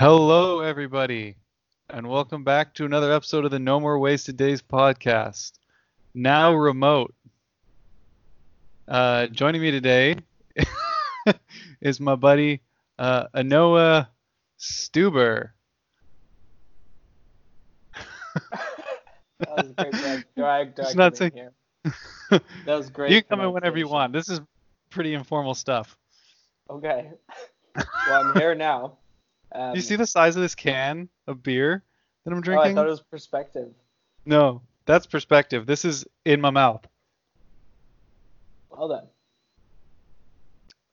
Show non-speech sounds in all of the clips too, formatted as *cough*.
Hello, everybody, and welcome back to another episode of the No More Wasted Days podcast. Now remote. Uh, joining me today *laughs* is my buddy uh, Enoa Stuber. That was great *laughs* drag. drag, not in saying- here. That was great. *laughs* you can come in whenever you want. This is pretty informal stuff. Okay. Well, I'm here now. Um, Do you see the size of this can of beer that I'm Oh, I drinking? thought it was perspective. No, that's perspective. This is in my mouth. Well done.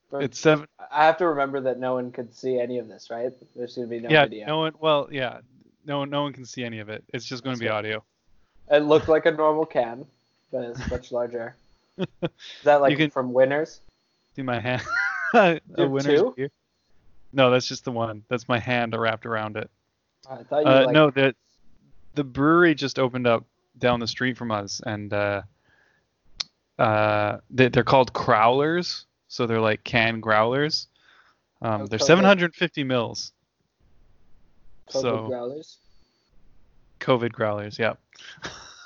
For- It's seven. I have to remember that no one could see any of this, right? There's going to be no yeah, video. no one. Well, yeah, no one. No one can see any of it. It's just going to be audio. It looked like a normal can, but it's much *laughs* larger. Is that like can- from Winners? See my hand. *laughs* a winner's two? beer. No, that's just the one. That's my hand wrapped around it. I thought you Uh, like, no, the the brewery just opened up down the street from us, and uh, uh, they, they're called Crowlers, so they're like can growlers. Um, they're COVID. 750 mils. COVID so growlers. COVID growlers, yeah.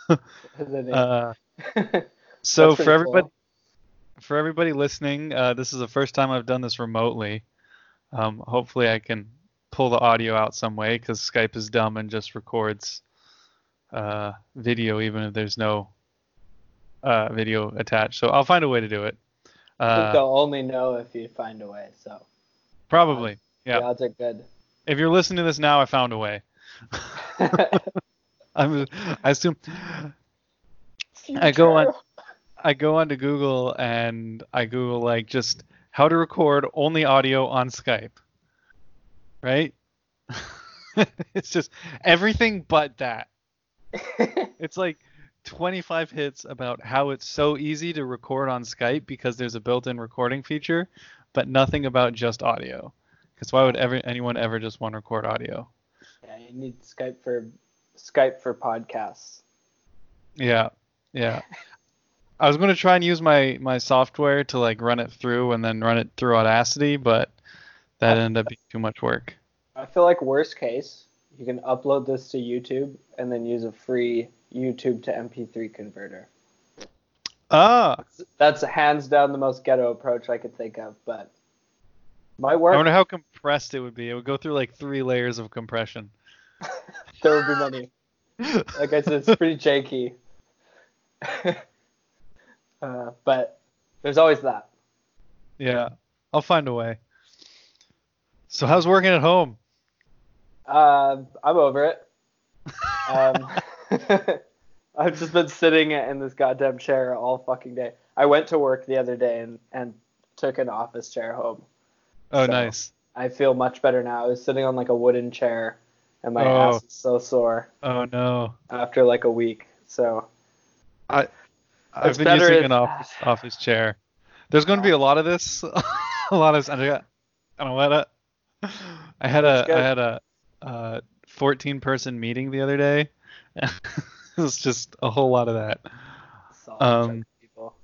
And then it- *laughs* Uh, *laughs* so for everybody, cool. for everybody listening, uh, this is the first time I've done this remotely. Um, hopefully, I can pull the audio out some way because Skype is dumb and just records uh, video even if there's no uh, video attached. So I'll find a way to do it. I think Uh, they'll only know if you find a way. So probably. the Yeah. odds are good. If you're listening to this now, I found a way. *laughs* I'm, I assume I go on I go onto Google and I Google like just how to record only audio on Skype. Right? *laughs* it's just everything but that. *laughs* It's like 25 hits about how it's so easy to record on Skype because there's a built-in recording feature, but nothing about just audio. Because why would ever anyone ever just want to record audio? Yeah, you need Skype for Skype for podcasts. Yeah, yeah. I was going to try and use my my software to like run it through and then run it through Audacity, but that ended up being too much work. I feel like worst case, you can upload this to YouTube and then use a free YouTube to MP3 converter. Ah, That's hands down the most ghetto approach I could think of, but might work. I wonder how compressed it would be. It would go through like three layers of compression. *laughs* There would be many. Like I said, it's pretty *laughs* janky. *laughs* uh, but there's always that. Yeah, I'll find a way. So how's working at home? Um, I'm over it. *laughs* Um, *laughs* I've just been sitting in this goddamn chair all fucking day. I went to work the other day and, and took an office chair home. Oh, So- nice. I feel much better now. I was sitting on like a wooden chair, and my Oh. ass is so sore Oh no. after like a week. So I've been using if- an office office chair. There's going to be a lot of this. *laughs* a lot of. I don't I don't know what. I had a. I had a uh, 14 person meeting the other day. *laughs* it was just a whole lot of that. Um, people.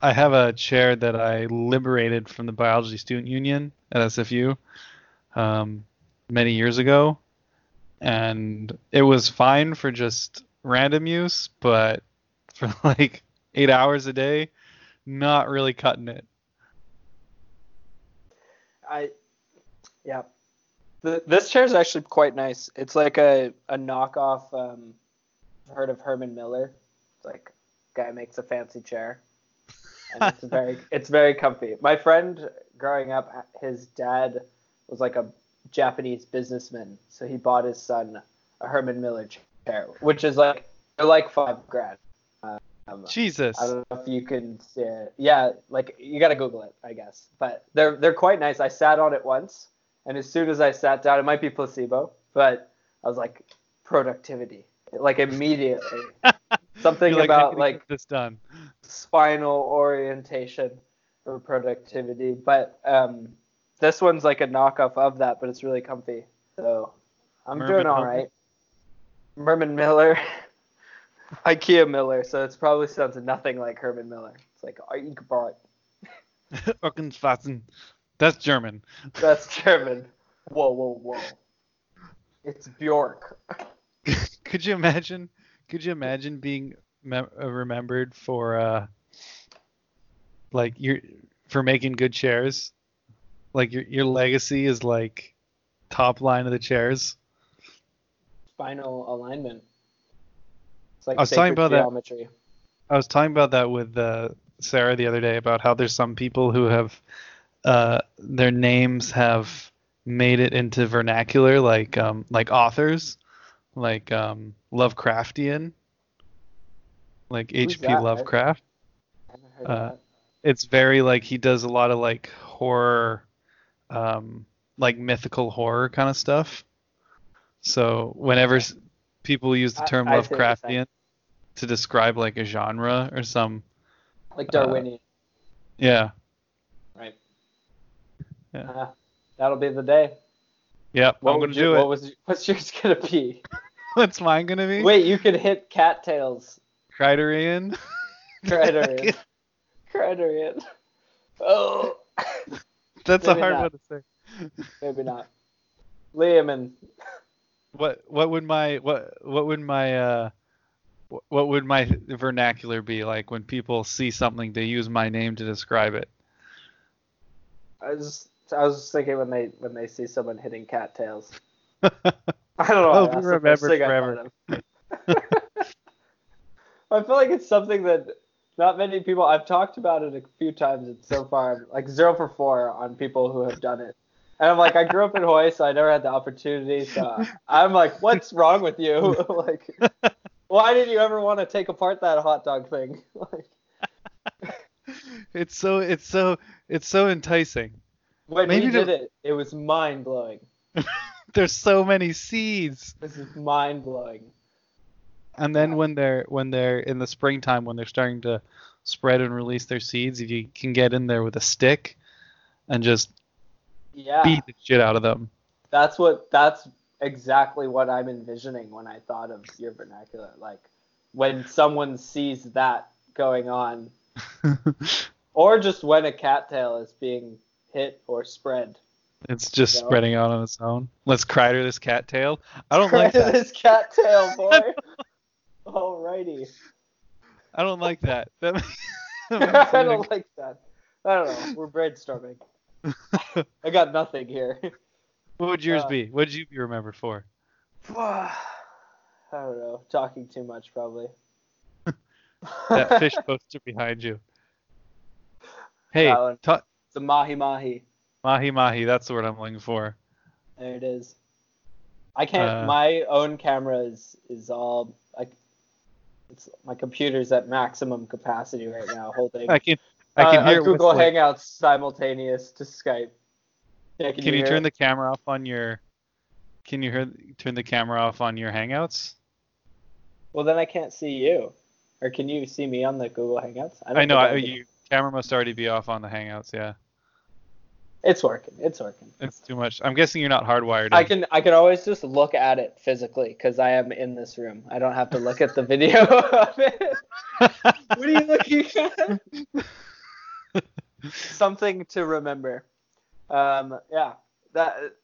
I have a chair that I liberated from the Biology Student Union at SFU um, many years ago, and it was fine for just random use, but *laughs* for like eight hours a day, not really cutting it. I, yeah. The, this chair is actually quite nice. It's like a, a knockoff. Um, I've heard of Herman Miller? It's like guy makes a fancy chair, and it's *laughs* very it's very comfy. My friend growing up, his dad was like a Japanese businessman, so he bought his son a Herman Miller chair, which is like they're like five grand. Um, Jesus. I don't know if you can see it. Yeah, like you gotta Google it, I guess. But they're they're quite nice. I sat on it once, and as soon as I sat down, it might be placebo, but I was like productivity, like immediately. *laughs* Something like, about like this done. spinal orientation for productivity. But um, this one's like a knockoff of that, but it's really comfy. So I'm Merman doing all right. Merman Miller, *laughs* IKEA Miller. So it's probably sounds nothing like Herman Miller. It's like Eichbart. Rückenfassen. *laughs* That's German. That's German. Whoa, whoa, whoa. It's Bjork. *laughs* could you imagine? Could you imagine being mem- uh, remembered for uh, like you're for making good chairs? Like your your legacy is like top line of the chairs. Final alignment. It's like I was talking about that- I was talking about that with uh, Sarah the other day about how there's some people who have uh, their names have made it into vernacular, like um, like authors, like um, Lovecraftian, like H.P. Lovecraft. I haven't heard uh, It's very like he does a lot of like horror, um, like mythical horror kind of stuff. So whenever people use the term I you're. Lovecraftian to describe like a genre or some like Darwinian, yeah right? Yeah. Uh, that'll be the day. yeah What i'm gonna you, do What it was what's yours gonna be? *laughs* what's mine gonna be Wait, you could hit cattails. criterion *laughs* Criterion. *laughs* Criterion. Oh, that's a hard not. one to say maybe not. Liam and what what would my what what would my uh what would my vernacular be like when people see something they use my name to describe it I was I was just thinking when they when they see someone hitting cattails. *laughs* I don't know. Why be that's the first remembered thing I forever. *laughs* I feel like it's something that not many people. I've talked about it a few times, and so far, I'm like zero for four on people who have done it. And I'm like, I grew up in Hawaii, so I never had the opportunity. So *laughs* I'm like, what's wrong with you? like, why did you ever want to take apart that hot dog thing? *laughs* like, *laughs* it's so it's so it's so enticing when Maybe we did it, it was mind blowing. *laughs* there's so many seeds This is mind blowing. And then Yeah. when they're when they're in the springtime when they're starting to spread and release their seeds, if you can get in there with a stick and just Yeah. beat the shit out of them. That's what that's exactly what I'm envisioning when I thought of your vernacular. Like when someone sees that going on, *laughs* or just when a cattail is being hit or spread. it's just No. spreading out on its own. Let's crider this cattail. I don't like that. this cattail, *laughs* boy. Alrighty. I don't like that. That makes- *laughs* that I don't like that. I don't know. We're brainstorming. I got nothing here. What would yours Uh, be? What would you be remembered for? *sighs* I don't know. Talking too much, probably. *laughs* That fish *laughs* poster behind you. Hey, ta- It's a mahi mahi. mahi mahi. That's the word I'm looking for. There it is. I can't. Uh, my own camera is is all like. It's my computer's at maximum capacity right now, holding. I can I can uh, hear Google. Hangouts simultaneous to Skype. Yeah, can, Can you hear turn it? the camera off on your? Can you hear turn the camera off on your Hangouts? Well, then I can't see you. Or can you see me on the Google Hangouts? don't I know I, you camera must already be off on the Hangouts. Yeah, It's working. It's working. it's too much. I'm guessing you're not hardwired. I can I can always just look at it physically because I am in this room. I don't have to look at the *laughs* video of it. What are you looking at? *laughs* Something to remember. Um, yeah, that.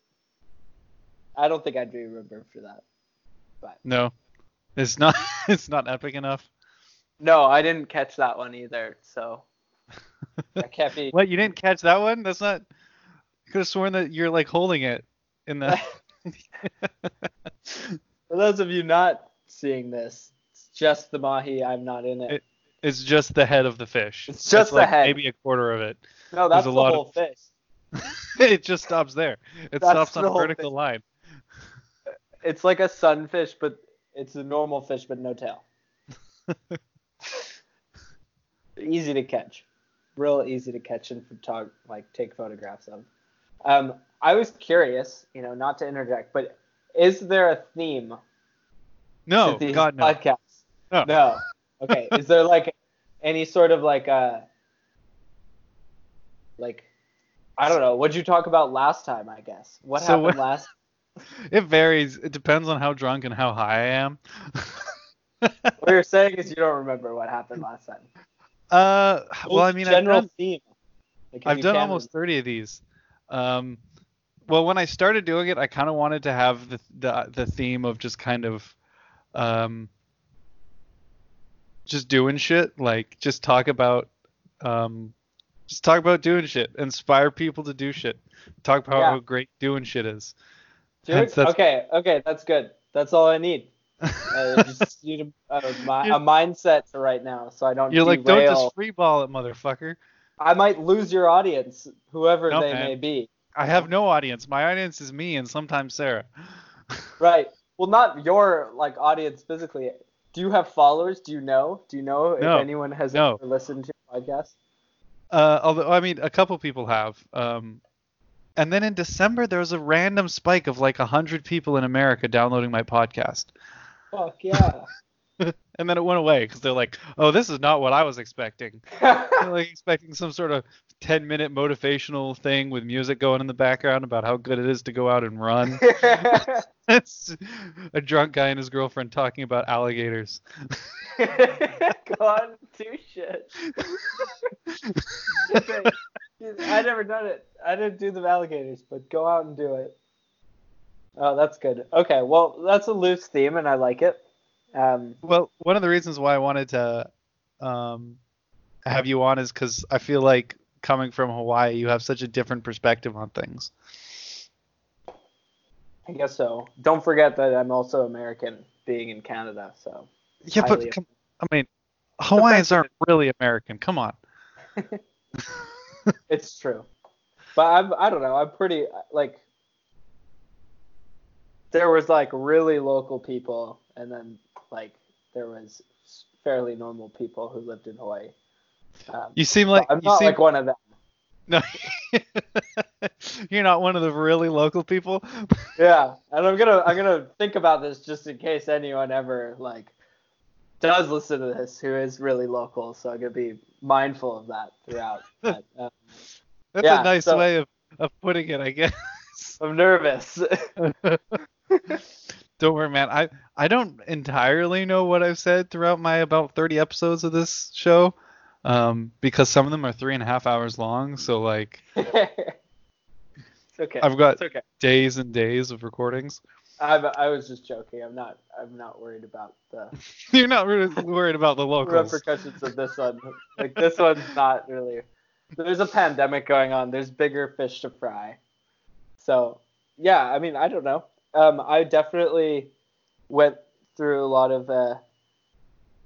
I don't think I'd be remembered for that. But no, it's not. *laughs* It's not epic enough. No, I didn't catch that one either. So I *laughs* can't be. What? You didn't catch that one? That's not. I could have sworn that you're like holding it in the. *laughs* For those of you not seeing this, it's just the mahi. I'm not in it. It- it's just the head of the fish. It's just the like head. Maybe a quarter of it. no, that's a the lot whole of- fish. *laughs* it just stops there. It That's stops on a vertical thing. line. It's like a sunfish, but it's a normal fish, but no tail. *laughs* easy to catch, real easy to catch and photog- like take photographs of. Um, I was curious, you know, not to interject, but is there a theme No, God no. podcasts? No. No. Okay. is there like any sort of like uh like I don't know. What'd you talk about last time? I guess. What So happened last? *laughs* It varies. It depends on how drunk and how high I am. *laughs* What you're saying is you don't remember what happened last time. uh, well, I mean, I've done, theme. Like, I've done almost 30 of these. Um, well, when I started doing it, I kind of wanted to have the, the the theme of just kind of, um, just doing shit. Like just talk about, um, just talk about doing shit. Inspire people to do shit. Talk about Yeah. how great doing shit is. That's- okay, okay, that's good. That's all I need. *laughs* I just need a, a, a mindset to right now, so I don't You're like, don't just free ball it, motherfucker. I might lose your audience, whoever No, they man. may be. I have no audience. My audience is me and sometimes Sarah. *laughs* Right. Well, not your like audience physically. Do you have followers? Do you know? Do you know No. if anyone has No. ever listened to your podcast? Uh, although I mean, a couple people have. Um, and then in December there was a random spike of like a hundred people in America downloading my podcast, Fuck yeah. *laughs* and then it went away because they're like, "Oh, this is not what I was expecting." *laughs* Like expecting some sort of ten minute motivational thing with music going in the background about how good it is to go out and run. *laughs* it's *laughs* a drunk guy and his girlfriend talking about alligators. Go on, do shit. *laughs* I never done it. I didn't do the alligators, but go out and do it. Oh, that's good. Okay, well, that's a loose theme, and I like it. Um, Well, one of the reasons why I wanted to um, have you on is because I feel like coming from Hawaii, you have such a different perspective on things. I guess so. Don't forget that I'm also American, being in Canada. So Yeah, but come, I mean, Hawaiians aren't really American. Come on. *laughs* it's true. But I'm, I don't know. I'm pretty like. There was like really local people, and then like there was fairly normal people who lived in Hawaii. Um, You seem like I'm you not seem like one of them. No. *laughs* You're not one of the really local people. *laughs* Yeah, and I'm gonna I'm gonna think about this just in case anyone ever like does listen to this who is really local. So I'm gonna be mindful of that throughout. *laughs* But, um, That's Yeah, a nice so- way of, of putting it, I guess. I'm nervous. don't worry, man. I I don't entirely know what I've said throughout my about 30 episodes of this show, um, because some of them are three and a half hours long. So like *laughs* it's okay. I've got It's okay. days and days of recordings. I I was just joking. I'm not I'm not worried about the *laughs* You're not really worried about the local repercussions of this one. Like this one's not really. There's a pandemic going on. There's bigger fish to fry. So yeah, I mean I don't know. Um, I definitely went through a lot of uh,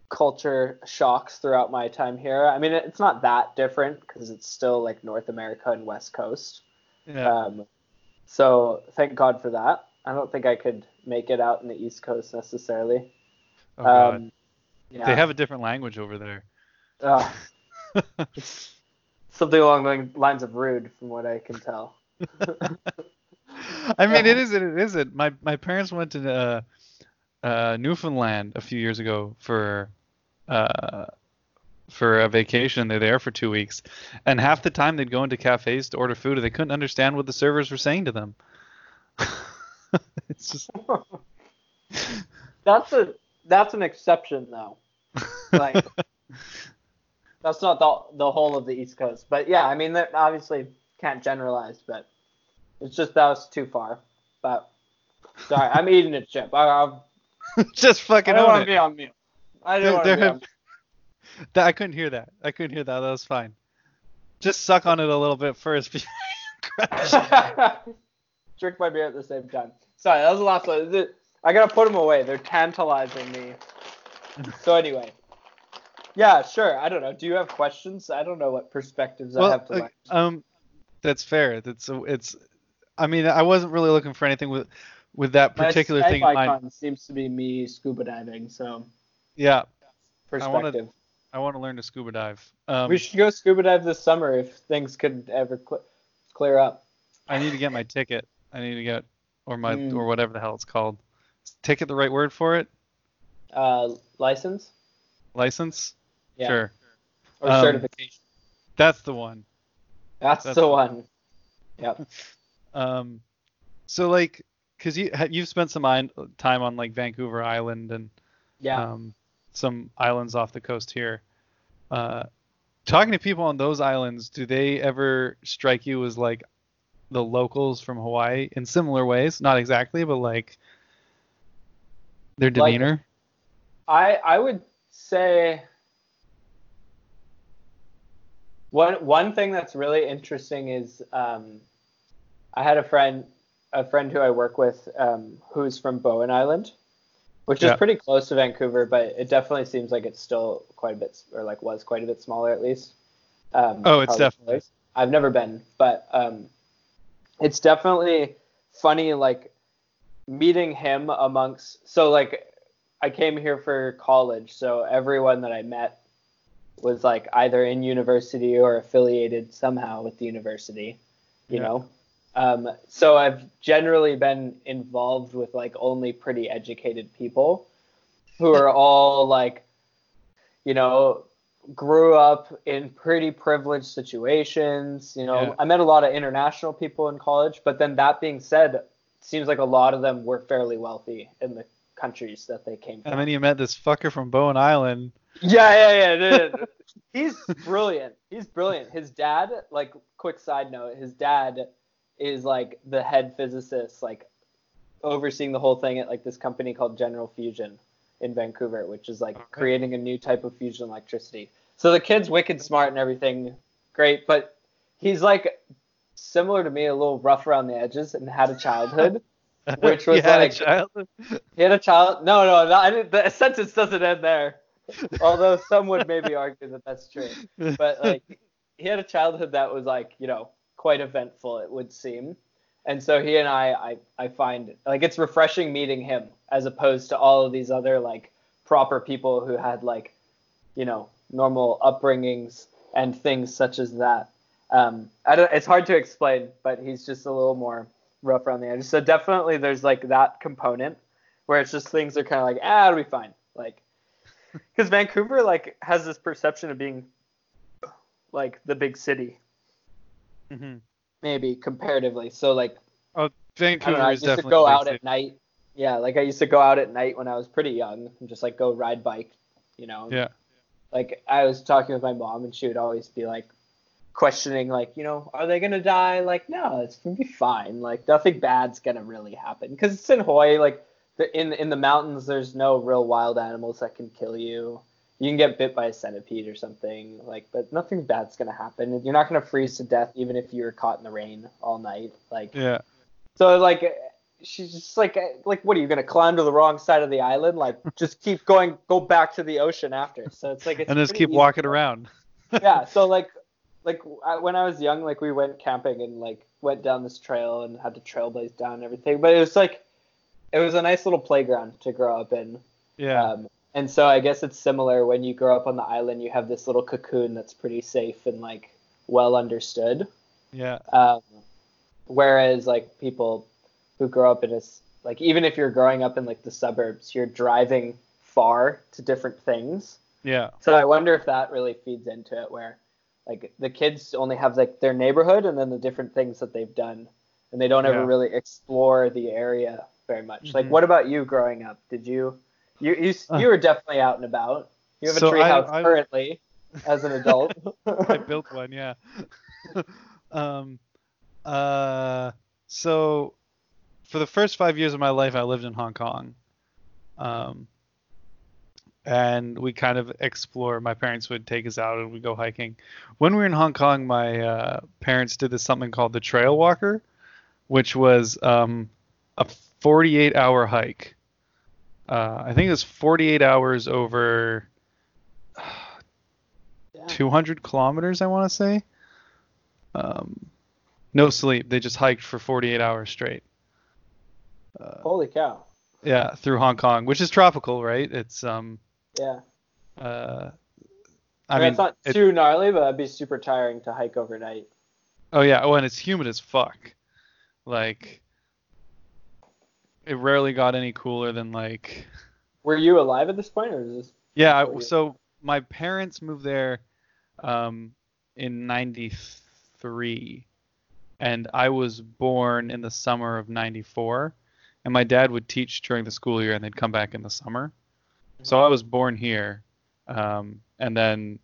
culture shocks throughout my time here. I mean it's not that different because it's still like North America and West Coast. Yeah. Um, so thank God for that. I don't think I could make it out in the East Coast necessarily. oh, God. um, yeah. They have a different language over there. Uh, *laughs* something along the lines of rude, from what I can tell. *laughs* I mean, it isn't. It isn't. My my parents went to uh, uh, Newfoundland a few years ago for uh, for a vacation. They're there for two weeks, and half the time they'd go into cafes to order food, and they couldn't understand what the servers were saying to them. *laughs* it's just *laughs* That's a that's an exception though. Like *laughs* that's not the the whole of the East Coast, but yeah, I mean that obviously can't generalize, but it's just that was too far. But sorry, I'm eating a chip. I, I, just fucking. I don't want to be on mute. I There- want there to have- *laughs* That, I couldn't hear that. I couldn't hear that. That was fine. Just suck on it a little bit first. *laughs* before you *laughs* crash. Drink my beer at the same time. Sorry, that was the last one. I gotta put them away. They're tantalizing me. So anyway, yeah, sure. I don't know. Do you have questions? I don't know what perspectives I have to. uh, um, that's fair. That's it's. I mean, I wasn't really looking for anything with with that particular Skype thing in mind. icon seems to be me scuba diving. So Yeah, perspective. I want to learn to scuba dive. Um, we should go scuba dive this summer if things could ever cl- clear up. I need to get my ticket. I need to get or my Mm. or whatever the hell it's called. Is ticket the right word for it? Uh, license License? Yeah. Sure. or Um, certification. That's the one. That's, that's the the- one. *laughs* Yep. Um, so like, cause you you've spent some time on like Vancouver Island and Yeah. um, some islands off the coast here. Uh, talking to people on those islands, do they ever strike you as like the locals from Hawaii in similar ways, not exactly, but like their demeanor. Like, I I would say one one thing that's really interesting is um, I had a friend a friend who I work with um, who's from Bowen Island, which yeah. is pretty close to Vancouver, but it definitely seems like it's still quite a bit or like was quite a bit smaller at least. Um, oh, it's definitely. I've never been, but um, it's definitely funny like meeting him amongst so like I came here for college, so everyone that I met was like either in university or affiliated somehow with the university, you yeah. know. Um, so I've generally been involved with like only pretty educated people who are all like, you know, grew up in pretty privileged situations. You know, yeah. I met a lot of international people in college, but then that being said, seems like a lot of them were fairly wealthy in the countries that they came from. And then you met this fucker from Bowen Island. Yeah, yeah, yeah. *laughs* He's brilliant. He's brilliant. His dad, like, quick side note, his dad is like the head physicist, like overseeing the whole thing at like this company called General Fusion in Vancouver, which is like okay. creating a new type of fusion electricity. So the kid's wicked smart and everything, great, but he's like similar to me, a little rough around the edges, and had a childhood. *laughs* which was like a childhood? he had a child. No, no, no I didn't, the sentence doesn't end there. Although some would maybe argue that that's true, but like he had a childhood that was like you know quite eventful. It would seem, and so he and I, I, I find like it's refreshing meeting him as opposed to all of these other like proper people who had like, you know, normal upbringings and things such as that. Um, I don't, it's hard to explain, but he's just a little more rough around the edges. So definitely there's like that component where it's just things are kind of like, ah, it'll be fine. Like, *laughs* because Vancouver like has this perception of being like the big city. Mm-hmm. Maybe comparatively. So like, oh, Vancouver I, know, I used to go out at night. Yeah, like I used to go out at night when I was pretty young and just like go ride bike, you know. Yeah. Like I was talking with my mom and she would always be like, questioning like you know are they gonna die like no it's gonna be fine like nothing bad's gonna really happen because it's in hawaii like the, in in the mountains there's no real wild animals that can kill you you can get bit by a centipede or something like but nothing bad's gonna happen you're not gonna freeze to death even if you're caught in the rain all night like yeah so like she's just like like what are you gonna climb to the wrong side of the island like *laughs* just keep going go back to the ocean after so it's like it's and just keep walking around *laughs* yeah so *laughs* like like when I was young, like we went camping and like went down this trail and had to trailblaze down and everything. But it was like it was a nice little playground to grow up in. Yeah. Um, and so I guess it's similar when you grow up on the island. You have this little cocoon that's pretty safe and like well understood. Yeah. Um, whereas like people who grow up in a like even if you're growing up in like the suburbs, you're driving far to different things. Yeah. So I wonder if that really feeds into it where like the kids only have like their neighborhood and then the different things that they've done and they don't yeah. ever really explore the area very much mm-hmm. like what about you growing up did you you you, uh, you were definitely out and about you have so a treehouse currently as an adult *laughs* i built one yeah *laughs* um uh so for the first five years of my life i lived in hong kong um and we kind of explore. My parents would take us out and we go hiking. When we were in Hong Kong, my uh, parents did this something called the Trail Walker, which was um, a 48 hour hike. Uh, I think it's 48 hours over *sighs* yeah. 200 kilometers, I want to say. Um, no sleep. They just hiked for 48 hours straight. Uh, Holy cow. Yeah, through Hong Kong, which is tropical, right? It's um yeah. Uh, I, I mean, mean, it's not it, too gnarly, but it'd be super tiring to hike overnight. Oh yeah. Oh, and it's humid as fuck. Like, it rarely got any cooler than like. Were you alive at this point, or is this? Yeah. I, so my parents moved there, um, in '93, and I was born in the summer of '94, and my dad would teach during the school year, and they'd come back in the summer. So I was born here, um, and then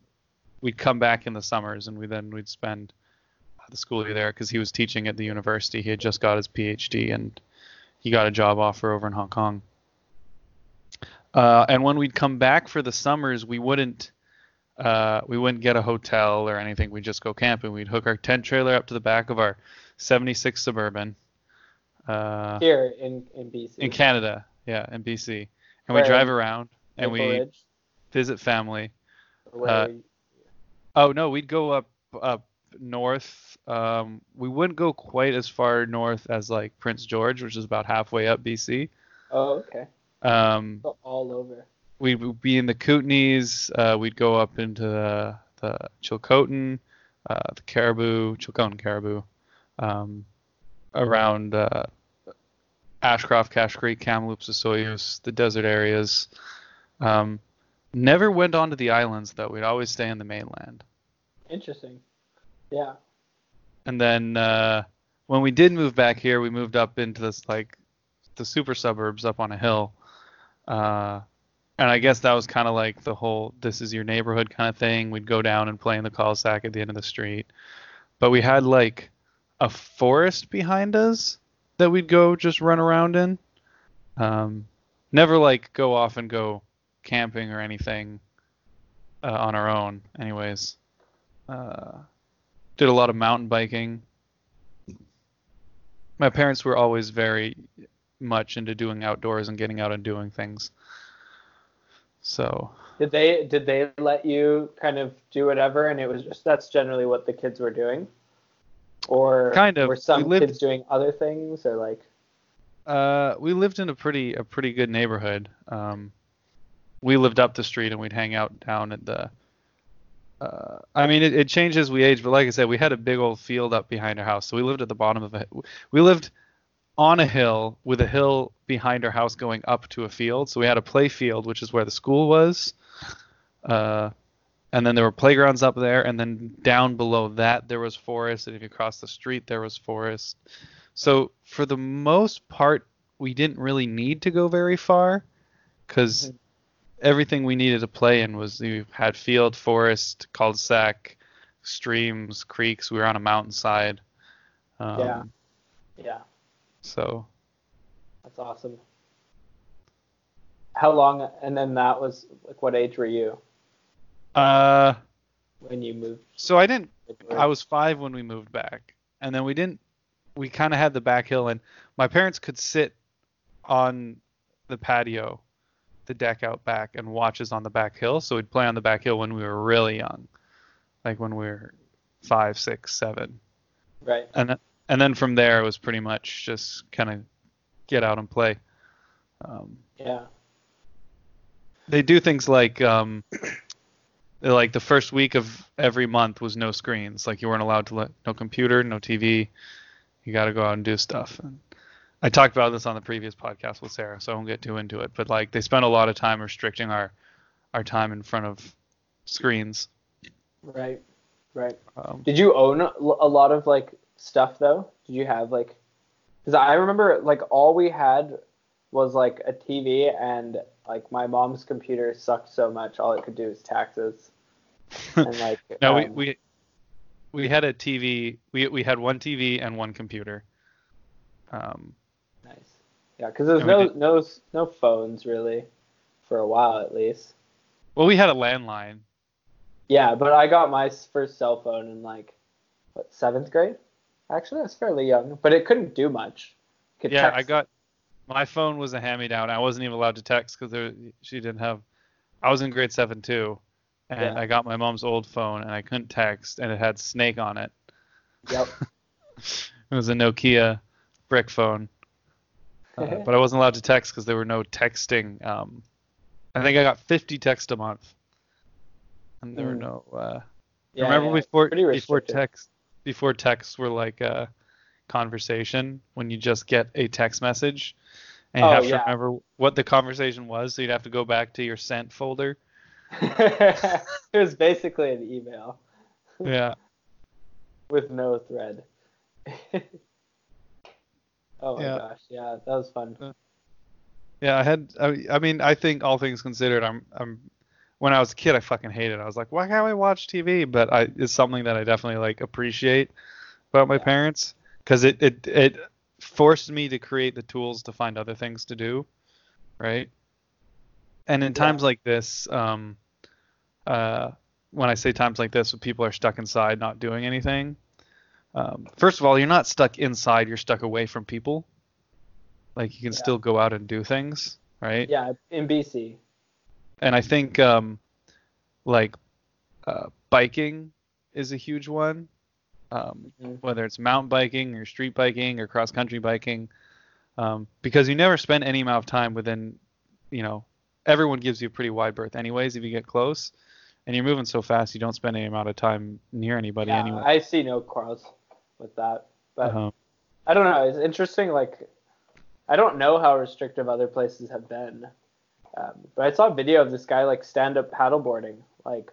we'd come back in the summers, and we then we'd spend the school year there because he was teaching at the university. He had just got his PhD and he got a job offer over in Hong Kong. Uh, and when we'd come back for the summers, we wouldn't uh, we wouldn't get a hotel or anything. We'd just go camping. We'd hook our tent trailer up to the back of our 76 Suburban. Uh, Here in in BC. In Canada, yeah, in BC, and we drive around and we Ridge? visit family. Uh, oh no, we'd go up up north. Um, we wouldn't go quite as far north as like Prince George, which is about halfway up BC. Oh, okay. Um, so all over. We'd be in the Kootenays. Uh, we'd go up into the, the Chilcotin, uh, the Cariboo, Chilcotin Cariboo, um, around uh, Ashcroft, Cache Creek, Kamloops, Osoyoos, the desert areas. Um, never went onto the islands though. We'd always stay in the mainland. Interesting. Yeah. And then uh, when we did move back here, we moved up into this like the super suburbs up on a hill. Uh, and I guess that was kind of like the whole "this is your neighborhood" kind of thing. We'd go down and play in the cul-de-sac at the end of the street, but we had like a forest behind us that we'd go just run around in. Um, never like go off and go camping or anything uh, on our own. Anyways, uh, did a lot of mountain biking. My parents were always very much into doing outdoors and getting out and doing things. So did they did they let you kind of do whatever and it was just that's generally what the kids were doing? Or kind of were some lived, kids doing other things or like uh we lived in a pretty a pretty good neighborhood. Um we lived up the street and we'd hang out down at the uh, I mean, it, it changed as we age, but like I said, we had a big old field up behind our house, so we lived at the bottom of it. We lived on a hill with a hill behind our house going up to a field. So we had a play field, which is where the school was. Uh, and then there were playgrounds up there, and then down below that there was forest, and if you cross the street there was forest. So for the most part, we didn't really need to go very far, because mm-hmm. Everything we needed to play in was we had field, forest, cul-de-sac, streams, creeks. We were on a mountainside. Um, yeah. Yeah. So that's awesome. How long? And then that was like, what age were you? Uh, when you moved. So I didn't. I was five when we moved back, and then we didn't. We kind of had the back hill, and my parents could sit on the patio, the deck out back, and watches on the back hill. So we'd play on the back hill when we were really young, like when we were five, six, seven. Right. And and then from there it was pretty much just kind of get out and play. Um, yeah. They do things like um, *clears throat* like the first week of every month was no screens. Like you weren't allowed to let no computer, no TV. You got to go out and do stuff. And I talked about this on the previous podcast with Sarah, so I won't get too into it. But like they spent a lot of time restricting our our time in front of screens. Right. Right. Um, Did you own a lot of like stuff though? Did you have like? Because I remember like all we had was like a TV and like my mom's computer sucked so much all it could do was taxes. *laughs* And like no, um, we we we had a TV. We we had one TV and one computer. Um. Yeah, because there's no no no phones really, for a while at least. Well, we had a landline. Yeah, but I got my first cell phone in like what seventh grade. Actually, that's fairly young, but it couldn't do much. Could yeah, text. I got my phone was a hand-me-down. I wasn't even allowed to text because she didn't have. I was in grade seven too, and yeah. I got my mom's old phone and I couldn't text, and it had Snake on it. Yep. *laughs* it was a Nokia brick phone, uh, *laughs* but I wasn't allowed to text because there were no texting. Um, I think I got 50 texts a month, and there mm. were no. Uh, yeah, remember yeah. before before text before texts were like a conversation when you just get a text message and you oh, have to remember what the conversation was, so you'd have to go back to your sent folder. *laughs* it was basically an email. Yeah. *laughs* With no thread. Oh my yeah. gosh, yeah, that was fun. Yeah, I had. I, I mean, I think all things considered, I'm I'm when I was a kid, I fucking hated it. I was like, why can't I watch TV? But I, it's something that I definitely like appreciate. about my Yeah. parents because it, it it forced me to create the tools to find other things to do, right? And in Yeah. times like this, um, uh, when I say times like this, when people are stuck inside not doing anything, um, first of all, you're not stuck inside; you're stuck away from people. Like you can Yeah. still go out and do things, right? Yeah, in BC. and I think um, like uh, biking is a huge one. Um, Mhm. whether it's mountain biking or street biking or cross country biking, um, because you never spend any amount of time within, you know, everyone gives you a pretty wide berth anyways if you get close, and you're moving so fast you don't spend any amount of time near anybody Yeah, anyway. I see no quarrels with that. But Um, I don't know. It's interesting. Like, I don't know how restrictive other places have been, um, but I saw a video of this guy like stand up paddleboarding, like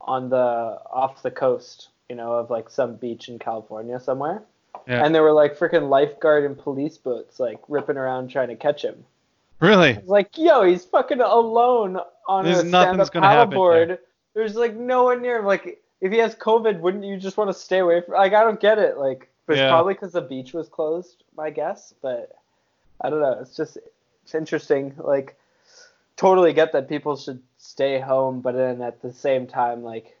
on the off the coast, you know, of like some beach in California somewhere. Yeah. And there were like freaking lifeguard and police boats like ripping around trying to catch him. really? Like, yo, he's fucking alone on There's a stand up gonna happen paddleboard. There's like no one near him. Like, if he has COVID, wouldn't you just want to stay away from? Like, I don't get it. Like, it's Yeah. probably because the beach was closed, my guess. But I don't know. It's just it's interesting. Like, totally get that people should stay home, but then at the same time, like,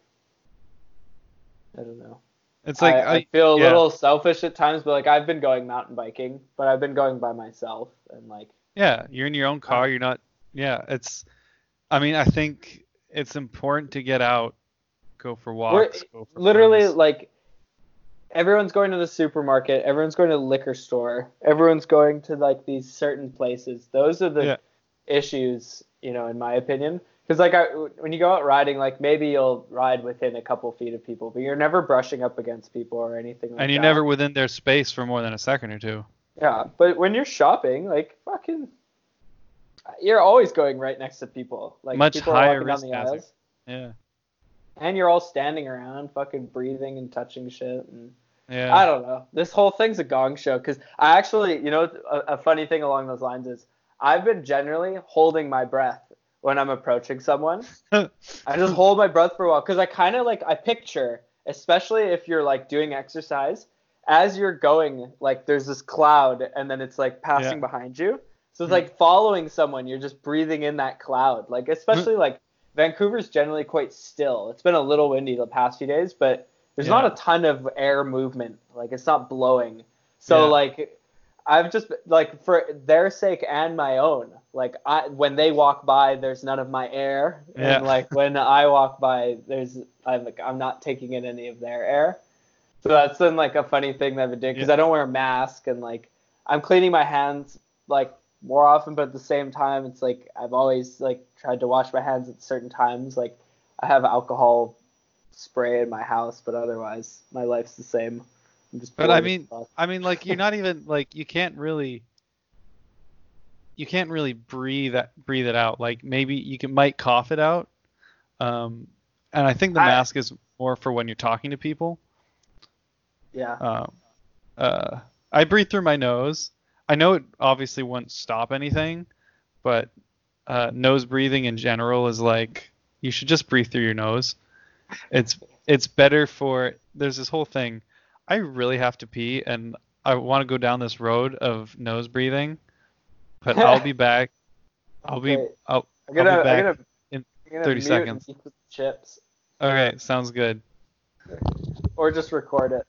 I don't know. It's like I, I, I feel a yeah. little selfish at times, but like I've been going mountain biking, but I've been going by myself and like Yeah, you're in your own car. You're not. Yeah, it's. I mean, I think it's important to get out, go for walks, go for literally runs. like everyone's going to the supermarket everyone's going to the liquor store everyone's going to like these certain places those are the Yeah. issues you know in my opinion because like I, when you go out riding like maybe you'll ride within a couple feet of people but you're never brushing up against people or anything like that. and you're that. never within their space for more than a second or two. yeah but when you're shopping like fucking you're always going right next to people like Much people higher are walking down risk the hazard. Yeah. And you're all standing around fucking breathing and touching shit and Yeah. I don't know. This whole thing's a gong show because I actually, you know, a, a funny thing along those lines is I've been generally holding my breath when I'm approaching someone. *laughs* I just hold my breath for a while because I kind of like I picture, especially if you're like doing exercise, as you're going, like there's this cloud and then it's like passing Yeah. behind you. So it's Mhm. like following someone, you're just breathing in that cloud. Like especially like Vancouver's generally quite still. It's been a little windy the past few days, but there's Yeah. not a ton of air movement. Like it's not blowing. So Yeah. like I've just like for their sake and my own. Like I when they walk by, there's none of my air, Yeah. and like when I walk by, there's I'm like I'm not taking in any of their air. So that's been like a funny thing that I've been doing because Yeah. I don't wear a mask and like I'm cleaning my hands like more often, but at the same time, it's like I've always like tried to wash my hands at certain times. Like I have alcohol spray in my house, but otherwise my life's the same. I'm just But I mean. I mean, like you're not even like you can't really. You can't really breathe that breathe it out. Like maybe you can might cough it out, um, and I think the I- mask is more for when you're talking to people. yeah. Um, uh, I breathe through my nose. I know it obviously won't stop anything, but uh, nose breathing in general is like you should just breathe through your nose. It's it's better for. There's this whole thing. I really have to pee, and I want to go down this road of nose breathing, but I'll be *laughs* back. I'll be. Okay. I'll, I'm gonna, I'll be I'm back gonna, in I'm gonna 30 mute seconds. and eat the chips, okay, sounds good. or just record it.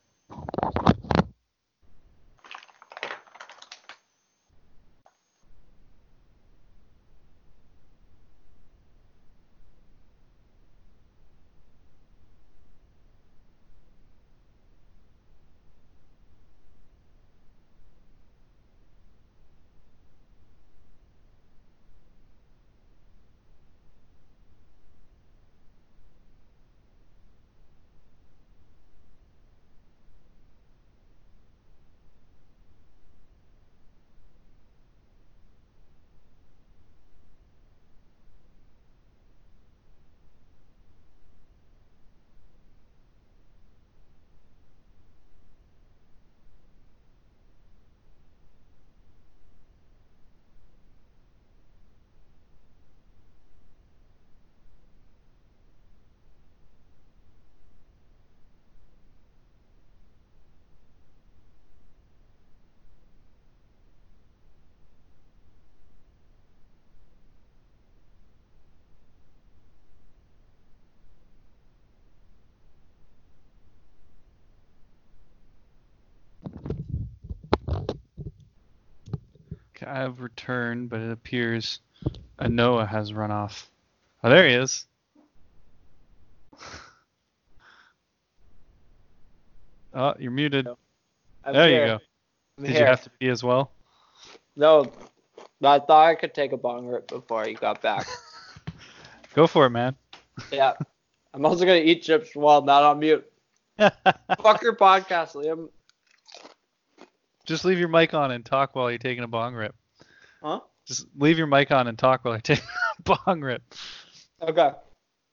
I've returned, but it appears Enoa has run off. Oh, there he is. *laughs* Oh, you're muted. I'm there here. you go. I'm Did here. you have to pee as well? No, I thought I could take a bong rip before you got back. *laughs* *laughs* Go for it, man. yeah. I'm also gonna eat chips while not on mute. Fuck your podcast, Liam. Just leave your mic on and talk while you're taking a bong rip. Huh? Just leave your mic on and talk while I take *laughs* a bong rip. Okay.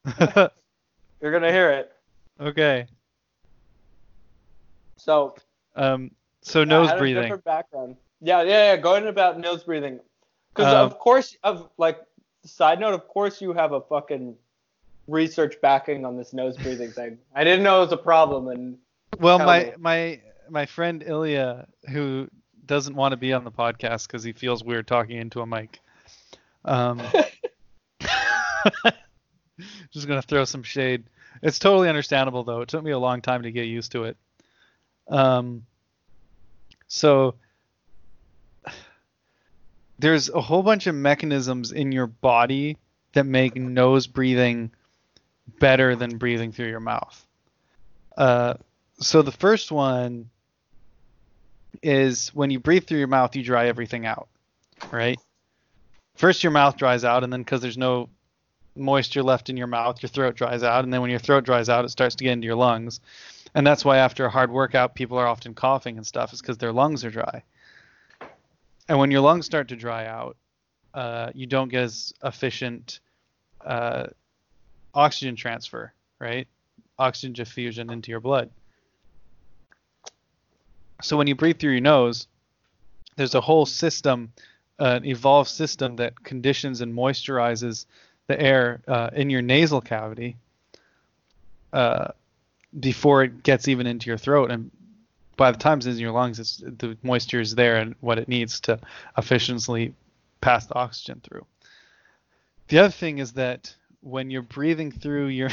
*laughs* You're gonna hear it. okay. So Um. So I nose had a breathing. different background. Yeah, yeah, yeah. Going about nose breathing. Because Um, of course, of like side note, of course you have a fucking research backing on this nose breathing thing. *laughs* I didn't know it was a problem, and Well, my me. my my friend Ilya, who doesn't want to be on the podcast because he feels weird talking into a mic. Um, *laughs* *laughs* just gonna throw some shade. It's totally understandable though. It took me a long time to get used to it. Um, so *sighs* there's a whole bunch of mechanisms in your body that make nose breathing better than breathing through your mouth. Uh, so the first one is when you breathe through your mouth, you dry everything out, right? First, your mouth dries out, and then because there's no moisture left in your mouth, your throat dries out, and then when your throat dries out, it starts to get into your lungs, and that's why after a hard workout, people are often coughing and stuff, is because their lungs are dry. And when your lungs start to dry out, uh, you don't get as efficient uh, oxygen transfer, right? Oxygen diffusion into your blood. So when you breathe through your nose, there's a whole system, uh, an evolved system that conditions and moisturizes the air uh, in your nasal cavity uh, before it gets even into your throat. And by the time it's in your lungs, it's, the moisture is there and what it needs to efficiently pass the oxygen through. The other thing is that when you're breathing through your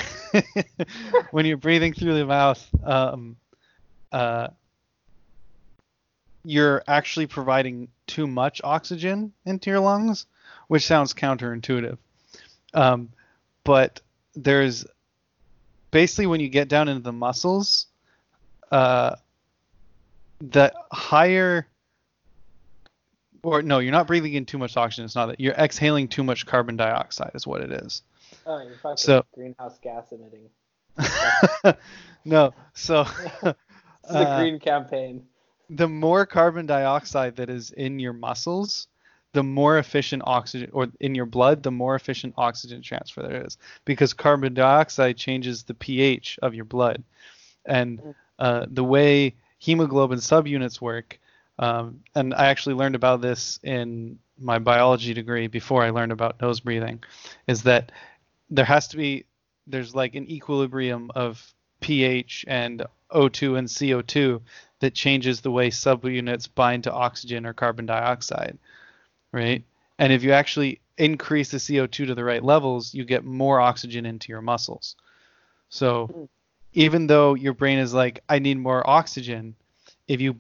*laughs* when you're breathing through the mouth, um, uh, you're actually providing too much oxygen into your lungs, which sounds counterintuitive. Um, but there's basically when you get down into the muscles, uh, the higher or no, you're not breathing in too much oxygen. It's not that you're exhaling too much carbon dioxide, is what it is. oh, you're fucking So- greenhouse gas emitting. *laughs* no, so *laughs* It's *laughs* the Uh, green campaign. The more carbon dioxide that is in your muscles, the more efficient oxygen, or in your blood, the more efficient oxygen transfer there is, because carbon dioxide changes the pH of your blood, and uh, the way hemoglobin subunits work. Um, and I actually learned about this in my biology degree before I learned about nose breathing, is that there has to be there's like an equilibrium of pH and O2 and CO2 that changes the way subunits bind to oxygen or carbon dioxide, right? And if you actually increase the CO2 to the right levels, you get more oxygen into your muscles. So even though your brain is like, I need more oxygen, if you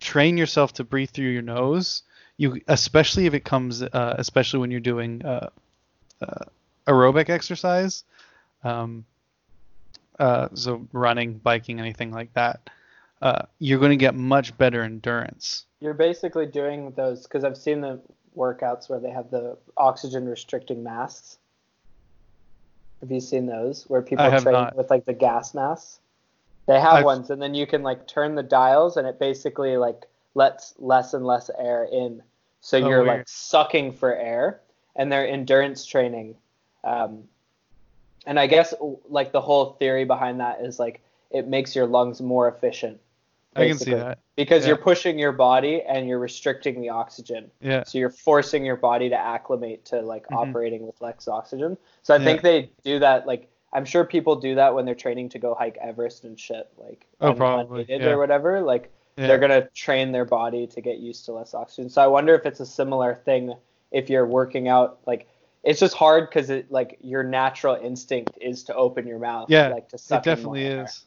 train yourself to breathe through your nose, you especially if it comes, uh, especially when you're doing uh, uh, aerobic exercise, um, uh, so running, biking, anything like that, uh, you're going to get much better endurance. You're basically doing those because I've seen the workouts where they have the oxygen restricting masks. Have you seen those where people train not. with like the gas masks? They have I've- ones, and then you can like turn the dials, and it basically like lets less and less air in, so Oh, you're weird. like sucking for air, and they're endurance training. Um, and I guess like the whole theory behind that is like it makes your lungs more efficient. I can see that. because Yeah. you're pushing your body and you're restricting the oxygen. Yeah. So you're forcing your body to acclimate to like Mhm. operating with less oxygen. So I Yeah. think they do that like I'm sure people do that when they're training to go hike Everest and shit like Oh, probably, yeah. or whatever. Like they're gonna train their body to get used to less oxygen. So I wonder if it's a similar thing if you're working out like it's just hard because it like your natural instinct is to open your mouth Yeah, like to suck it definitely is.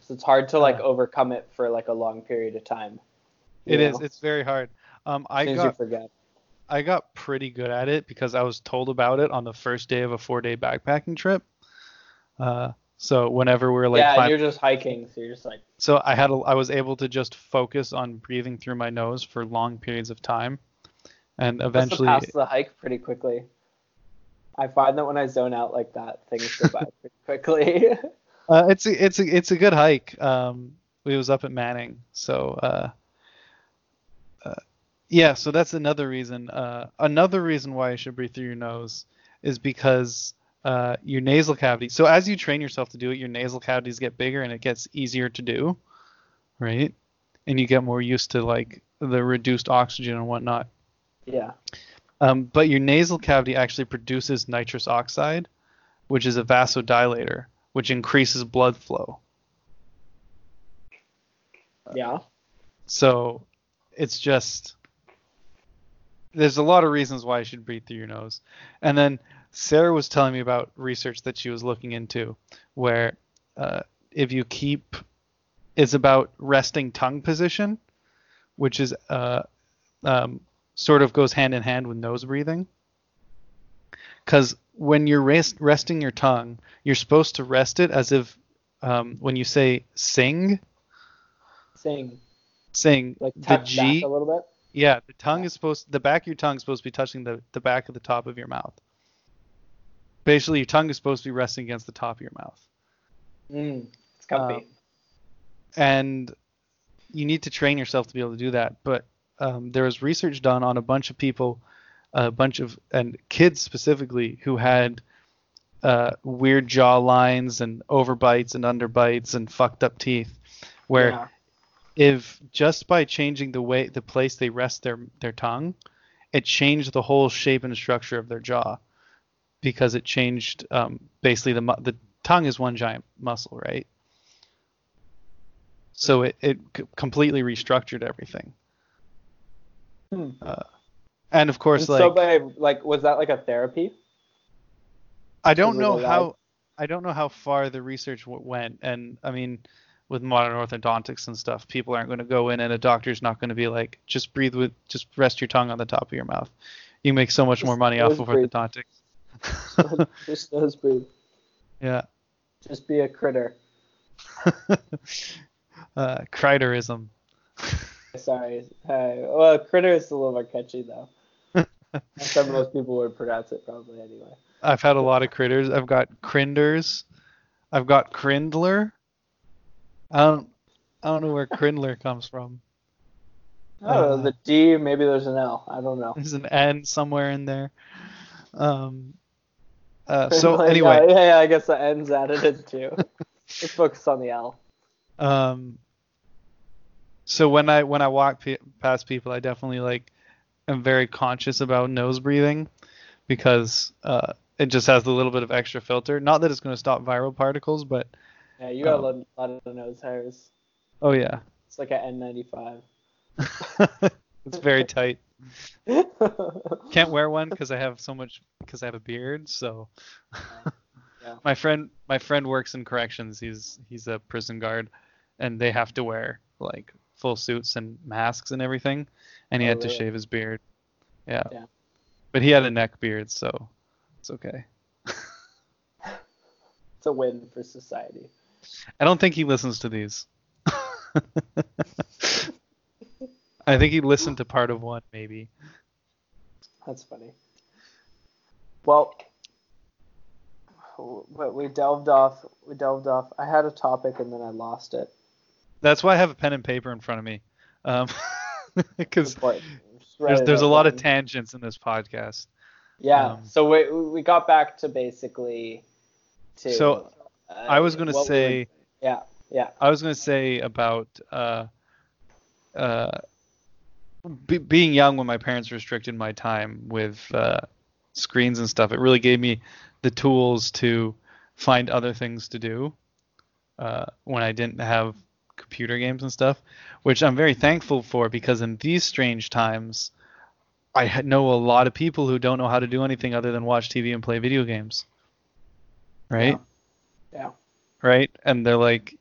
So it's hard to like overcome it for like a long period of time. It is. know? It's very hard. Um, I got forget. I got pretty good at it because I was told about it on the first day of a four day backpacking trip. Uh, so whenever we are like, yeah, climb- you're just hiking, so you're just like, so I had a, I was able to just focus on breathing through my nose for long periods of time, and eventually eventually, pass the hike pretty quickly. I find that when I zone out like that, things go by *laughs* pretty quickly. *laughs* uh, it's a, it's a, it's a good hike. Um, we was up at Manning, so uh, uh, yeah, so that's another reason. Uh, another reason why you should breathe through your nose is because uh, your nasal cavity. So as you train yourself to do it, your nasal cavities get bigger and it gets easier to do, right? And you get more used to like the reduced oxygen and whatnot. yeah. Um, but your nasal cavity actually produces nitrous oxide, which is a vasodilator, which increases blood flow. Yeah. So it's just there's a lot of reasons why you should breathe through your nose. And then Sarah was telling me about research that she was looking into, where uh, if you keep, it's about resting tongue position, which is uh, um, sort of goes hand in hand with nose breathing. Because when you're rest, resting your tongue, you're supposed to rest it as if um, when you say sing, Sing. sing Like the G. a little bit. Yeah, the tongue is supposed the back of your tongue is supposed to be touching the, the back of the top of your mouth. Basically, your tongue is supposed to be resting against the top of your mouth. Mm, it's comfy. Um, And you need to train yourself to be able to do that. But um, there was research done on a bunch of people, a bunch of and kids specifically who had uh, weird jaw lines and overbites and underbites and fucked up teeth, where yeah. if just by changing the way the place they rest their their tongue, it changed the whole shape and structure of their jaw, because it changed um, basically the the tongue is one giant muscle, right? So it it completely restructured everything, Hmm. and of course, And like so, like, was that like a therapy? I don't know allowed? how I don't know how far the research w- went, and I mean, with modern orthodontics and stuff, people aren't going to go in, and a doctor's not going to be like, just breathe with, just rest your tongue on the top of your mouth. You make so much more money off of breathe. orthodontics. *laughs* just nose breathe. *laughs* yeah. Just be a critter. *laughs* uh, criterism. Sorry. Uh, well, critter is a little more catchy though. *laughs* How most people would pronounce it probably anyway. I've had a lot of critters. I've got crinders. I've got crindler. I don't, I don't know where crindler comes from. Don't Uh, the D, maybe there's an L. I don't know. There's an N somewhere in there. Um. Uh, *laughs* so anyway, yeah, yeah, I guess the N's added in too. *laughs* Let's focus on the L. um. So when I when I walk pe- past people, I definitely like am very conscious about nose breathing because uh, it just has a little bit of extra filter. Not that it's going to stop viral particles, but Yeah, you got Um, a lot, lot of nose hairs. oh yeah, It's like an N95. *laughs* it's very tight. *laughs* Can't wear one because I have so much because I have a beard. So Yeah. *laughs* my friend my friend works in corrections. He's he's a prison guard, and they have to wear like full suits and masks and everything. And he Oh, had to shave his beard. Yeah. Yeah. But he had a neck beard, so it's okay. *laughs* it's a win for society. I don't think he listens to these. *laughs* I think he listened to part of one, maybe. That's funny. Well, we delved off. We delved off. I had a topic and then I lost it. That's why I have a pen and paper in front of me. Um, *laughs* because write there's there's a lot of tangents in this podcast. Yeah. um, so we we got back to basically. To, So, uh, I was gonna what we say were- yeah. Yeah. I was gonna say about uh, uh, be, being young when my parents restricted my time with uh, screens and stuff. It really gave me the tools to find other things to do uh, when I didn't have computer games and stuff, which I'm very thankful for because in these strange times, I know a lot of people who don't know how to do anything other than watch TV and play video games. Right? Yeah. Right? And they're like,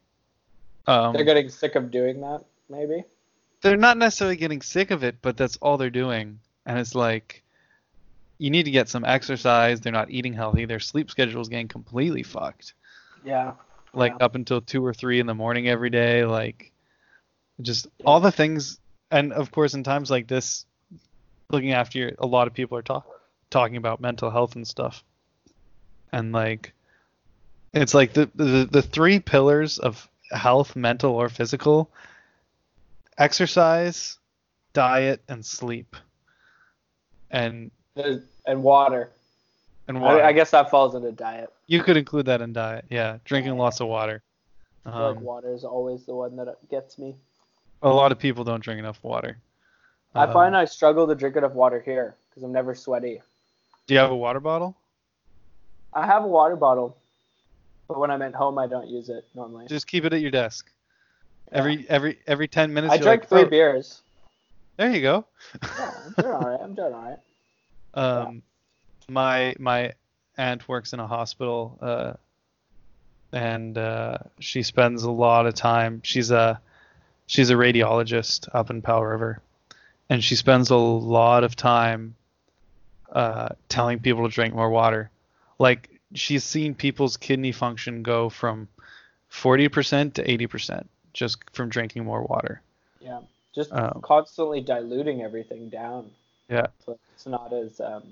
um, They're getting sick of doing that. Maybe. they're not necessarily getting sick of it, but that's all they're doing. And it's like you need to get some exercise. They're not eating healthy. Their sleep schedule is getting completely fucked. Yeah. Like Yeah. up until two or three in the morning every day. Like just all the things. And of course, in times like this, looking after your, a lot of people are talk, talking about mental health and stuff. And like, it's like the, the the three pillars of health, mental or physical: exercise, diet, and sleep. And And water. And water. I, I guess that falls into diet. You could include that in diet. Yeah, drinking lots of water. Feel like Um, water is always the one that gets me. a lot of people don't drink enough water. I Um, find I struggle to drink enough water here because I'm never sweaty. Do you have a water bottle? I have a water bottle, but when I'm at home, I don't use it normally. Just keep it at your desk. Yeah. Every every every ten minutes. I drank like, three "Oh, beers. There you go. Yeah, I'm doing all right. I'm doing all right. *laughs* Um, my my aunt works in a hospital, uh, and uh, she spends a lot of time. She's a she's a radiologist up in Powell River, and she spends a lot of time uh, telling people to drink more water. Like she's seen people's kidney function go from 40% to 80% just from drinking more water. Yeah, just Um, constantly diluting everything down. Yeah. So it's not as um,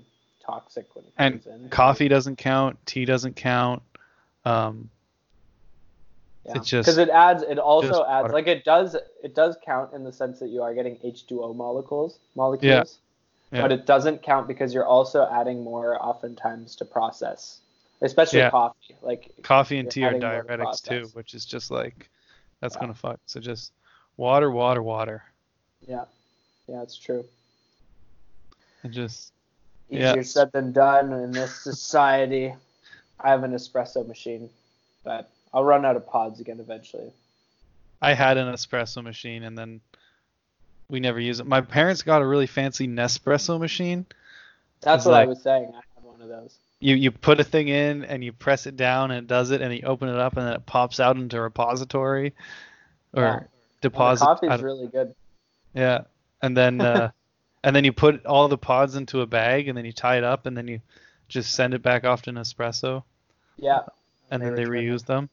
toxic when it And comes in. Coffee doesn't count, tea doesn't count. Um, Yeah. it's just- because it adds. It also adds water. like it does. It does count in the sense that you are getting H2O molecules. Molecules. Yeah. yeah. But it doesn't count because you're also adding more oftentimes to process, especially Yeah. coffee. Like coffee and tea are diuretics too, which is just like that's gonna fuck. So just water, water, water, yeah, yeah, it's true. and just Easier Yeah. said than done in this society. I have an espresso machine, but I'll run out of pods again eventually. I had an espresso machine and then we never use it. My parents got a really fancy Nespresso machine. That's what I was saying. I have one of those. You you put a thing in and you press it down and it does it and you open it up and then it pops out into a repository or Yeah. And deposit. the coffee's really good. Yeah, and then uh, *laughs* and then you put all the pods into a bag and then you tie it up and then you just send it back off to Nespresso Yeah. and then they reuse them.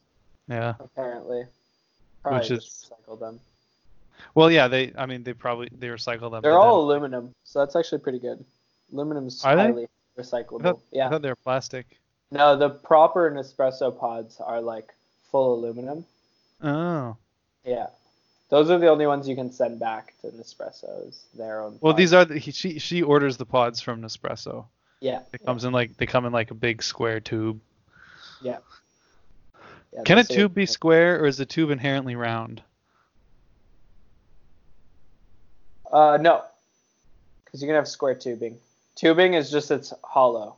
Yeah. Apparently. Probably Which just recycle them. Well, yeah, they. I mean, they probably they recycle them. They're all then- aluminum, so that's actually pretty good. Aluminum's Are they? highly I recyclable. thought, I yeah. thought they were plastic. No, the proper Nespresso pods are like full aluminum. Oh. Yeah. Those are the only ones you can send back to Nespresso's their own. Well, pods. these are the, he, she she orders the pods from Nespresso. Yeah. It comes in like they come in like a big square tube. Yeah. yeah Can a tube be square or is the tube inherently round? Uh, no. Because you can have square tubing. Tubing is just it's hollow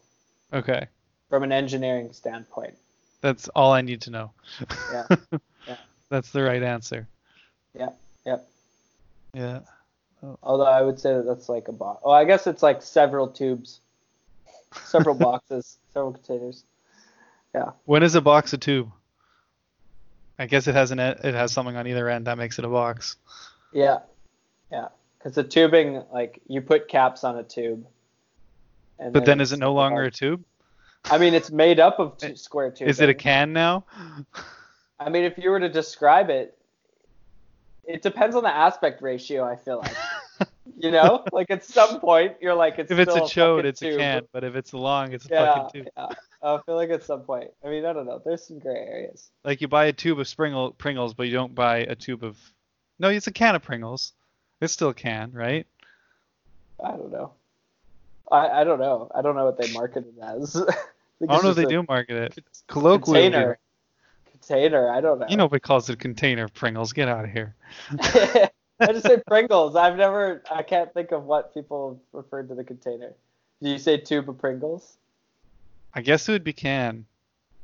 Okay, from an engineering standpoint. that's all I need to know. Yeah. *laughs* Yeah. That's the right answer. Yep. Yep. Yeah. Although I would say that that's like a box. Oh, I guess it's like several tubes, several *laughs* boxes, several containers. Yeah. When is a box a tube? I guess it has an it has something on either end that makes it a box. Yeah. Yeah. Because the tubing, like you put caps on a tube. And But then it's is it no longer a tube? I mean, it's made up of *laughs* two square tubing. Is it a can now? I mean, if you were to describe it, it depends on the aspect ratio. I feel like, *laughs* you know, like at some point you're like, it's if it's a chode, it's tube. a can. But if it's long, it's a Yeah, fucking tube. yeah. I feel like at some point. I mean, I don't know. There's some gray areas. Like you buy a tube of Springle, Pringles, but you don't buy a tube of. No, it's a can of Pringles. It's still a can, right? I don't know. I, I don't know. I don't know what they market it as. *laughs* I I don't know if they a do market it. Colloquially. Container. Container. I don't know. You know what calls it a container of Pringles. Get out of here. *laughs* I just say Pringles. I've never. I can't think of what people referred to the container. Do you say tube of Pringles? I guess it would be can.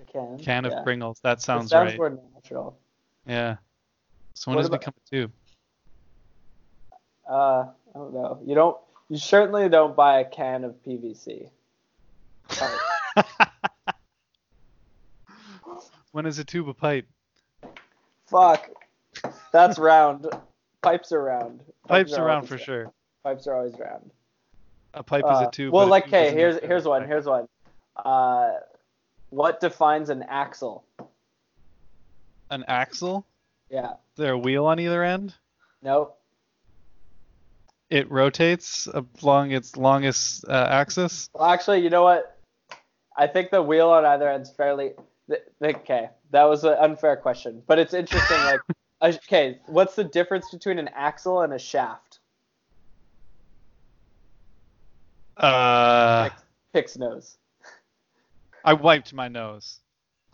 I can. Can of yeah. Pringles. That It sounds, sounds right. more natural. Yeah. So when What does it become a tube? Uh, I don't know. You don't. You certainly don't buy a can of PVC. *laughs* Right. when is a tube a pipe? Fuck. That's round. Pipes are round. Pipes are around always for sure. Pipes are always round. A pipe Uh, is a tube. well, like, tube okay, here's here's one. pipe. Here's one. Uh, what defines an axle? an axle. Yeah. Is there a wheel on either end? Nope. It rotates along its longest uh, axis. Well, actually, you know what? I think the wheel on either end's fairly. Th- th- Okay, that was an unfair question, but it's interesting. Like, *laughs* okay, what's the difference between an axle and a shaft? Uh, Pix nose. I wiped my nose.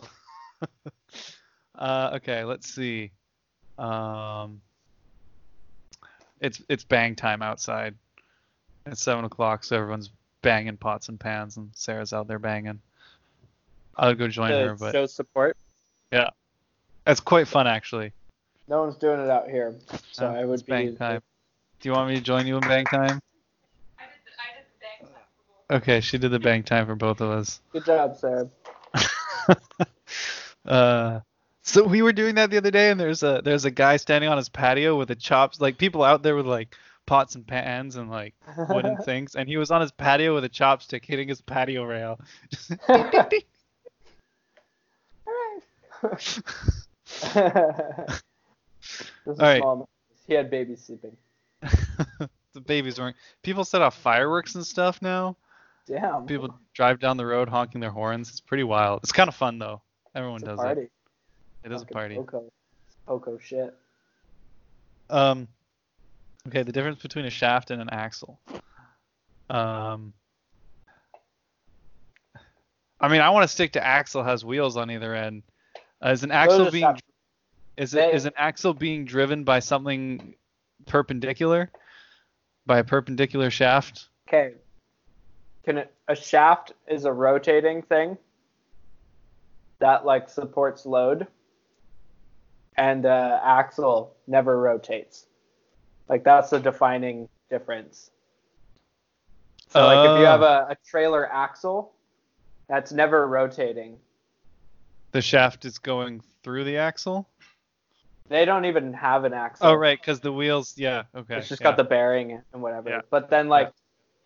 *laughs* uh, okay, let's see. Um, it's it's bang time outside. It's seven o'clock, so everyone's banging pots and pans, and Sarah's out there banging. I'll go join her, but show support. Yeah. It's quite fun actually. No one's doing it out here, so Uh, I would bang be. time. Do you want me to join you in bang time? I did the, I did the bang time. Okay, she did the bang time for both of us. Good job, Sarah. *laughs* uh, so we were doing that the other day, and there's a there's a guy standing on his patio with the chops, like people out there with like pots and pans and like wooden *laughs* things, and he was on his patio with a chopstick hitting his patio rail. *laughs* All right. small. He had babies sleeping. *laughs* the babies weren't. People set off fireworks and stuff now. Damn. People drive down the road honking their horns. It's pretty wild. It's kind of fun though. Everyone does party. it. It is a party. Poco. Poco shit. Um, okay, the difference between a shaft and an axle. Um, I mean, I want to stick to axle has wheels on either end. Uh, is an axle being is it is an axle being driven by something perpendicular? By a perpendicular shaft? Okay. Can it, a shaft is a rotating thing that like supports load, and uh, axle never rotates. Like that's the defining difference. So like if you Oh. have a, a trailer axle, that's never rotating. The shaft is going through the axle? They don't even have an axle. Oh, right, because the wheels. Yeah. Okay. It's just yeah. got the bearing and whatever. Yeah. But then like,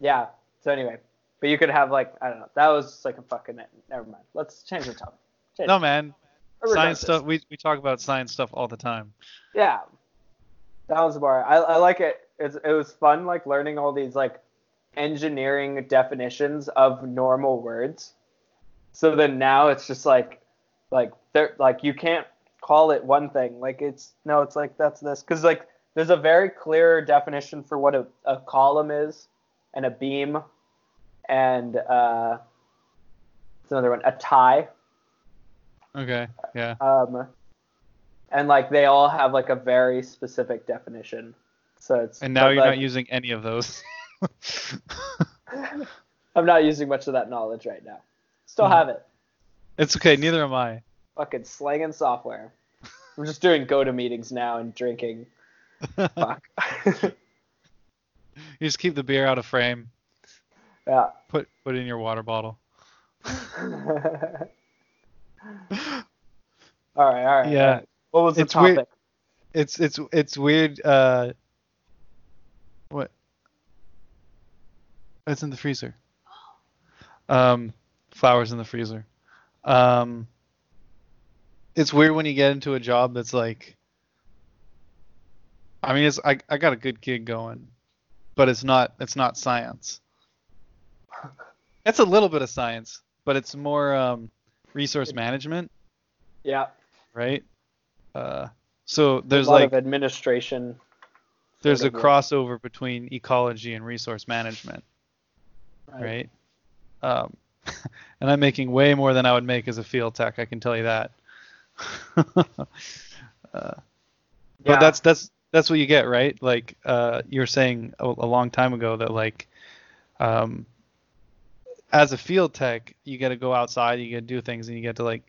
yeah. So anyway, but you could have like I don't know. That was just like a fucking. Never mind. Let's change the topic. Change No man, science stuff. We we talk about science stuff all the time. Yeah. That was more. I, I like it. It's, it was fun, like learning all these like engineering definitions of normal words. So then now it's just like, like there, like you can't call it one thing. Like it's no, it's like that's this because like there's a very clear definition for what a, a column is, and a beam, and uh, it's another one, a tie. Okay. Yeah. Um, and like they all have like a very specific definition. So it's And now but, you're like, not using any of those. *laughs* *laughs* I'm not using much of that knowledge right now. Still Mhm. have it. It's okay. Neither am I. Fucking slanging software. I'm just doing go to meetings now and drinking. *laughs* Fuck. *laughs* you just keep the beer out of frame. yeah. Put put in your water bottle. *laughs* all right, all right. Yeah. all right. What was the It's weird- topic? It's it's it's weird. Uh, what? It's in the freezer. Um, flowers in the freezer. Um, it's weird when you get into a job that's like. I mean, it's I I got a good gig going, but it's not it's not science. It's a little bit of science, but it's more um, resource management, Yeah. right? Uh, so there's a lot like of administration. there's a sort of, crossover between ecology and resource management, right? Um, *laughs* and I'm making way more than I would make as a field tech. I can tell you that. *laughs* uh, Yeah. But that's that's that's what you get, right? Like uh, you were saying a, a long time ago that like, um, as a field tech, you got to go outside, you got to do things, and you get to like,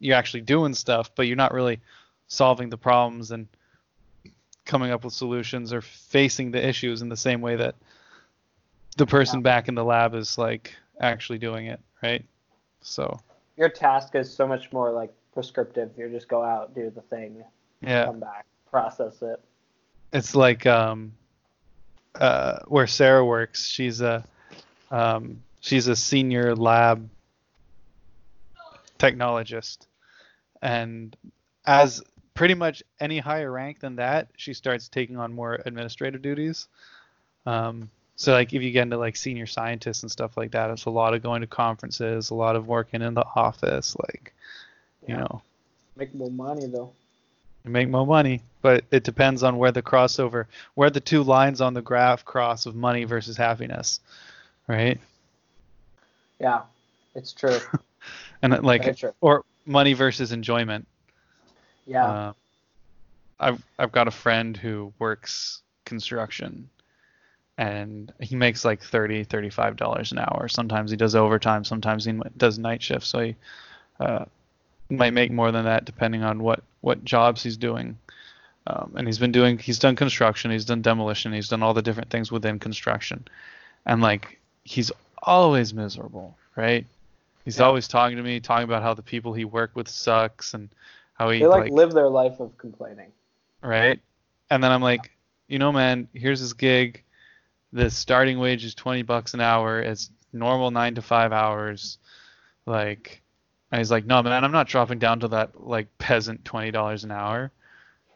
you're actually doing stuff, but you're not really solving the problems and coming up with solutions or facing the issues in the same way that the person Yeah. back in the lab is like actually doing it, right? So your task is so much more like prescriptive. You just go out, do the thing, yeah, come back, process it. it's like um, uh, where Sarah works. She's a um, she's a senior lab technologist, and as pretty much any higher rank than that, she starts taking on more administrative duties. Um, so like if you get into like senior scientists and stuff like that, it's a lot of going to conferences, a lot of working in the office, like you know, Make more money though. you make more money. But it depends on where the crossover, where the two lines on the graph cross of money versus happiness, right? Yeah, it's true. *laughs* And like true. or money versus enjoyment. Yeah. Uh, I've I've got a friend who works construction, and he makes like 30 35 dollars an hour. Sometimes he does overtime. Sometimes he does night shifts. So he uh, might make more than that depending on what what jobs he's doing. Um, and he's been doing he's done construction. He's done demolition. He's done all the different things within construction, and like he's always miserable, right? He's Yeah. always talking to me, talking about how the people he worked with sucks and how he they like, live their life of complaining. right? And then I'm like, you know, man, here's his gig. The starting wage is 20 bucks an hour. It's normal nine to five hours. Like, and he's like, no, man, I'm not dropping down to that like peasant $20 an hour,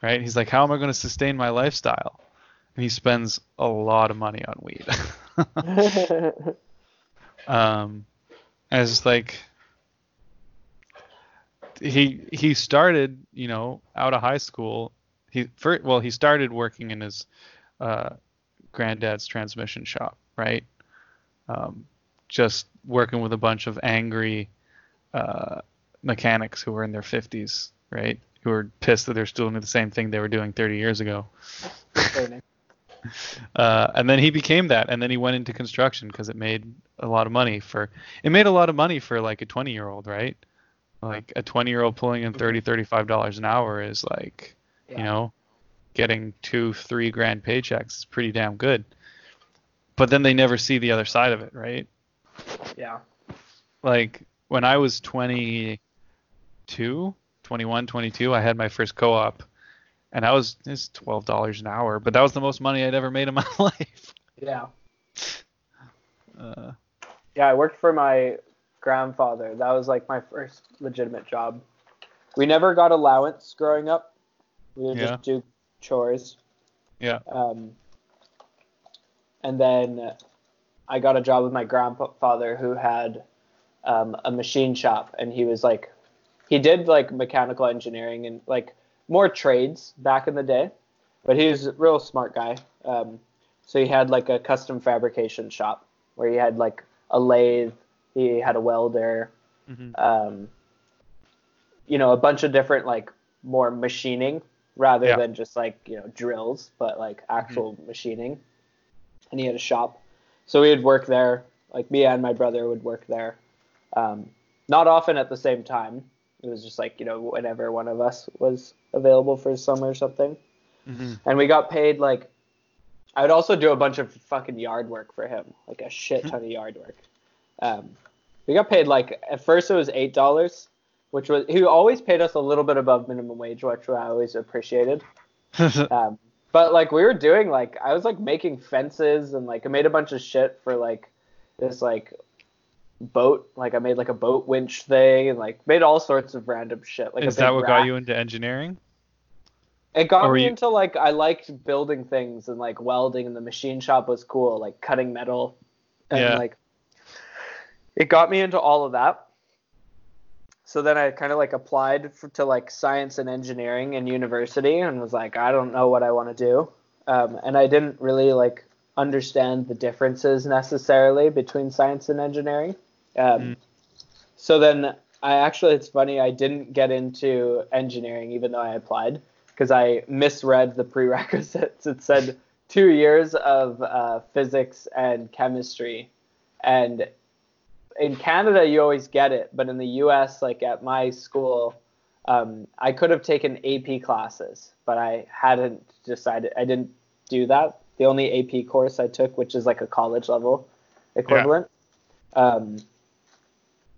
right? He's like, how am I going to sustain my lifestyle? And he spends a lot of money on weed. *laughs* um, and it's just like he he started, you know, out of high school. He first, well, he started working in his uh, granddad's transmission shop, right? Um, just working with a bunch of angry uh, mechanics who were in their 50s, right? Who were pissed that they're still doing the same thing they were doing 30 years ago. *laughs* Uh, and then he became that, and then he went into construction because it made a lot of money for. It made a lot of money for like a 20 year old, right? Like a 20 year old pulling in 30, 35 dollars an hour is like, Yeah. you know, getting two, three grand paychecks is pretty damn good. But then they never see the other side of it, right? Yeah. Like when I was 22, 21, 22, I had my first co-op, and I was it's twelve dollars an hour, but that was the most money I'd ever made in *laughs* my life. Yeah. *laughs* Uh, Yeah, I worked for my grandfather. That was like my first legitimate job. We never got allowance growing up. We would Yeah. just do chores. yeah. Um, and then I got a job with my grandfather who had um, a machine shop, and he was like, he did like mechanical engineering and like more trades back in the day, but he was a real smart guy. Um, so he had like a custom fabrication shop where he had like a lathe, he had a welder, mm-hmm. um, you know, a bunch of different like more machining rather Yeah. than just like you know drills, but like actual machining. And he had a shop, so we would work there. Like me and my brother would work there. Um, not often at the same time. It was just like you know whenever one of us was available for summer or something. hmm And we got paid like. I would also do a bunch of fucking yard work for him, like a shit ton of yard work. Um, we got paid like at first it was eight dollars, which was he always paid us a little bit above minimum wage, which I always appreciated. *laughs* Um, but like we were doing like I was like making fences and like I made a bunch of shit for like this like boat, like I made like a boat winch thing and like made all sorts of random shit. Like Is that what raft. got you into engineering? It got me you- into like I liked building things and like welding, and the machine shop was cool, like cutting metal, and Yeah. like it got me into all of that. So then I kind of like applied for, to like science and engineering in university, and was like, I don't know what I want to do, um, and I didn't really like understand the differences necessarily between science and engineering. Um, Mm. So then I actually, it's funny, I didn't get into engineering even though I applied because I misread the prerequisites. It said two years of uh, physics and chemistry. And in Canada, you always get it, but in the US, like at my school, um, I could have taken AP classes, but I hadn't decided, I didn't do that. The only AP course I took, which is like a college level equivalent, um,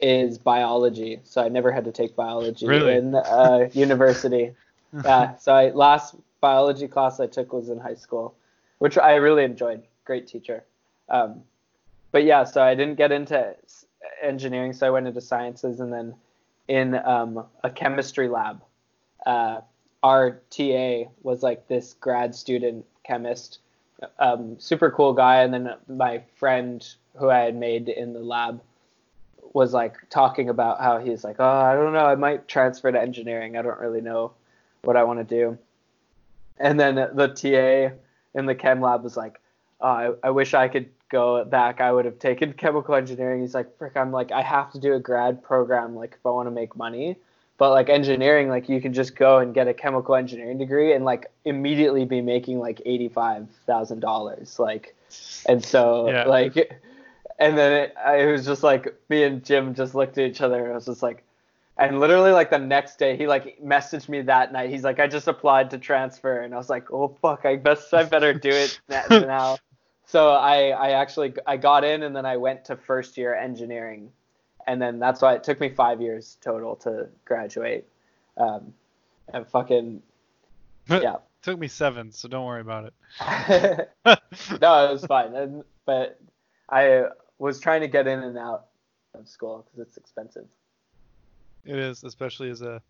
is biology. So I never had to take biology Really? in uh, *laughs* university. *laughs* uh, so I last biology class I took was in high school, which I really enjoyed. Great teacher. Um, but yeah, so I didn't get into engineering, so I went into sciences, and then in um, a chemistry lab, uh, our TA was like this grad student chemist, um, super cool guy, and then my friend who I had made in the lab was like talking about how he's like, oh, I don't know, I might transfer to engineering. I don't really know what I want to do. And then the TA in the chem lab was like, oh, I, I wish I could go back. I would have taken *laughs* chemical engineering. He's like, frick, I'm like, I have to do a grad program, like if I want to make money. But like engineering, like you can just go and get a chemical engineering degree and like immediately be making like eighty five thousand dollars. Like, and so yeah. like, and then it, it was just like me and Jim just looked at each other and I was just like, and literally like the next day he like messaged me that night. He's like, I just applied to transfer, and I was like, oh fuck, I best I better do it *laughs* now. So I I actually I got in and then I went to first year engineering, and then that's why it took me five years total to graduate. Um, and fucking *laughs* yeah. took me seven, so don't worry about it. *laughs* no, it was fine, and, but I was trying to get in and out of school because it's expensive. It is, especially as a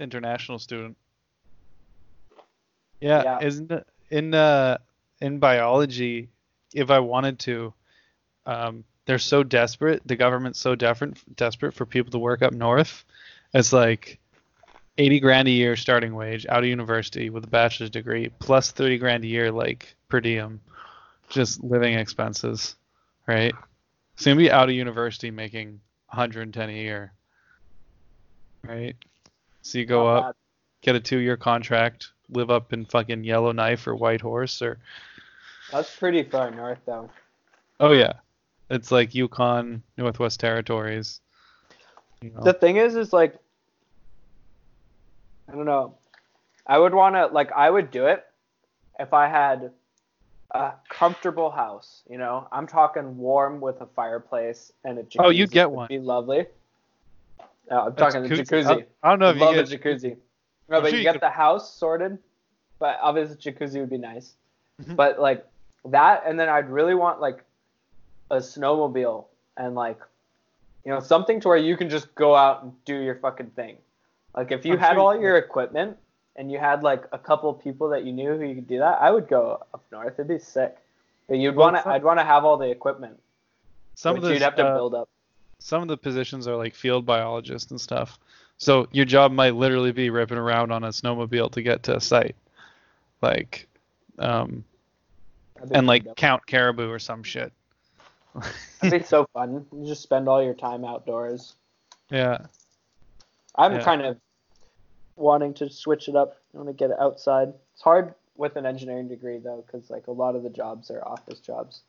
international student. Yeah, yeah. isn't it, in uh in biology? If I wanted to, um, they're so desperate. The government's so different, desperate for people to work up north. It's like eighty grand a year starting wage out of university with a bachelor's degree, plus thirty grand a year like per diem, just living expenses, right? So you'll be out of university making 110 a year right? So you go Not up, bad. get a two-year contract, live up in fucking Yellowknife or Whitehorse or. That's pretty far north, though. Oh yeah, it's like Yukon, Northwest Territories. You know. The thing is, is like, I don't know. I would want to like I would do it if I had a comfortable house. You know, I'm talking warm with a fireplace and a jacuzzi. Oh, you get one. Be lovely. No, I'm talking the jacuzzi. I, don't know if love you get, a jacuzzi. No, but sure you, get the house sorted. But obviously, jacuzzi would be nice. Mm-hmm. But like that, and then I'd really want like a snowmobile and like you know something to where you can just go out and do your fucking thing. Like if you I'm had sure all you your equipment and you had like a couple people that you knew who you could do that, I would go up north. It'd be sick. But you'd well, want to. I'd want to have all the equipment. Some of the you'd have to uh, build up some of the positions are like field biologists and stuff. So your job might literally be ripping around on a snowmobile to get to a site, like, um, and like count caribou or some shit. *laughs* That'd be so fun. You just spend all your time outdoors. Yeah. I'm yeah. kind of wanting to switch it up. I want to get it outside. It's hard with an engineering degree though, because like a lot of the jobs are office jobs.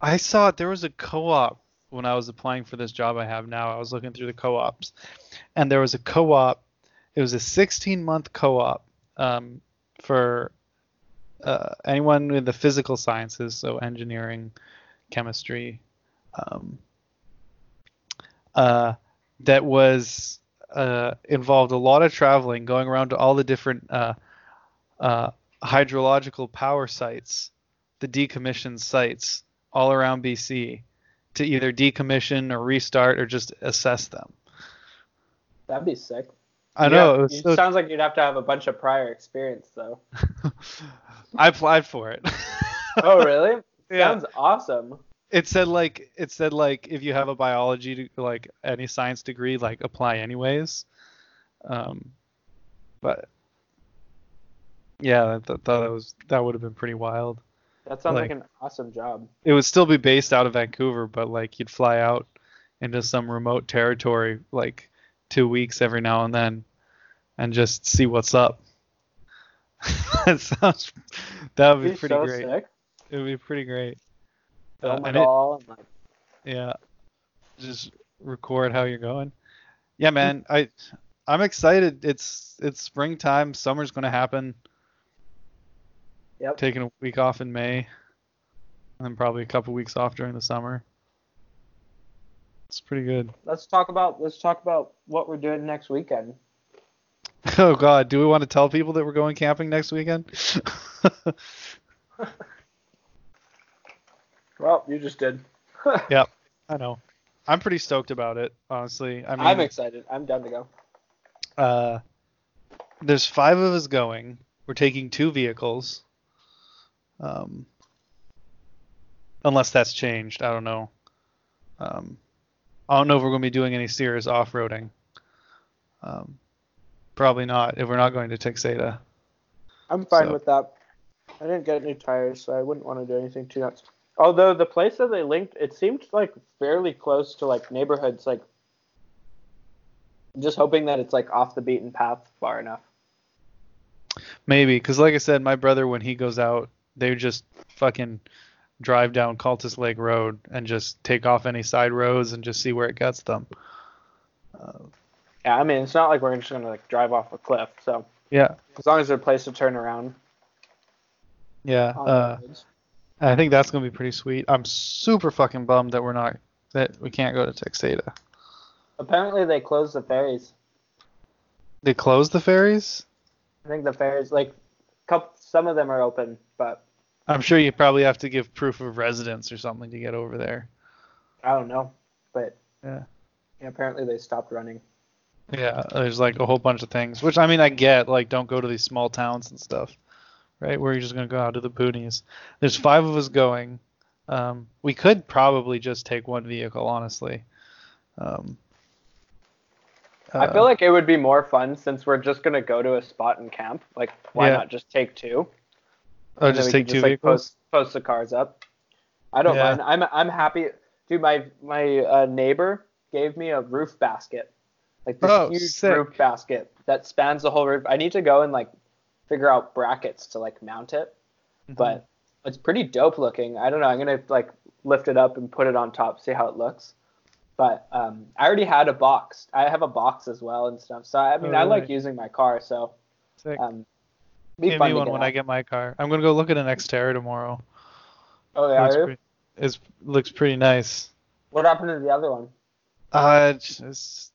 I saw there was a co-op when I was applying for this job I have now, I was looking through the co-ops, and there was a co-op. It was a 16-month co-op um, for uh, anyone in the physical sciences, so engineering, chemistry, um, uh, that was uh, involved a lot of traveling, going around to all the different uh, uh, hydrological power sites, the decommissioned sites all around BC to either decommission or restart or just assess them. That'd be sick. I know. it, it so... sounds like you'd have to have a bunch of prior experience, though. *laughs* I applied for it. *laughs* oh, really? *laughs* Yeah. Sounds awesome. It said like it said like if you have a biology like any science degree like apply anyways. Um, but yeah, I thought that was that would have been pretty wild. That sounds like, like, an awesome job. It would still be based out of Vancouver, but like you'd fly out into some remote territory like two weeks every now and then and just see what's up. *laughs* that sounds that would be, be pretty so great. Sick. It would be pretty great. Film uh, it all. It. Yeah. Just record how you're going. Yeah, man. I I'm excited. It's it's springtime. Summer's gonna happen. Yep. Taking a week off in May, and then probably a couple weeks off during the summer. It's pretty good. Let's talk about let's talk about what we're doing next weekend. *laughs* Oh God, do we want to tell people that we're going camping next weekend? *laughs* Well, you just did. *laughs* yep, I know. I'm pretty stoked about it, honestly. I mean, I'm excited. I'm down to go. uh, there's five of us going. We're taking two vehicles. Um, unless that's changed, I don't know. Um, I don't know if we're going to be doing any serious off-roading. Um, probably not if we're not going to Texada. I'm fine So- with that. I didn't get new tires, so I wouldn't want to do anything too nuts. Although the place that they linked, it seemed like fairly close to like neighborhoods. Like, I'm just hoping that it's like off the beaten path far enough. Maybe, because like I said, my brother when he goes out, they just fucking drive down Cultus Lake Road and just take off any side roads and just see where it gets them. Uh, Yeah, I mean, it's not like we're just gonna like drive off a cliff. So yeah, as long as there's a place to turn around. yeah. Uh. I think that's gonna be pretty sweet. I'm super fucking bummed that we're not that we can't go to Texada. Apparently, they closed the ferries. They closed the ferries. I think the ferries, like, couple, some of them are open, but I'm sure you probably have to give proof of residence or something to get over there. I don't know. But Yeah. yeah, apparently they stopped running. Yeah, there's like a whole bunch of things, which I mean I get, like don't go to these small towns and stuff, right? Where you're just gonna go out to the boonies. There's five of us going. Um, we could probably just take one vehicle, honestly. Um, I uh, feel like it would be more fun since we're just gonna go to a spot and camp. Like, why Yeah. not just take two? oh, just take two like, vehicles. Post, post the cars up. I don't Yeah. mind. I'm I'm happy. Dude, my my uh, neighbor gave me a roof basket, like this Oh, huge sick. roof basket that spans the whole roof. I need to go and like figure out brackets to like mount it, Mhm. but it's pretty dope looking. I don't know. I'm gonna like lift it up and put it on top, see how it looks. But um, I already had a box. I have a box as well and stuff. So I mean, Oh, I like using my car. So Sick. um, be Give fun me one when out. I get my car. I'm gonna go look at an Xterra tomorrow. Oh yeah. looks, are you? pretty, it's, looks pretty nice. What happened to the other one? Uh, it's just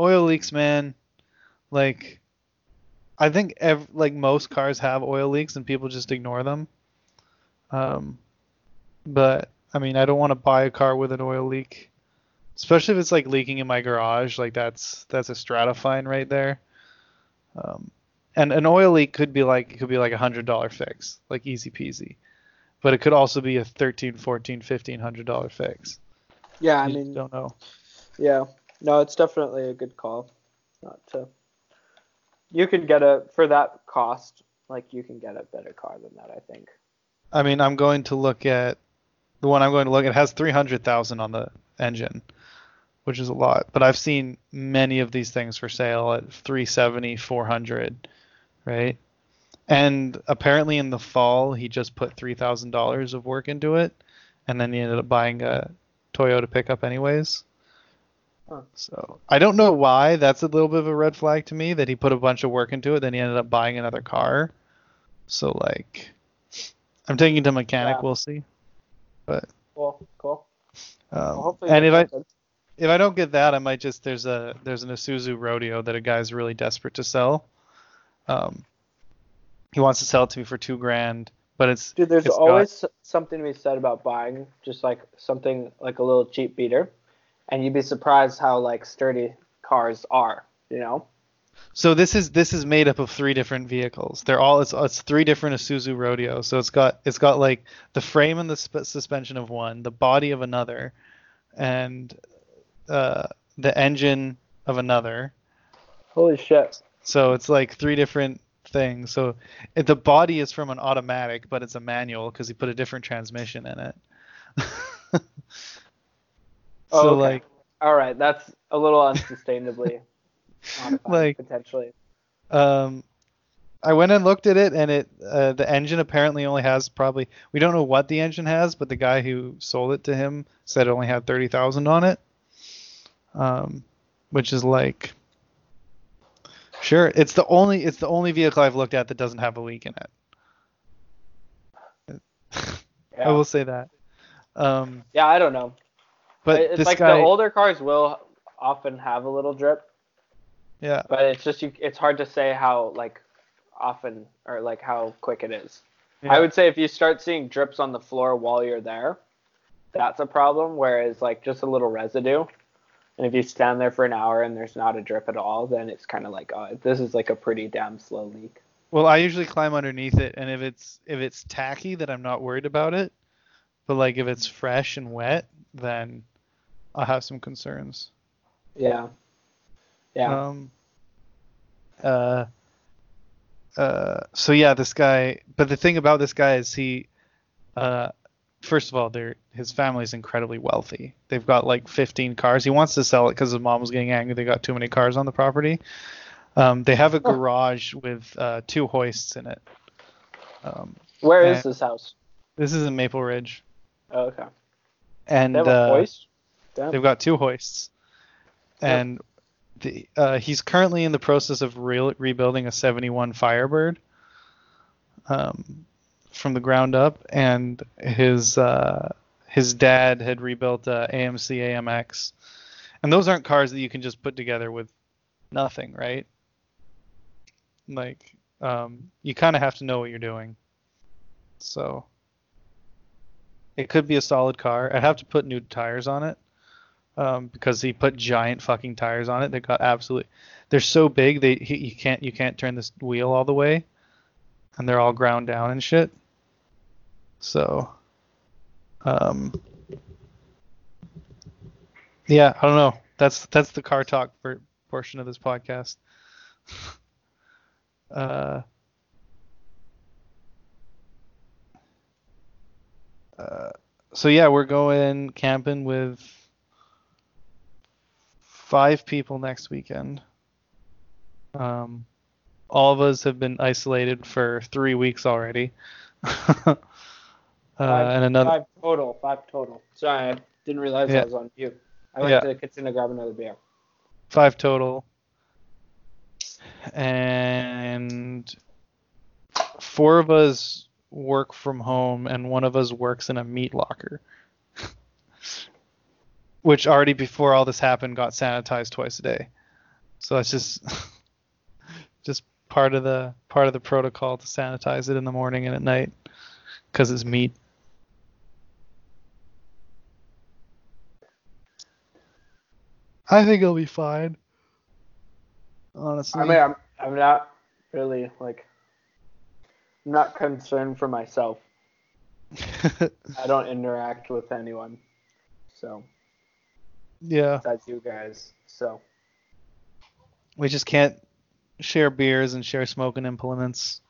oil leaks, man. Like, I think ev- like most cars have oil leaks and people just ignore them. Um, but I mean, I don't want to buy a car with an oil leak, especially if it's like leaking in my garage. Like that's that's a stratifying right there. Um, and an oil leak could be like it could be like a hundred dollar fix, like easy peasy. But it could also be a thirteen, fourteen, fifteen hundred dollar fix. Yeah, I You mean, don't know. yeah, no, it's definitely a good call. Not to. You can get a for that cost, like you can get a better car than that. I think. I mean, I'm going to look at the one I'm going to look at has 300,000 on the engine, which is a lot. But I've seen many of these things for sale at 370, 400, right? And apparently in the fall he just put $3,000 of work into it, and then he ended up buying a Toyota pickup anyways. Huh. So I don't know why. That's a little bit of a red flag to me that he put a bunch of work into it, then he ended up buying another car. So like, I'm taking it to mechanic. Yeah. We'll see. But cool, cool. Um, Well, and if I if I don't get that, I might just there's a there's an Isuzu Rodeo that a guy's really desperate to sell. Um, he wants to sell it to me for two grand, but it's Dude, there's it's got- always something to be said about buying just like something like a little cheap beater, and you'd be surprised how like sturdy cars are. You know. So this is this is made up of three different vehicles. They're all it's it's three different Isuzu Rodeo. So it's got it's got like the frame and the sp- suspension of one, the body of another, and uh, the engine of another. Holy shit. So it's like three different things. So it, the body is from an automatic, but it's a manual because he put a different transmission in it. *laughs* so Oh, okay. like All right, that's a little unsustainably *laughs* Like- potentially. um I went and looked at it and it uh, the engine apparently only has probably we don't know what the engine has, but the guy who sold it to him said it only had 30,000 on it. Um which is like Sure, it's the only it's the only vehicle I've looked at that doesn't have a leak in it. Yeah. *laughs* I will say that. Um yeah, I don't know. But it's like guy the older cars will often have a little drip, Yeah. but it's just you. It's hard to say how like often or like how quick it is. Yeah. I would say if you start seeing drips on the floor while you're there, that's a problem. Whereas like just a little residue, and if you stand there for an hour and there's not a drip at all, then it's kind of like, oh, this is like a pretty damn slow leak. Well, I usually climb underneath it, and if it's if it's tacky, then I'm not worried about it. But like if it's fresh and wet, then I'll have some concerns. Yeah. Yeah. Um. Uh. Uh. So yeah, this guy. But the thing about this guy is he. Uh. First of all, they're his family's incredibly wealthy. They've got like 15 cars. He wants to sell it because his mom was getting angry. They got too many cars on the property. Um, they have a garage with uh, two hoists in it. Um, Where is this house? this is in Maple Ridge, Oh, okay. and They have a uh, hoist. Damn. they've got two hoists, and the, uh, he's currently in the process of re- rebuilding a 71 Firebird um, from the ground up, and his uh, his dad had rebuilt a AMC AMX, and those aren't cars that you can just put together with nothing, right? Like, um, you kind of have to know what you're doing. So, it could be a solid car. I'd have to put new tires on it um, because he put giant fucking tires on it. They got absolutely. They're so big they he, you can't you can't turn this wheel all the way, and they're all ground down and shit. So, um, yeah, I don't know. That's that's the car talk for portion of this podcast. *laughs* uh, uh, so yeah, we're going camping with five people next weekend. Um, all of us have been isolated for three weeks already. *laughs* uh, Five- and another Five total. Five total. Sorry, I didn't realize Yeah. I was on mute. I went Yeah. to the kitchen to grab another beer. five total. And four of us work from home, and one of us works in a meat locker. Which already before all this happened got sanitized twice a day. So that's just *laughs* just part of the part of the protocol to sanitize it in the morning and at night because it's meat. I think it'll be fine. Honestly. I mean, I'm, I'm not really like, I'm not concerned for myself. *laughs* I don't interact with anyone, so yeah, besides you guys. So we just can't share beers and share smoking implements.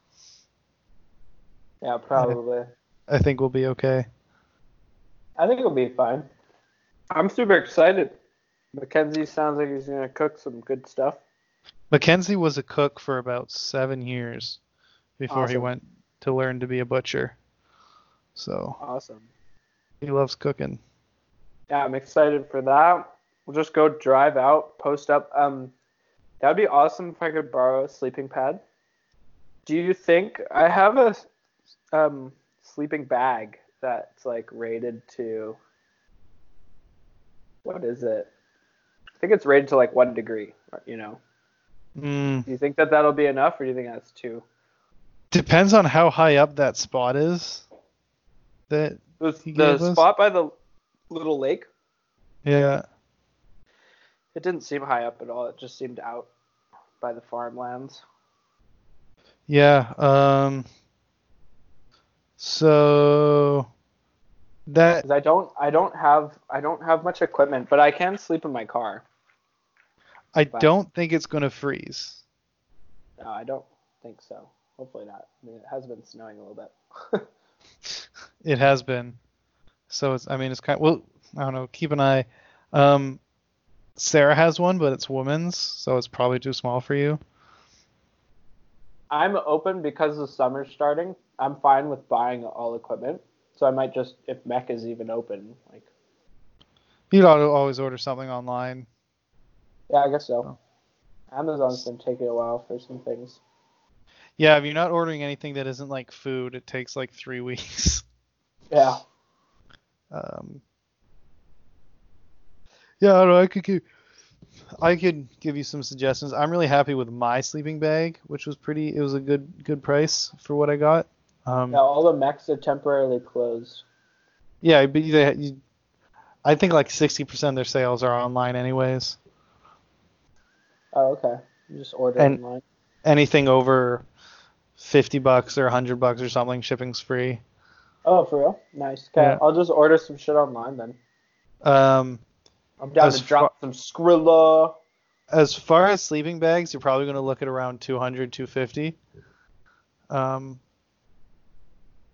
yeah, probably. I think we'll be okay. I think it'll be fine. I'm super excited. Mackenzie sounds like he's gonna cook some good stuff. Mackenzie was a cook for about seven years before he went to learn to be a butcher. So Awesome. he loves cooking. Yeah, I'm excited for that. We'll just go drive out, post up. Um, that'd be awesome if I could borrow a sleeping pad. Do you think I have a um sleeping bag that's like rated to what is it? I think it's rated to like one degree. You know, Mm, do you think that that'll be enough, or do you think that's too? depends on how high up that spot is. That The, the spot by the little lake, yeah. it didn't seem high up at all. It just seemed out by the farmlands. Yeah. Um. So that I don't I don't have I don't have much equipment, but I can sleep in my car. I Wow. don't think it's gonna freeze. No, I don't think so. Hopefully not. I mean, it has been snowing a little bit. *laughs* It has been. So it's. I mean, it's kind. of, well, I don't know. Keep an eye. Um, Sarah has one, but it's woman's, so it's probably too small for you. I'm open because the summer's starting. I'm fine with buying all equipment. So I might just if MEC is even open, like You'd ought always order something online. yeah, I guess so. Amazon's been taking a while for some things. Yeah, if you're not ordering anything that isn't like food, it takes like three *laughs* weeks. Yeah. Um, yeah, I don't know. I could keep. I could give you some suggestions. I'm really happy with my sleeping bag, which was pretty. It was a good good price for what I got. Um, Yeah, all the MECs are temporarily closed. yeah, but they, you, I think like 60% of their sales are online anyways. Oh, okay. You just order And- online. Anything over 50 bucks or 100 bucks or something, shipping's free. Oh, for real? Nice. Okay, Yeah. I'll just order some shit online then. Um, I'm down to drop some Skrilla. as far as sleeping bags, you're probably going to look at around 200, 250. Um,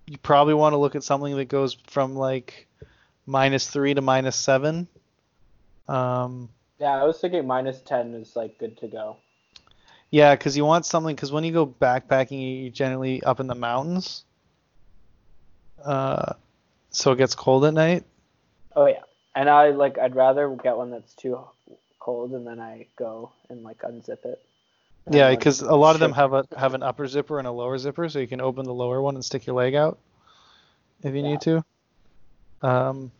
you probably want to look at something that goes from like minus three to minus seven. Um, Yeah, I was thinking minus 10 is like good to go. yeah, because you want something. Because when you go backpacking, you're generally up in the mountains, uh, so it gets cold at night. Oh yeah, and I like I'd rather get one that's too cold and then I go and like unzip it. Yeah, because a lot of them have a have an upper zipper and a lower zipper, so you can open the lower one and stick your leg out if you need to. Um,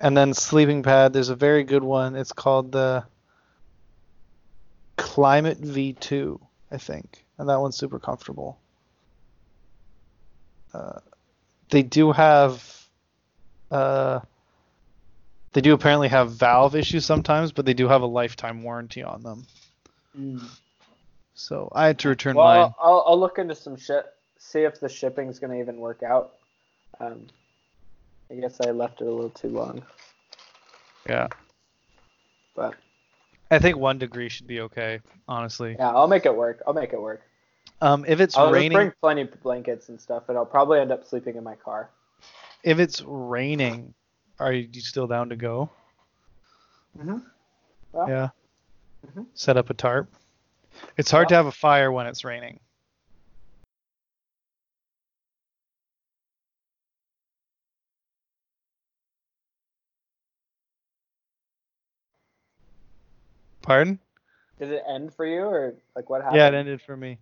and then sleeping pad, there's a very good one. It's called the Klymit V2, I think, and that one's super comfortable. Uh, they do have, uh, they do apparently have valve issues sometimes, but they do have a lifetime warranty on them. Mm. So I had to return Well, mine. I'll I'll look into some shit. See if the shipping's gonna even work out. Um, I guess I left it a little too long, Yeah. but I think one degree should be okay, honestly. yeah, I'll make it work. I'll make it work. Um, if it's I'll raining, bring plenty of blankets and stuff, and I'll probably end up sleeping in my car. if it's raining, are you still down to go? Mhm. Well, Yeah. Mhm. Set up a tarp. It's hard to have a fire when it's raining. Pardon? Did it end for you, or like what happened? Yeah, it ended for me.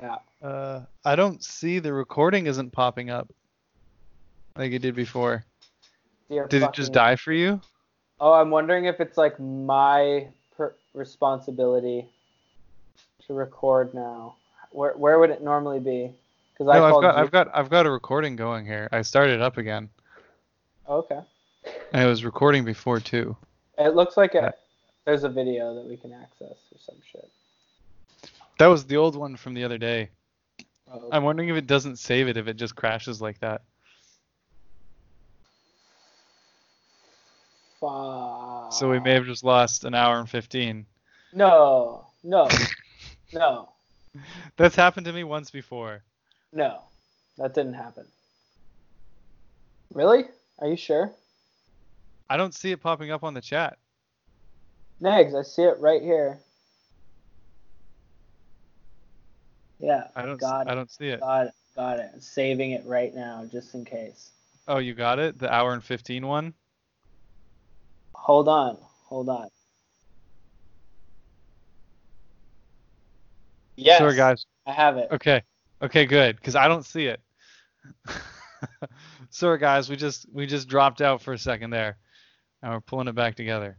Yeah. Uh, I don't see the recording isn't popping up like it did before. Dear Did it just die for you? Oh, I'm wondering if it's like my per- responsibility to record now. Where where would it normally be? Because I No, I've got you. I've got I've got a recording going here. I started it up again. Okay. And it was recording before too. It looks like it, there's a video that we can access or some shit. That was the old one from the other day. Oh, I'm wondering if it doesn't save it if it just crashes like that. fuck. So we may have just lost an hour and 15. No, no, *laughs* no, That's happened to me once before. no. That didn't happen. Really? Are you sure? I don't see it popping up on the chat. Negs, I see it right here. Yeah, I don't got I don't see it. Got it. Got it. Saving it right now just in case. Oh, you got it? The hour and 15 one? Hold on. Hold on. Yes. Sorry guys. I have it. Okay. Okay, good cuz I don't see it. *laughs* Sorry guys, we just we just dropped out for a second there. And we're pulling it back together.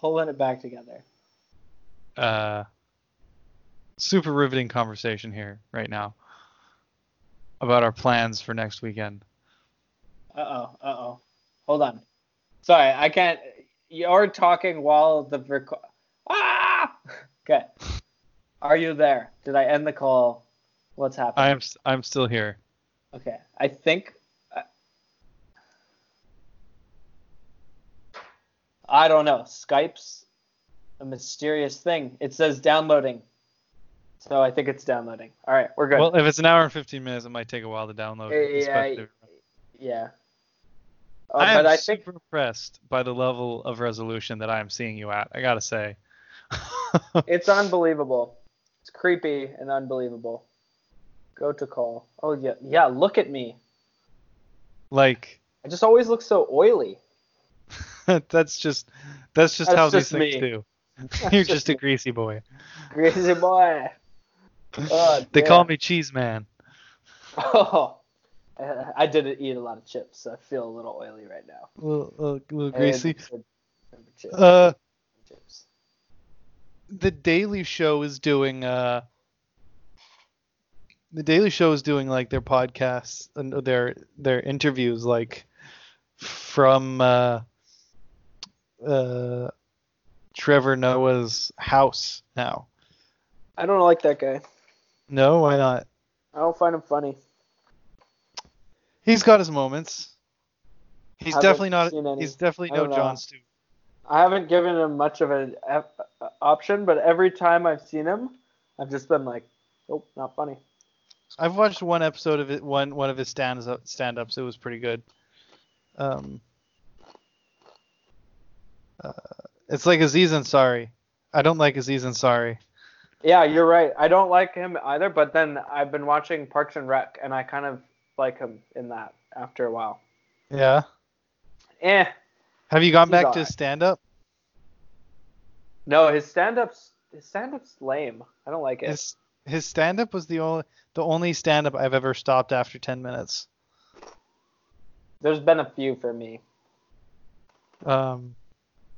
Pulling it back together. uh, super riveting conversation here right now about our plans for next weekend. Uh oh. Uh oh. Hold on. Sorry, I can't. You're talking while the record. Ah! *laughs* Okay. Are you there? Did I end the call? What's happening? I am s- I'm still here. Okay. I think. I don't know. Skype's a mysterious thing. It says downloading. So I think it's downloading. All right, we're good. Well, if it's an hour and 15 minutes, it might take a while to download. Yeah, especially- yeah. Uh, I am I think super impressed by the level of resolution that I am seeing you at. I gotta say. *laughs* it's unbelievable. It's creepy and unbelievable. Go to call. Oh yeah, yeah. Look at me. like I just always look so oily. *laughs* that's just that's just That's how just these things me. do. *laughs* You're just just a greasy boy. Greasy boy. Oh, They call me cheese man. Oh, *laughs* I- didn't eat a lot of chips, so I feel a little oily right now. A little, a little greasy. some- some chips. Uh, Chips. The Daily Show is doing uh the Daily Show is doing like their podcasts and their their interviews like from uh uh Trevor Noah's house now. I don't like that guy. No, why not? I don't find him funny. He's got his moments. He's definitely not. He's definitely no. Jon Stewart. I haven't given him much of an option, but every time I've seen him, I've just been like, nope, not funny. I've watched one episode of it, one one of his stand stand ups. It was pretty good. Um, uh, it's like Aziz Ansari. I don't like Aziz Ansari. Yeah, you're right. I don't like him either, but then I've been watching Parks and Rec, and I kind of like him in that after a while. Yeah. Eh. Have you gone back to alright. stand up? No, his stand-ups, his stand-up's lame. I don't like it. His his stand up was the only the only stand up I've ever stopped after ten minutes. There's been a few for me. Um,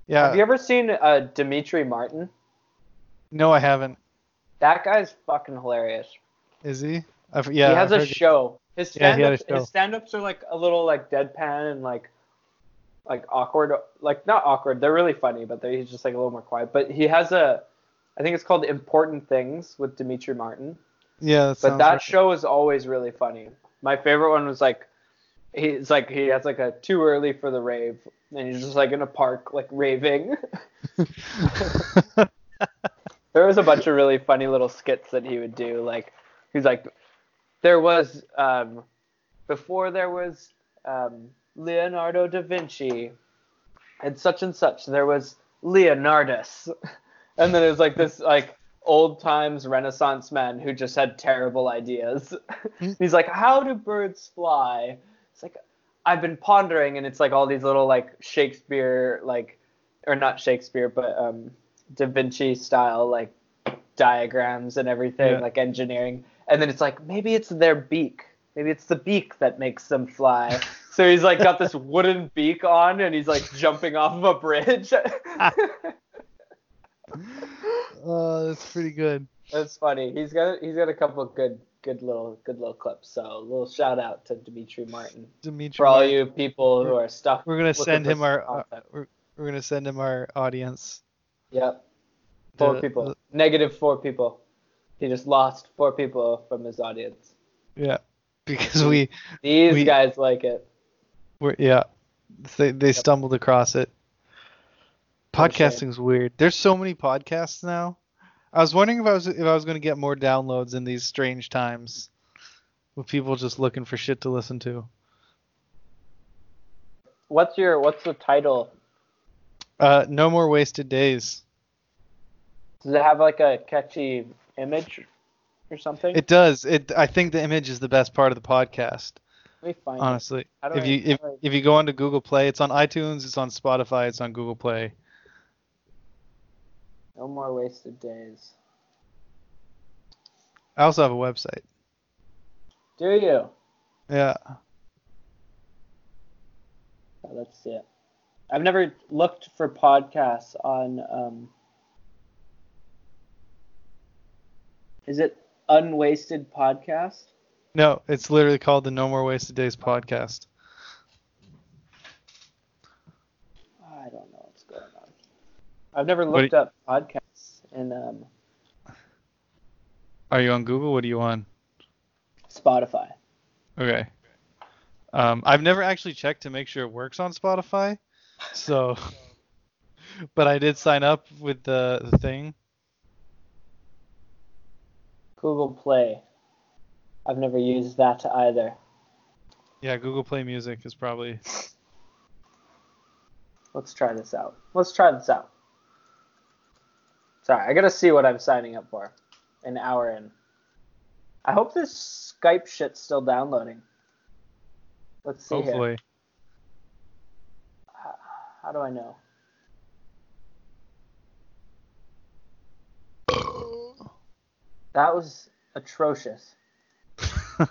yeah. Have you ever seen uh, Demetri Martin? No, I haven't. That guy's fucking hilarious. Is he? I've, yeah. he has I've a show. His Yeah, he had a stand-ups, show. his stand-ups are like a little like deadpan and like like awkward, like not awkward. They're really funny, but they're, he's just like a little more quiet. But he has a, I think it's called Important Things with Demetri Martin. Yeah, that But that right. show is always really funny. My favorite one was like, he's like he has like a too early for the rave, and he's just like in a park like raving. *laughs* *laughs* *laughs* there was a bunch of really funny little skits that he would do. Like he's like, there was um, before there was um, Leonardo da Vinci, and such and such. There was Leonardus, *laughs* and then it was like this like old times Renaissance man who just had terrible ideas. *laughs* he's like, how do birds fly? It's like I've been pondering, and it's like all these little like Shakespeare like, or not Shakespeare, but um, Da Vinci style like diagrams and everything, Yeah. like engineering. And then it's like maybe it's their beak. Maybe it's the beak that makes them fly. *laughs* so he's like got this wooden beak on, and he's like jumping off of a bridge. *laughs* Oh, that's pretty good. That's funny. He's got he's got a couple of good good little good little clips. So a little shout out to Demetri Martin Demetri. for all Martin. you people who are stuck. We're gonna send him our. Uh, we're, we're gonna send him our audience. Yep. Four The- people. the- Negative four people. He just lost four people from his audience. Yeah, *laughs* because we These We- guys like it. were yeah, they they stumbled across it. Podcasting's weird. There's so many podcasts now. I was wondering if I was if I was gonna get more downloads in these strange times, with people just looking for shit to listen to. What's your what's the title? Uh, no more wasted days. Does it have like a catchy image or something? It does. It. I think the image is the best part of the podcast. Let me find it. Honestly, if you if, if you go onto Google Play, it's on iTunes, it's on Spotify, it's on Google Play. No more wasted days. I also have a website. Do you? Yeah. Oh, let's see it. I've never looked for podcasts on. Um, is it Unwasted Podcast? No, it's literally called the No More Wasted Days podcast. I don't know what's going on. I've never looked up podcasts and um, Are you on Google? What are you on? Spotify. Okay. Um, I've never actually checked to make sure it works on Spotify. So, *laughs* but I did sign up with the, the thing. Google Play. I've never used that either. Yeah, Google Play Music is probably. Let's try this out. Let's try this out. Sorry, I gotta see what I'm signing up for. An hour in. I hope this Skype shit's still downloading. Let's see here. How do I know? That was atrocious. *laughs*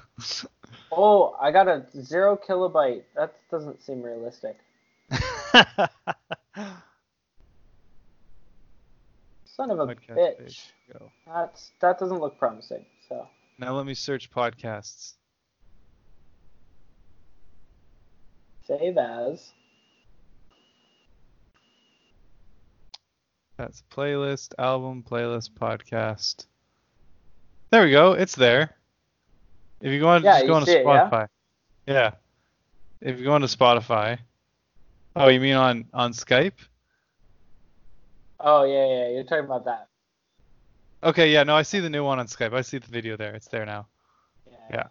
Oh, I got a zero kilobyte. That doesn't seem realistic. *laughs* Son of a Podcast bitch. page. Go. That's that doesn't look promising. So Now let me search podcasts. save as. That's playlist, album, playlist, podcast. There we go. It's there. If you go on, Yeah, just go on to see it, yeah? Spotify. Yeah. If you go on to Spotify. Oh, you mean on on Skype? Oh yeah, yeah. You're talking about that. Okay, yeah, no, I see the new one on Skype. I see the video there. It's there now. Yeah.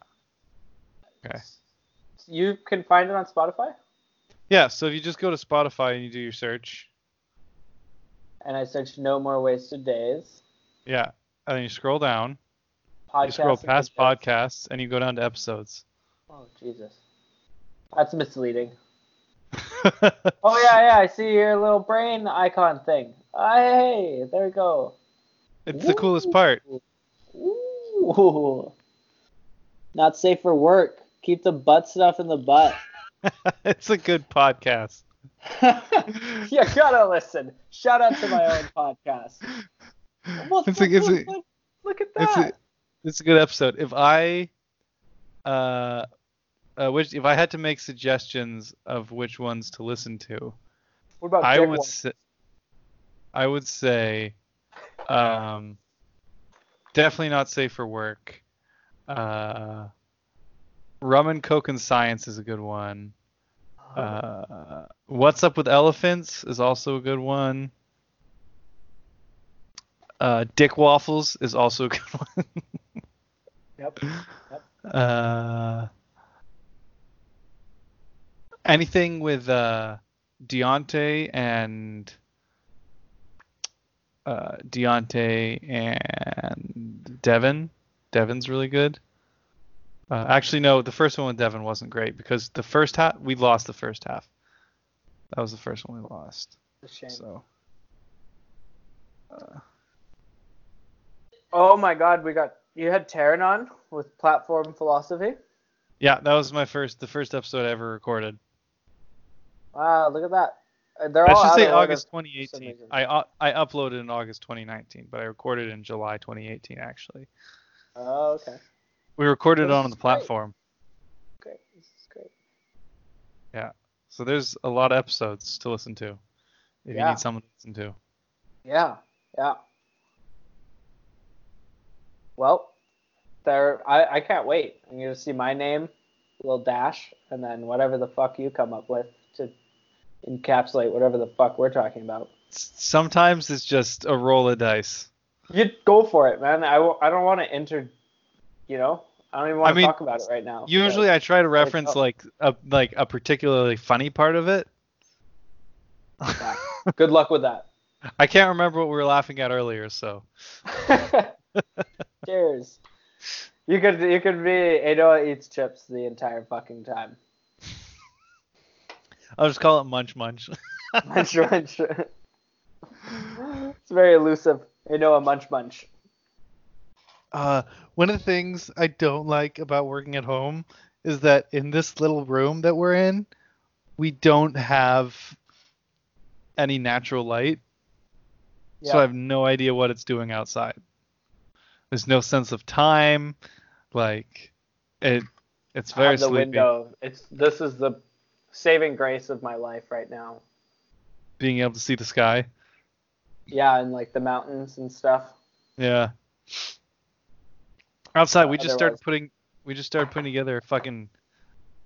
Okay. You can find it on Spotify, Yeah, so if you just go to Spotify and you do your search, and I searched "No More Wasted Days." yeah, and then you scroll down, Podcast you scroll past day. podcasts, and you go down to episodes. Oh Jesus, that's misleading. *laughs* Oh yeah, yeah. I see your little brain icon thing. Ah, hey, there we go. it's the coolest part. Ooh. Not safe for work. Keep the butt stuff in the butt. *laughs* it's a good podcast. *laughs* you gotta listen. Shout out to my own *laughs* podcast. Look, It's a- look, it's a- look, look, look at It's that. a, it's a good episode. If I, uh, uh, which if I had to make suggestions of which ones to listen to, what about I would say, I would say, um, definitely not safe for work. Uh, Rum and Coke and Science is a good one. Uh, What's Up with Elephants is also a good one. Uh, Dick Waffles is also a good *laughs* one. Yep. Uh, anything with uh, Deontay and uh, Deontay and Devin. Devin's really good. Uh, actually, no, the first one with Devin wasn't great because the first half we lost the first half. That was the first one we lost. A shame. So Oh my God, we got you had Taryn on with platform philosophy. yeah, that was my first the first episode I ever recorded. Wow, look at that. Uh, They're I should say August 2018. I uh, I uploaded in August 2019, but I recorded in July 2018 actually. Oh, okay. We recorded it on the platform. Great. This is great. Yeah. So there's a lot of episodes to listen to if you Yeah. need someone to listen to. Yeah, yeah. Well, there. I, I can't wait. I'm gonna see my name, little dash, and then whatever the fuck you come up with to encapsulate whatever the fuck we're talking about. Sometimes it's just a roll of dice. You go for it, man. I, w- I don't want to enter. You know, I don't even want I to mean, talk about it right now. Usually I try to reference oh. like a like a particularly funny part of it. Yeah. *laughs* Good luck with that. I can't remember what we were laughing at earlier, so *laughs* Cheers. You could you could be Ado eats chips the entire fucking time. *laughs* I'll just call it munch munch. Munch munch. it's very elusive. Ado a munch munch. Uh, one of the things I don't like about working at home is that in this little room that we're in, we don't have any natural light. So I have no idea what it's doing outside. There's no sense of time. Like it it's very the sleepy. window. It's this is the saving grace of my life right now. Being able to see the sky. Yeah, and like the mountains and stuff. Yeah. Outside, we just started putting we just started putting together fucking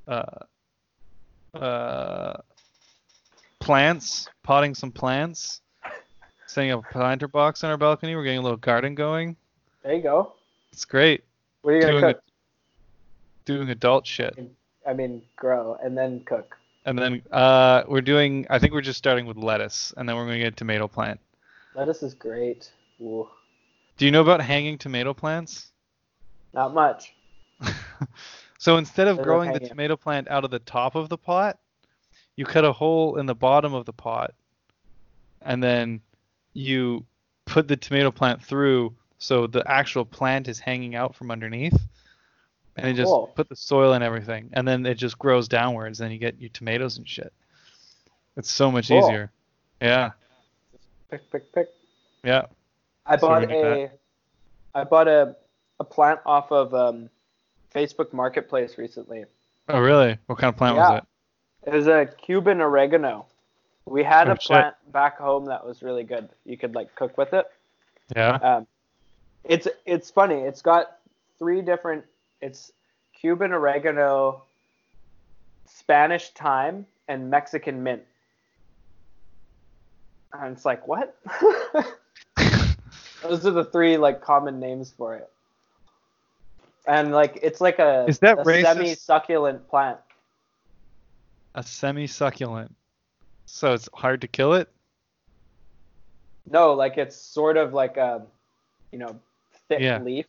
uh uh plants, potting some plants, setting up a planter box on our balcony. We're getting a little garden going. There you go. It's great. What are you gonna Doing cook? Doing adult shit. I mean, grow and then cook. And then uh we're doing I think we're just starting with lettuce and then we're gonna get a tomato plant. Lettuce is great. Ooh, Do you know about hanging tomato plants? Not much. *laughs* so instead of They're growing the hanging. tomato plant out of the top of the pot, you cut a hole in the bottom of the pot, and then you put the tomato plant through so the actual plant is hanging out from underneath. And you just put the soil and everything, and then it just grows downwards, and you get your tomatoes and shit. It's so much Cool. easier. Yeah, Pick, pick, pick. yeah. I bought a I bought a a plant off of um, Facebook Marketplace recently. Oh, really? What kind of plant Yeah. was it? It was a Cuban oregano. We had Oh, a shit. plant back home that was really good. You could like cook with it. Yeah. Um, it's it's funny. It's got three different. It's Cuban oregano, Spanish thyme, and Mexican mint. And it's like what? *laughs* *laughs* Those are the three like common names for it. And like it's like a, Is that a racist? semi-succulent plant. A semi-succulent. So it's hard to kill it. No, like it's sort of like a, you know, thick Yeah. leaf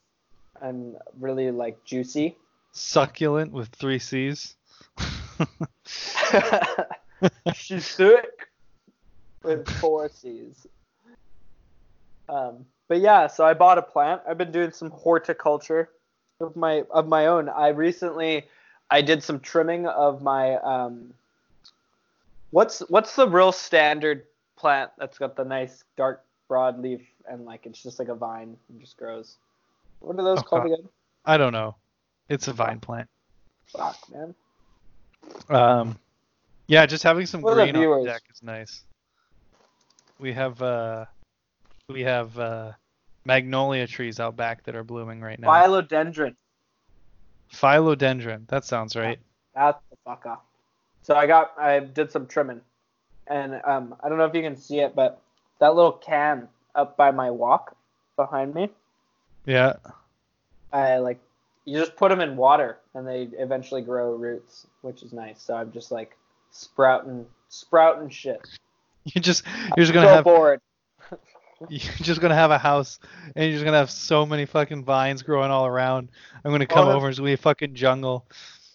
and really like juicy. Succulent with three C's. *laughs* She's thick with four C's. Um, but yeah, so I bought a plant. I've been doing some horticulture of my of my own. I recently I did some trimming of my um what's what's the real standard plant that's got the nice dark broad leaf and like it's just like a vine and just grows. What are those Oh, called God. again? I don't know. It's a vine plant. Fuck, man. Um, yeah, just having some What green on the deck is nice. We have uh, we have uh, magnolia trees out back that are blooming right now. Philodendron. Philodendron. That sounds right. That's the fucker. So I got I did some trimming, and um I don't know if you can see it, but that little can up by my walk behind me, Yeah. I like you just put them in water and they eventually grow roots, which is nice. So I'm just like sprouting sprouting shit. *laughs* You just you're just gonna so have bored. *laughs* you're just gonna have a house and you're just gonna have so many fucking vines growing all around. I'm gonna come oh, no. over and it's gonna be a fucking jungle.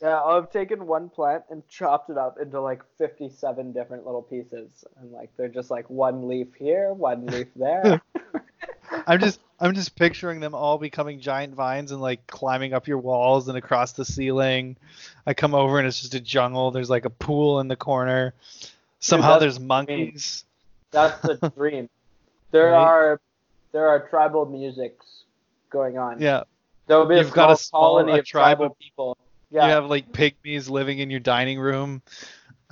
Yeah, I've taken one plant and chopped it up into like 57 different little pieces, and like they're just like one leaf here, one leaf there. *laughs* *laughs* I'm just I'm just picturing them all becoming giant vines and like climbing up your walls and across the ceiling. I come over and it's just a jungle. There's like a pool in the corner. Somehow that's there's monkeys. That's the dream. There Right. are there are tribal musics going on. Yeah. There will be You've got a small colony a of tribe tribal of- people. Yeah. You have like pygmies living in your dining room.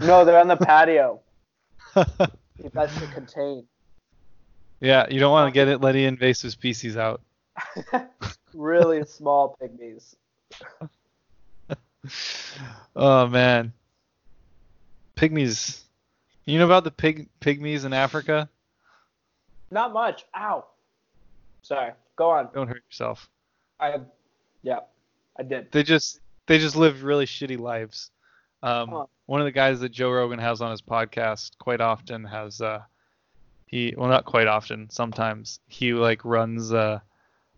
No, they're on the *laughs* patio. *laughs* Best to contain. yeah, you don't want to get it let the invasive species out. *laughs* really small pygmies. Oh man. Pygmies. You know about the pig pygmies in Africa? Not much. Ow. Sorry. Go on. Don't hurt yourself. I yeah, I did. They just they just live really shitty lives. Um, Huh. One of the guys that Joe Rogan has on his podcast quite often has uh, he well not quite often sometimes he like runs uh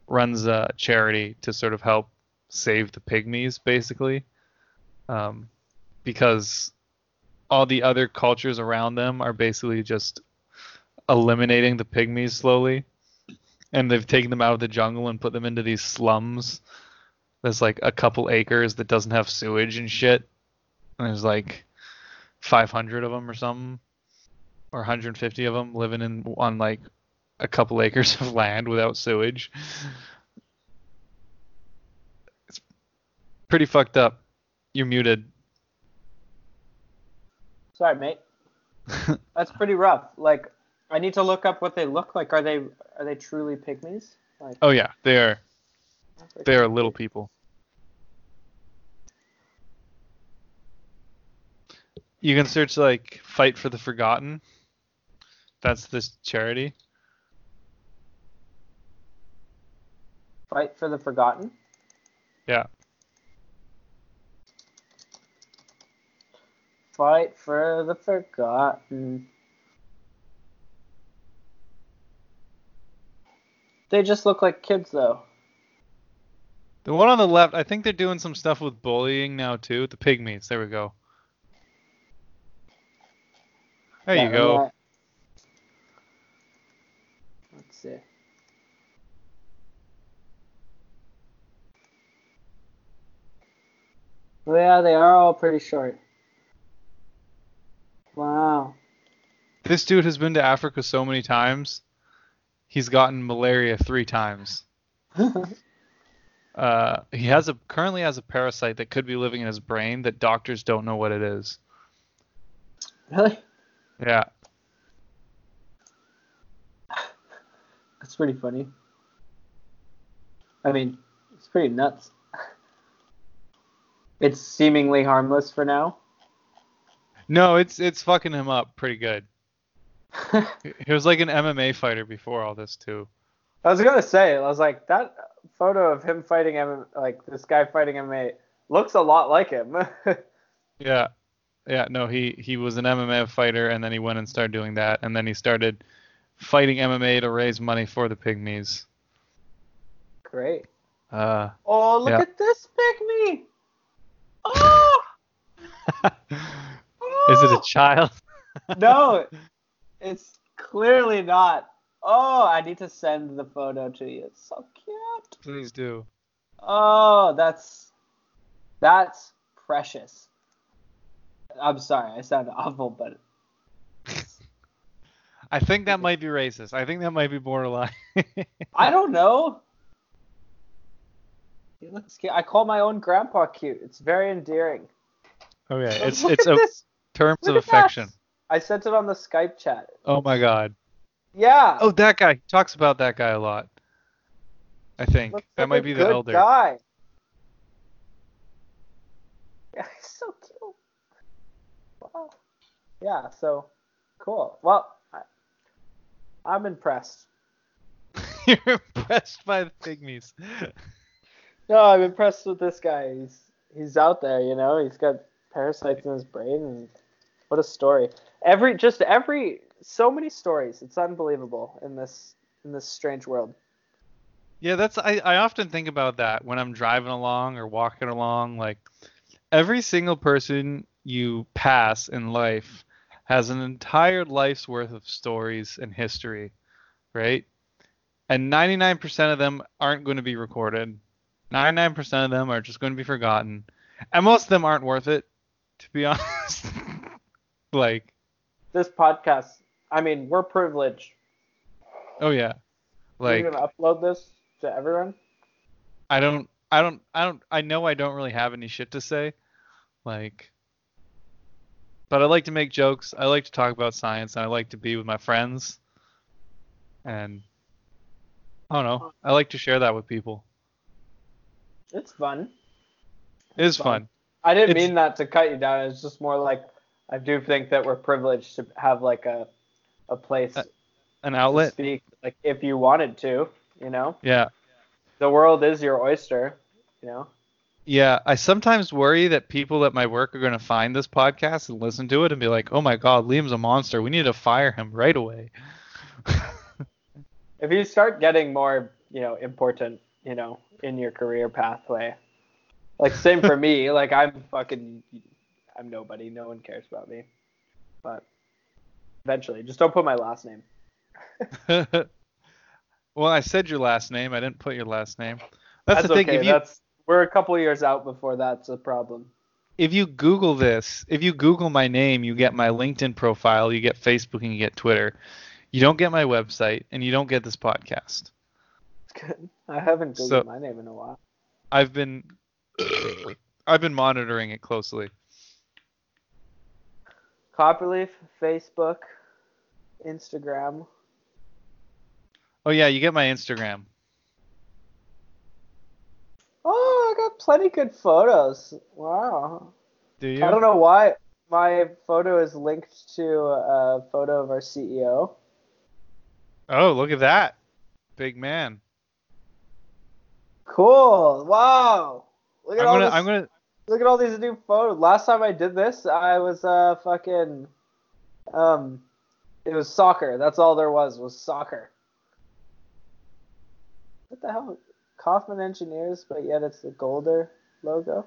runs a charity to sort of help save the pygmies basically um, because all the other cultures around them are basically just eliminating the pygmies slowly and they've taken them out of the jungle and put them into these slums there's like a couple acres that doesn't have sewage and shit and there's like 500 of them or something or 150 of them living in on like a couple acres of land without sewage it's pretty fucked up you're muted Sorry, mate. *laughs* That's pretty rough. Like I need to look up what they look like. Are they are they truly pygmies? Like oh yeah they are they are little people you can search like fight for the forgotten that's this charity Fight for the Forgotten. yeah Fight for the Forgotten. They just look like kids though. The one on the left, I think they're doing some stuff with bullying now too. The pygmies. There we go. There you go. that- Let's see. Well, yeah, they are all pretty short. Wow. This dude has been to Africa so many times, he's gotten malaria three times. *laughs* Uh, he has a currently has a parasite that could be living in his brain that doctors don't know what it is. really? Yeah. That's pretty funny. I mean, it's pretty nuts. It's seemingly harmless for now. No, it's it's fucking him up pretty good. *laughs* He was like an MMA fighter before all this too. I was gonna say, I was like, that photo of him fighting M, like this guy fighting MMA, looks a lot like him. *laughs* Yeah. Yeah, no, he he was an MMA fighter and then he went and started doing that and then he started fighting MMA to raise money for the pygmies. Great. Uh Oh, look Yeah. at this pygmy. Oh, *laughs* Is it a oh! child? no, it's clearly not. Oh, I need to send the photo to you. It's so cute. Please do. Oh, that's that's precious. I'm sorry, I sound awful, but *laughs* I think that might be racist. I think that might be borderline. *laughs* I don't know. He looks cute. I call my own grandpa cute. It's very endearing. okay, *laughs* it's it's a this. terms Look of affection. that. I sent it on the Skype chat. Oh my god. Yeah. Oh, that guy. He talks about that guy a lot. I think looks that like might be the elder. guy. Yeah, *laughs* he's so cute. Wow. Yeah. So cool. Well, I, I'm impressed. *laughs* You're impressed by the pygmies. No, I'm impressed with this guy. He's he's out there, you know. He's got parasites in his brain, and what a story! Every just every so many stories. It's unbelievable in this in this strange world. Yeah, that's I, I often think about that when I'm driving along or walking along. Like every single person you pass in life has an entire life's worth of stories and history, right? And 99% of them aren't going to be recorded. 99% of them are just going to be forgotten. And most of them aren't worth it, to be *laughs* honest. Like, This podcast. I mean, we're privileged. oh yeah. Like We're gonna upload this to everyone. I don't I don't I don't I know I don't really have any shit to say. Like but I like to make jokes. I like to talk about science and I like to be with my friends. And I don't know. I like to share that with people. It's fun. It is Fun. fun. I didn't It's- mean that to cut you down. It's just more like I do think that we're privileged to have like a a place Uh, An to outlet. speak. Like if you wanted to, you know, Yeah. the world is your oyster. You know. Yeah, I sometimes worry that people at my work are going to find this podcast and listen to it and be like, "Oh my god, Liam's a monster. We need to fire him right away." *laughs* If you start getting more, you know, important, you know, in your career pathway, like same for me. *laughs* Like I'm fucking, I'm nobody. No one cares about me. But eventually, just don't put my last name. *laughs* well, I said your last name. I didn't put your last name. That's, That's, the thing. okay. if you That's we're a couple years out before that's a problem. if you Google this, if you Google my name, you get my LinkedIn profile, you get Facebook, and you get Twitter. You don't get my website, and you don't get this podcast. Good. I haven't googled So- my name in a while. I've been *coughs* I've been monitoring it closely. Copperleaf, Facebook, Instagram. Oh yeah, you get my Instagram. Oh, I got plenty good photos. Wow. Do you? I don't know why my photo is linked to a photo of our CEO. Oh, look at that, big man. Cool. Wow. Look at I'm all gonna this, I'm gonna look at all these new photos. Last time I did this, I was uh fucking um it was soccer. That's all there was was soccer. What the hell? Kaufman Engineers, but yet it's the Golder logo.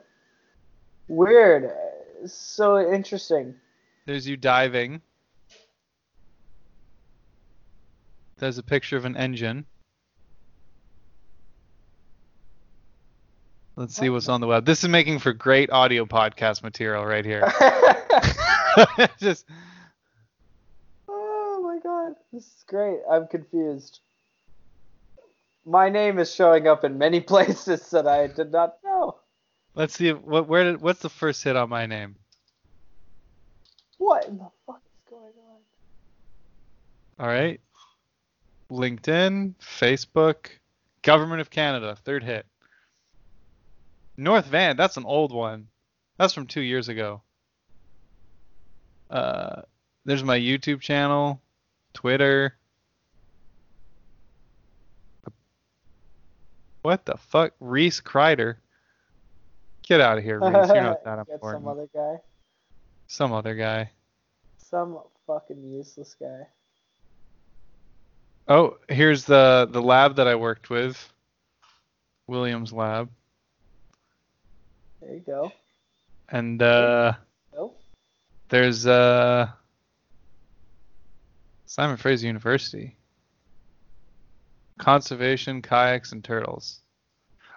Weird. So interesting. there's you diving. There's a picture of an engine. Let's see what's on the web. This is making for great audio podcast material right here. *laughs* *laughs* Just oh my god, this is great. I'm confused. My name is showing up in many *laughs* places that I did not know. Let's see. What? Where did? What's the first hit on my name? What in the fuck is going on? All right. LinkedIn, Facebook, Government of Canada, third hit. North Van, that's an old one. That's from two years ago. Uh, there's my YouTube channel, Twitter. What the fuck? Reese Kreider. Get out of here, *laughs* Reese. You're not that Get important. some other guy. Some other guy. Some fucking useless guy. Oh, here's the the lab that I worked with. Williams Lab. There you go. And uh Nope. there's uh Simon Fraser University. Conservation, kayaks, and turtles.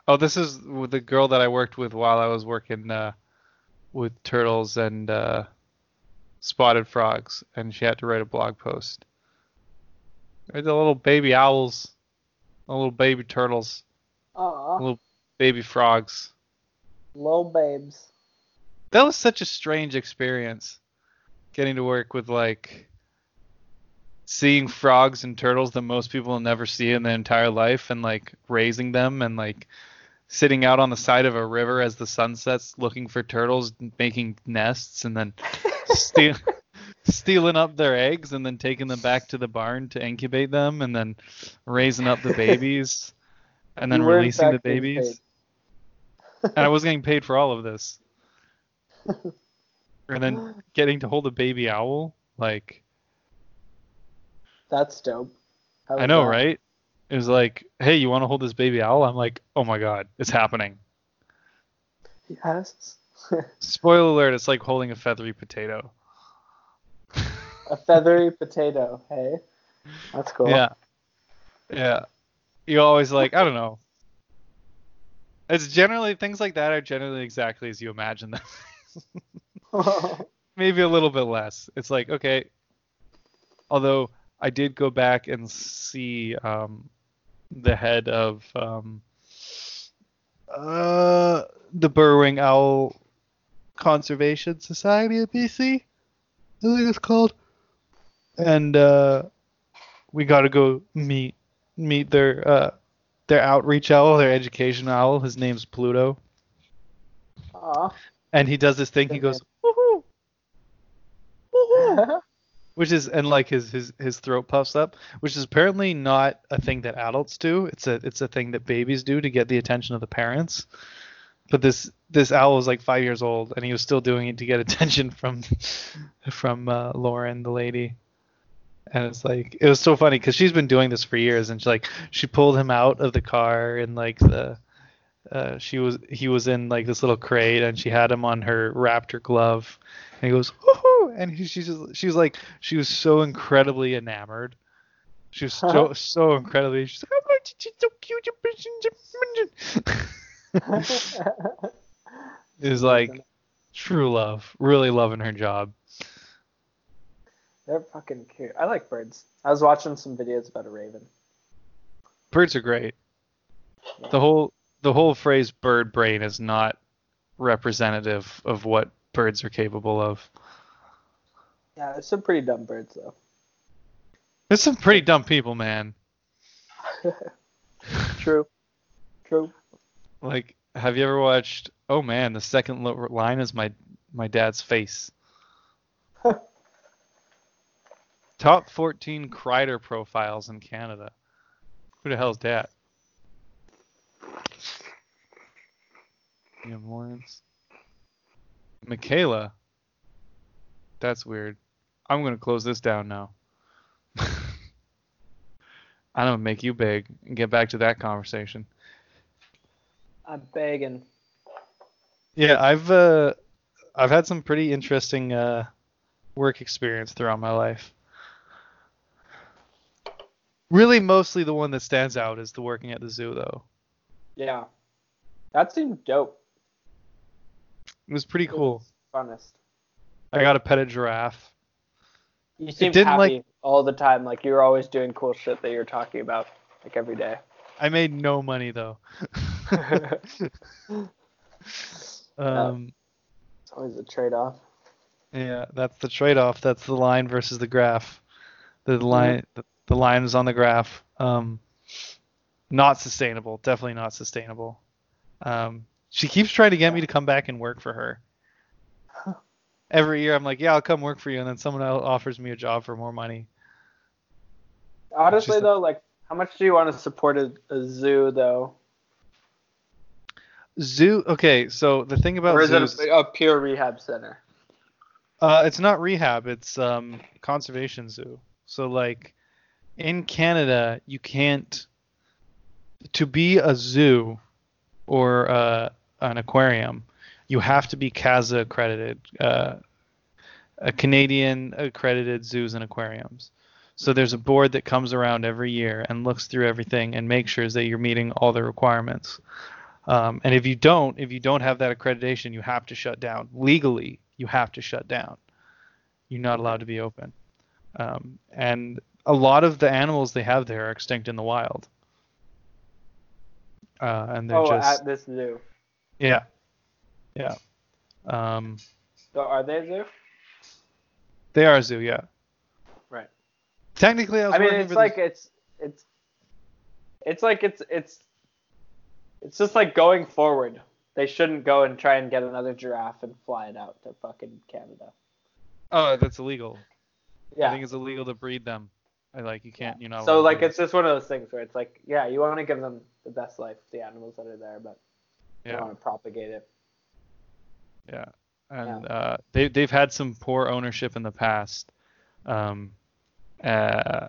Oh, this is the girl that I worked with while I was working uh, with turtles and uh, spotted frogs, and she had to write a blog post. They're the little baby owls, the little baby turtles, Aw, little baby frogs. Little babes. That was such a strange experience, getting to work with like seeing frogs and turtles that most people will never see in their entire life, and like raising them and like sitting out on the side of a river as the sun sets, looking for turtles, making nests, and then steal, *laughs* stealing up their eggs and then taking them back to the barn to incubate them, and then raising up the babies, and then You were, in releasing the babies. And I was getting paid for all of this. *laughs* and then getting to hold a baby owl, like That's dope. How I know, that? right? It was like, hey, you want to hold this baby owl? I'm like, oh my god, it's happening. Yes. *laughs* Spoiler alert, it's like holding a feathery potato. A feathery potato. Hey, that's cool. Yeah. Yeah. You always like, I don't know. It's generally things like that are generally exactly as you imagine them. *laughs* maybe a little bit less. It's like okay, although I did go back and see um, the head of um, uh, the Burrowing Owl Conservation Society of BC. I think it's called, and uh, we got to go meet meet their uh, their outreach owl, their education owl. His name's Pluto, Aw. and he does this thing. He goes, woohoo, woohoo, *laughs* which is and like his his his throat puffs up, which is apparently not a thing that adults do. It's a it's a thing that babies do to get the attention of the parents. But this this owl was like five years old, and he was still doing it to get *laughs* attention from from uh, Lauren, the lady. And it's like it was so funny because she's been doing this for years, and she like she pulled him out of the car and like the uh, she was he was in like this little crate and she had him on her raptor glove. And he goes woohoo! And he, she's just, she was like she was so incredibly enamored. She was so so incredibly she's like oh my she's so cute *laughs* *laughs* it was like true love really loving her job They're fucking cute. I like birds. I was watching some videos about a raven. birds are great the whole the whole phrase bird brain is not representative of what birds are capable of Yeah, there's some pretty dumb birds though. there's some pretty dumb people man *laughs* True. True. Like, have you ever watched? Oh man, the second line is my my dad's face. *laughs* Top 14 Kreider profiles in Canada. Who the hell's that? Ian Lawrence. Michaela. That's weird. I'm gonna close this down now. *laughs* I'm gonna make you big and get back to that conversation. I'm begging. Yeah, I've uh, I've had some pretty interesting uh, work experience throughout my life. Really, mostly the one that stands out is the working at the zoo, though. Yeah. That seemed dope. It was pretty cool. Funnest. I got to pet a giraffe. You seemed happy like- all the time. Like you were always doing cool shit that you're talking about, like every day. I made no money though. *laughs* *laughs* um, It's always a trade-off. yeah, that's the trade-off. That's the line versus the graph. The line, the, the line is on the graph. Um, not sustainable. Definitely not sustainable. Um, she keeps trying to get me to come back and work for her. Every year, I'm like, yeah, I'll come work for you, and then someone else offers me a job for more money. Honestly, though, like, how much do you want to support a, a zoo, though? Zoo. Okay, so the thing about Or is zoos, it a, a pure rehab center? uh, it's not rehab. It's um, conservation zoo. So like, in Canada, you can't to be a zoo or uh, an aquarium. You have to be CAZA accredited, uh, a Canadian accredited zoos and aquariums. So there's a board that comes around every year and looks through everything and makes sure that you're meeting all the requirements. Um, and if you don't, if you don't have that accreditation, you have to shut down. Legally, you have to shut down. You're not allowed to be open. Um, and a lot of the animals they have there are extinct in the wild. Uh, and they're Oh, just at this zoo. yeah, yeah. Um, So are they a zoo? they are a zoo, yeah. Right. Technically, I was I mean, it's like the, it's it's it's like it's it's it's just like going forward. They shouldn't go and try and get another giraffe and fly it out to fucking Canada. oh, that's illegal. Yeah. I think it's illegal to breed them. I like you can't. You're not. So like it's just one of those things where it's like, yeah, you want to give them the best life, the animals that are there, but you yeah. don't want to propagate it. Yeah, and uh, they they've had some poor ownership in the past. Um, uh,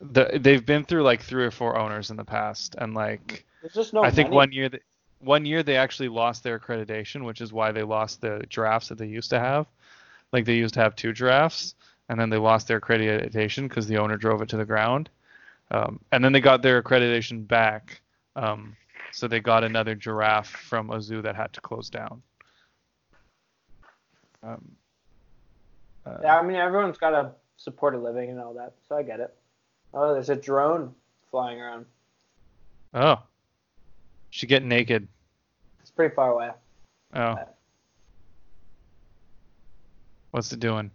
the, they've been through like three or four owners in the past, and like There's just no. I think money. one year that one year they actually lost their accreditation, which is why they lost the giraffes that they used to have. Like they used to have two giraffes, and then they lost their accreditation because the owner drove it to the ground. Um, and then they got their accreditation back, um, so they got another giraffe from a zoo that had to close down. Um, uh, Yeah, I mean everyone's got to support a living and all that, so I get it. Oh, there's a drone flying around. Oh, should get naked. It's pretty far away. Oh, what's it doing?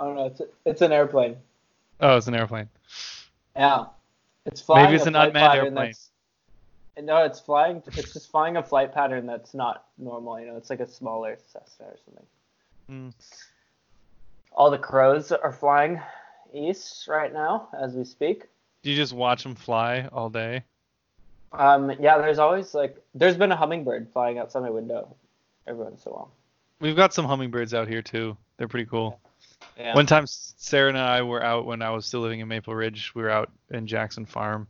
Oh no, it's it's an airplane. Oh, it's an airplane. Yeah, it's flying. Maybe it's a an unmanned airplane. No, it's flying. It's just flying a flight pattern that's not normal. You know, it's like a smaller Cessna or something. Hmm. All the crows are flying east right now as we speak. Do you just watch them fly all day? Um, yeah, there's always like there's been a hummingbird flying outside my window every once in a while. We've got some hummingbirds out here too. They're pretty cool. Yeah. One time, Sarah and I were out when I was still living in Maple Ridge. We were out in Jackson Farm,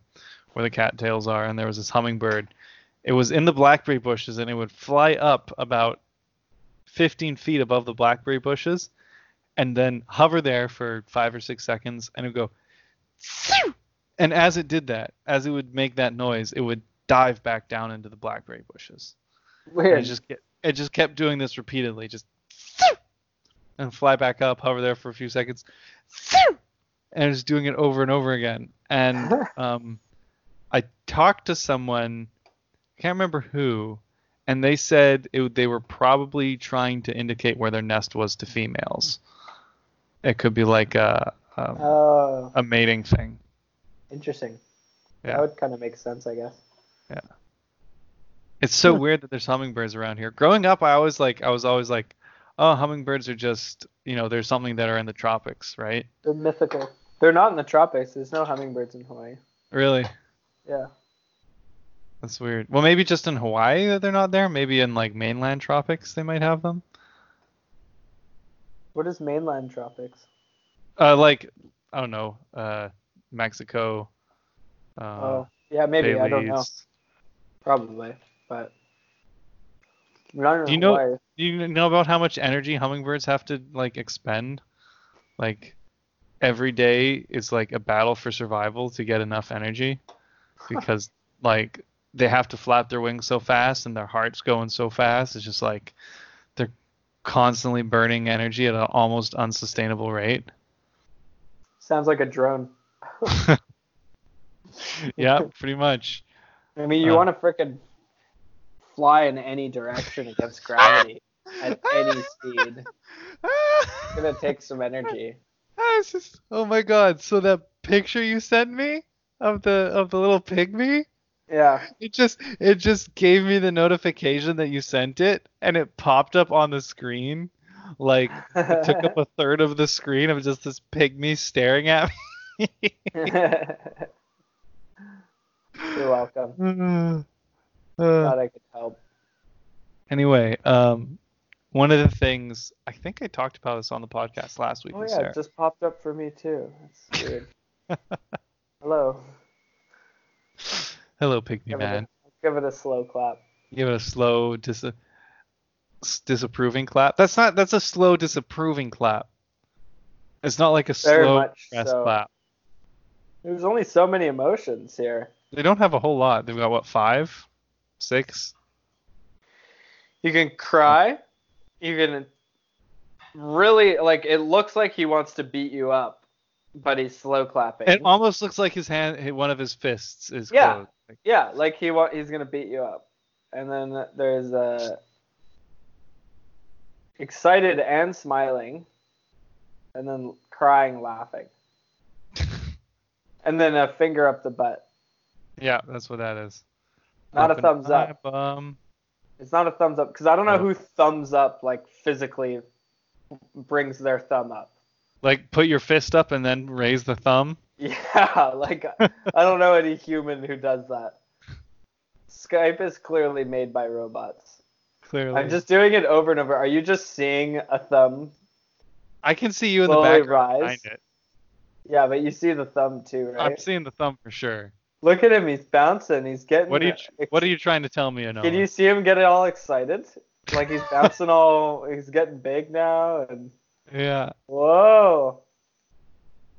where the cattails are, and there was this hummingbird. It was in the blackberry bushes, and it would fly up about 15 feet above the blackberry bushes, and then hover there for five or six seconds, and it would go. And as it did that, as it would make that noise, it would dive back down into the blackberry bushes. And it just it just kept doing this repeatedly, just and fly back up, hover there for a few seconds, and just doing it over and over again. And *laughs* um, I talked to someone, can't remember who, and they said it, they were probably trying to indicate where their nest was to females. It could be like a a, Oh, a mating thing. interesting. Yeah. That would kind of make sense, I guess. Yeah. It's so weird that there's hummingbirds around here. Growing up, I always like I was always like, oh, hummingbirds are just you know there's something that are in the tropics, right? They're mythical. They're not in the tropics. There's no hummingbirds in Hawaii. Really, Yeah. that's weird. Well, maybe just in Hawaii that they're not there. Maybe in like mainland tropics they might have them. What is mainland tropics? Uh, like I don't know, uh, Mexico. Uh, oh, yeah, maybe. I don't know. Probably, but not in Do you know- Hawaii. You know about how much energy hummingbirds have to like expend? Like every day is like a battle for survival to get enough energy because like they have to flap their wings so fast and their heart's going so fast. It's just like they're constantly burning energy at an almost unsustainable rate. Sounds like a drone. *laughs* yeah, pretty much. I mean, you Uh. want to freaking fly in any direction against gravity at *laughs* any speed. It's *laughs* gonna take some energy. *laughs* Just- oh my god! So that picture you sent me of the of the little pygmy, Yeah. it just it just gave me the notification that you sent it, and it popped up on the screen, like it took up a third of the screen of just this pygmy staring at me. You're welcome. Uh, Glad I could help. anyway, um, one of the things I think I talked about this on the podcast last week. Oh yeah, Sarah. it just popped up for me too. That's *laughs* weird. Hello. Hello, pygmy Give it, man. a, give it a slow clap. Give it a slow dis- disapproving clap. That's not. That's a slow disapproving clap. It's not like a Very slow press so. clap. There's only so many emotions here. They don't have a whole lot. They've got what five, six. You can cry. You can really like. It looks like he wants to beat you up, but he's slow clapping. It almost looks like his hand, one of his fists is Yeah. closed. Like, Yeah, like he wa- he's gonna beat you up. And then there's uh, excited and smiling, and then crying, laughing, *laughs* and then a finger up the butt. yeah, that's what that is. Not a thumbs up. Bum. It's not a thumbs up because I don't know who thumbs up like physically brings their thumb up. Like put your fist up and then raise the thumb. *laughs* Yeah, like I don't know any human who does that. Skype is clearly made by robots. Clearly. I'm just doing it over and over. Are you just seeing a thumb? I can see you in the background rise. behind it. Yeah, but you see the thumb too, right? I'm seeing the thumb for sure. Look at him. He's bouncing. He's getting. What are you ex- What are you trying to tell me? Can you see him get all excited? Like he's bouncing all. He's getting big now, and Yeah. whoa.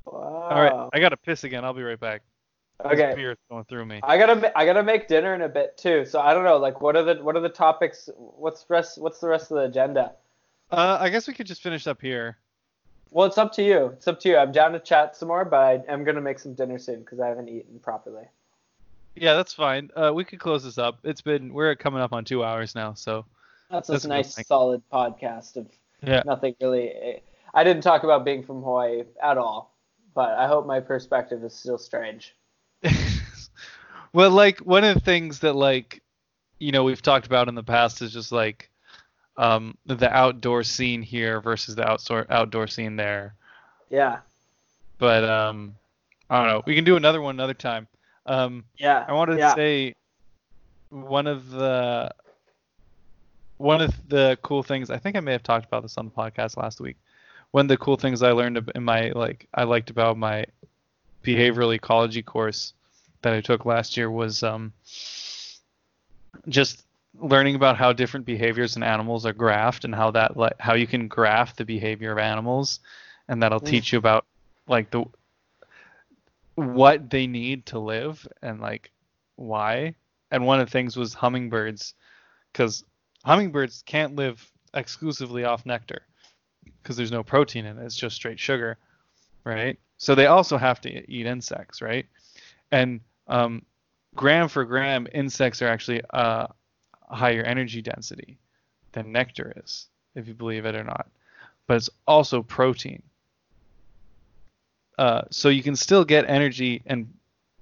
Wow. All right. I gotta piss again. I'll be right back. This Okay. beer is going through me. I gotta I gotta make dinner in a bit too. So I don't know. Like, what are the what are the topics? What's the rest? What's the rest of the agenda? Uh, I guess we could just finish up here. Well, it's up to you. It's up to you. I'm down to chat some more, but I am gonna make some dinner soon because I haven't eaten properly. Yeah, that's fine. Uh, we could close this up. It's been we're coming up on two hours now, so That's, That's a nice, you. solid podcast of yeah. nothing really. I didn't talk about being from Hawaii at all, but I hope my perspective is still strange. *laughs* well, like one of the things that like you know we've talked about in the past is just like um, the outdoor scene here versus the outdoor outdoor scene there. Yeah, But um, I don't know. We can do another one another time. Um, yeah. I wanted yeah. to say one of the one of the cool things. I think I may have talked about this on the podcast last week. One of the cool things I learned in my like I liked about my behavioral ecology course that I took last year was um, just learning about how different behaviors in animals are graphed and how that like how you can graph the behavior of animals and that'll Mm. teach you about like the what they need to live and like why. And one of the things was hummingbirds because hummingbirds can't live exclusively off nectar because there's no protein in it it's just straight sugar right? So they also have to eat insects right? And um, gram for gram insects are actually uh, higher energy density than nectar is if you believe it or not. But it's also protein. Uh, so you can still get energy and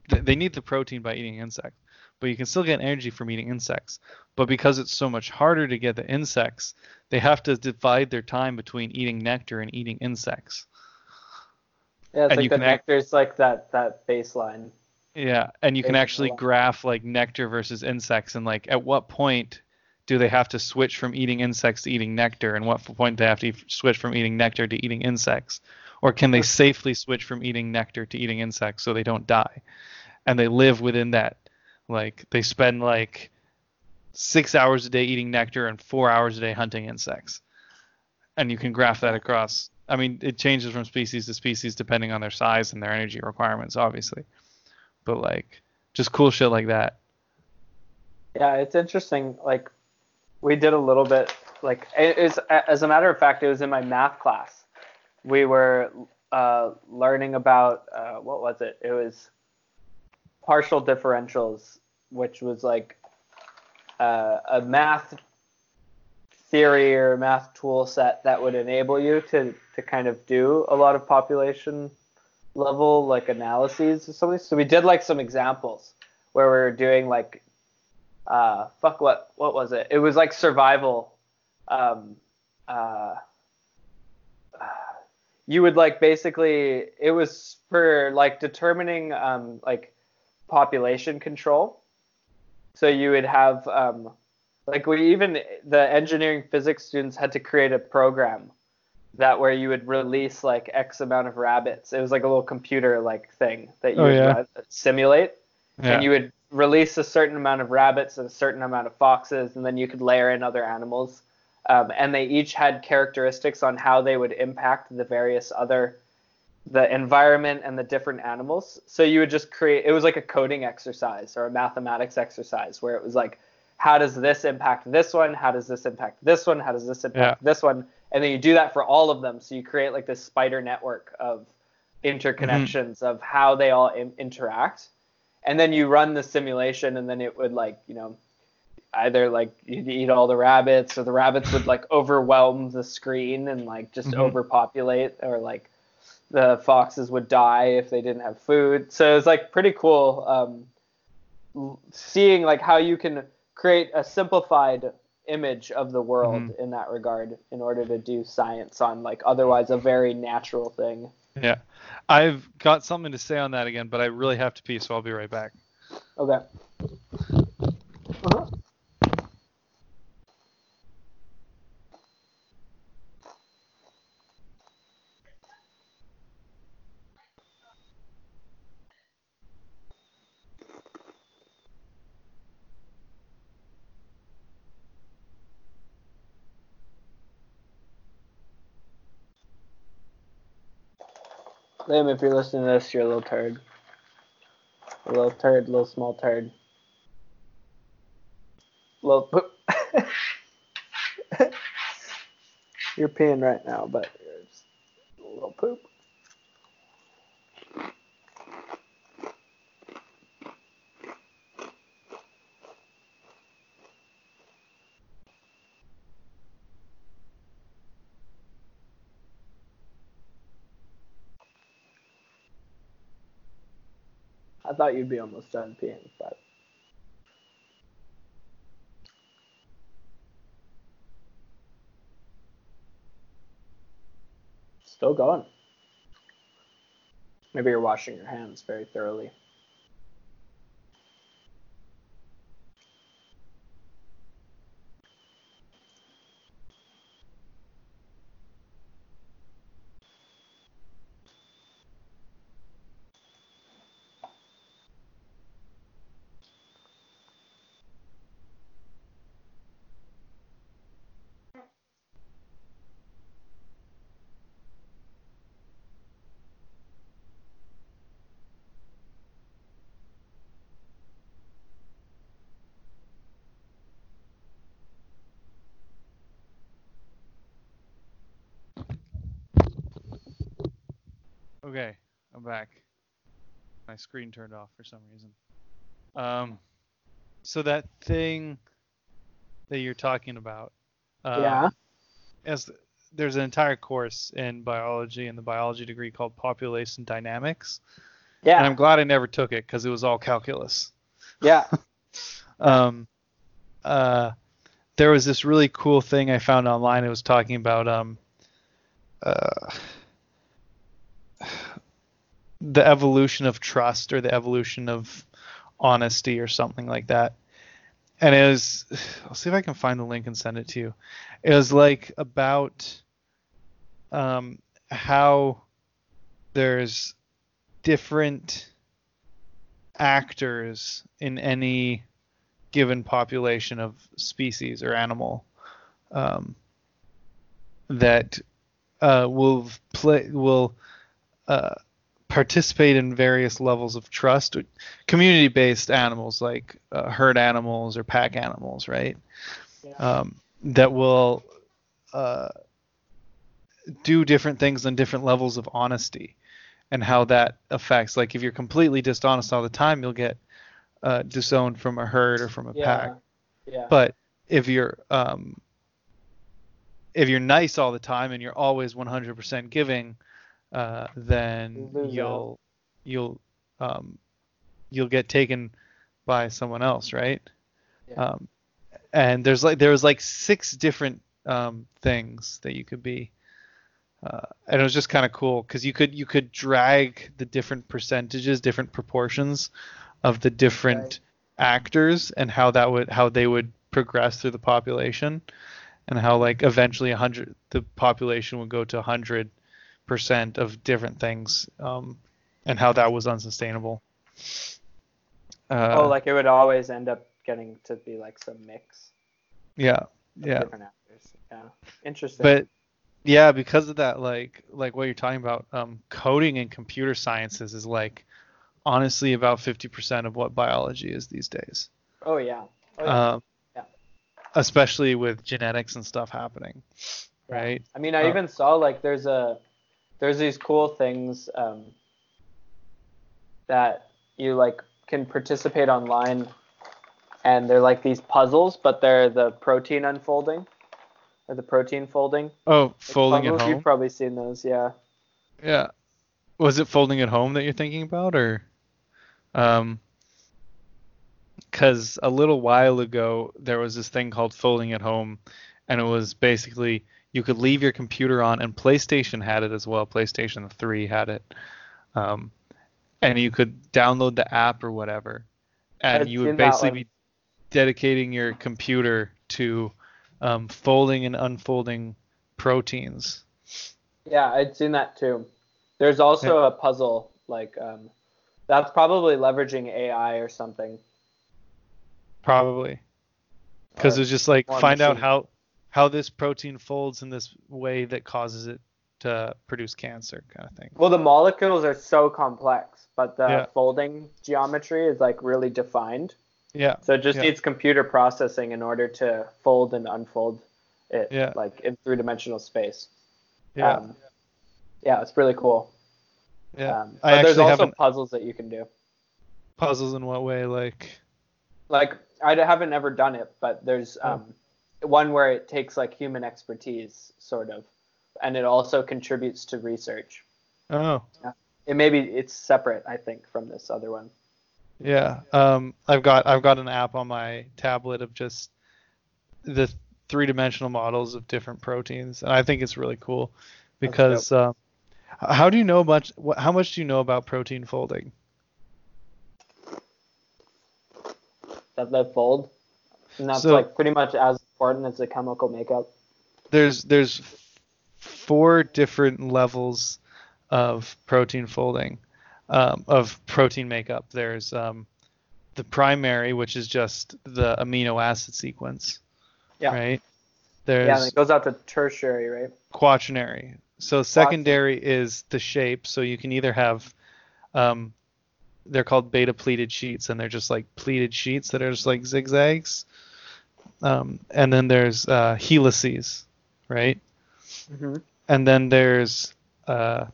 th- they need the protein by eating insects but you can still get energy from eating insects. But because it's so much harder to get the insects they have to divide their time between eating nectar and eating insects. Yeah, it's and like you the can act- like that that baseline. Yeah and you can actually graph like nectar versus insects and like at what point do they have to switch from eating insects to eating nectar and what point do they have to switch from eating nectar to eating insects? Or can they safely switch from eating nectar to eating insects so they don't die? And they live within that like they spend like six hours a day eating nectar and four hours a day hunting insects. And you can graph that across i mean it changes from species to species depending on their size and their energy requirements obviously but like just cool shit like that Yeah, it's interesting. Like we did a little bit. Like it is as a matter of fact, it was in my math class. We were uh, learning about uh, what was it? It was partial differentials, which was like uh, a math theory or math tool set that would enable you to to kind of do a lot of population level like analyses or something. So we did like some examples where we were doing like uh fuck what what was it? It was like survival um uh you would like basically it was for like determining um like population control. So you would have um like we even the engineering physics students had to create a program that where you would release like X amount of rabbits. It was like a little computer like thing that you Oh, would yeah. simulate, Yeah. and you would release a certain amount of rabbits and a certain amount of foxes, and then you could layer in other animals. Um, and they each had characteristics on how they would impact the various other the environment and the different animals. So you would just create it was like a coding exercise or a mathematics exercise where it was like how does this impact this one? How does this impact this one? How does this impact this one? And then you do that for all of them. So you create like this spider network of interconnections of how they all in- interact. And then you run the simulation and then it would like, you know, either like you'd eat all the rabbits or the rabbits would like overwhelm the screen and like just Mhm. overpopulate or like the foxes would die if they didn't have food. So it's like pretty cool um, seeing like how you can create a simplified image of the world Mhm. in that regard in order to do science on like otherwise a very natural thing. Yeah. I've got something to say on that again, but I really have to pee, so I'll be right back. Okay. Liam, if you're listening to this, you're a little turd. A little turd, little small turd. Little poop. *laughs* you're peeing right now, but you're just a little poop. Thought you'd be almost done peeing, but still going. Maybe you're washing your hands very thoroughly. Okay, I'm back. My screen turned off for some reason. Um, so that thing that you're talking about. Uh, yeah. As there's an entire course in biology in the biology degree called population dynamics, Yeah. and I'm glad I never took it because it was all calculus. yeah. *laughs* um, uh, there was this really cool thing I found online. It was talking about um, uh, the evolution of trust or the evolution of honesty or something like that. And it was, *sighs* I'll see if I can find the link and send it to you. It was like about um, how there's different actors in any given population of species or animal um, that uh, will play will uh, participate in various levels of trust. Community-based animals like uh, herd animals or pack animals, right? Yeah. Um, that will uh, do different things on different levels of honesty and how that affects like if you're completely dishonest all the time you'll get uh, disowned from a herd or from a Yeah. pack Yeah. but if you're um, if you're nice all the time and you're always 100% giving uh, then lose you'll you'll um, you'll get taken by someone else right Yeah. um, and there's like there was like six different um, things that you could be uh, and it was just kind of cool because you could you could drag the different percentages different proportions of the different Right. actors and how that would how they would progress through the population and how like eventually a 100 the population would go to 100 percent of different things um, and how that was unsustainable uh, oh, like it would always end up getting to be like some mix yeah yeah different actors. Yeah. Interesting. but yeah because of that like like what you're talking about um, coding and computer sciences is like honestly about 50% of what biology is these days oh yeah. Oh, yeah. um, Yeah. especially with genetics and stuff happening Yeah. right I mean, I Uh, even saw like there's a there's these cool things um, that you like can participate online, and they're like these puzzles, but they're the protein unfolding or the protein folding. oh Like, folding at home You've probably seen those, yeah. yeah was it folding at home that you're thinking about or um because a little while ago there was this thing called folding at home and it was basically you could leave your computer on and playstation had it as well playstation 3 had it um, and you could download the app or whatever and I've you would basically be dedicating your computer to um, folding and unfolding proteins Yeah, I'd seen that too. There's also a puzzle like um, that's probably leveraging AI or something. Probably. Because it's just like find out how how this protein folds in this way that causes it to produce cancer kind of thing. Well, the molecules are so complex, but the Yeah. folding geometry is like really defined. Yeah. So it just Yeah. needs computer processing in order to fold and unfold it, Yeah. like in three-dimensional space. Yeah. Um, yeah, it's really cool. yeah. Um, but there's also puzzles that you can do. puzzles in what way like Like I haven't ever done it, but there's um, one where it takes like human expertise, sort of, and it also contributes to research. oh. It maybe it's separate, I think, from this other one. yeah um I've got I've got an app on my tablet of just the three dimensional models of different proteins and I think it's really cool because um, how do you know much what, how much do you know about protein folding? That they fold, and that's So- like pretty much as important as the chemical makeup. there's there's four different levels of protein folding um, of protein makeup there's um, the primary which is just the amino acid sequence Yeah. right Yeah, and it goes out to tertiary, right? quaternary so secondary is the shape so you can either have um, they're called beta pleated sheets and they're just like pleated sheets that are just like zigzags um, and then there's uh, helices right Mm-hmm. and then there's uh,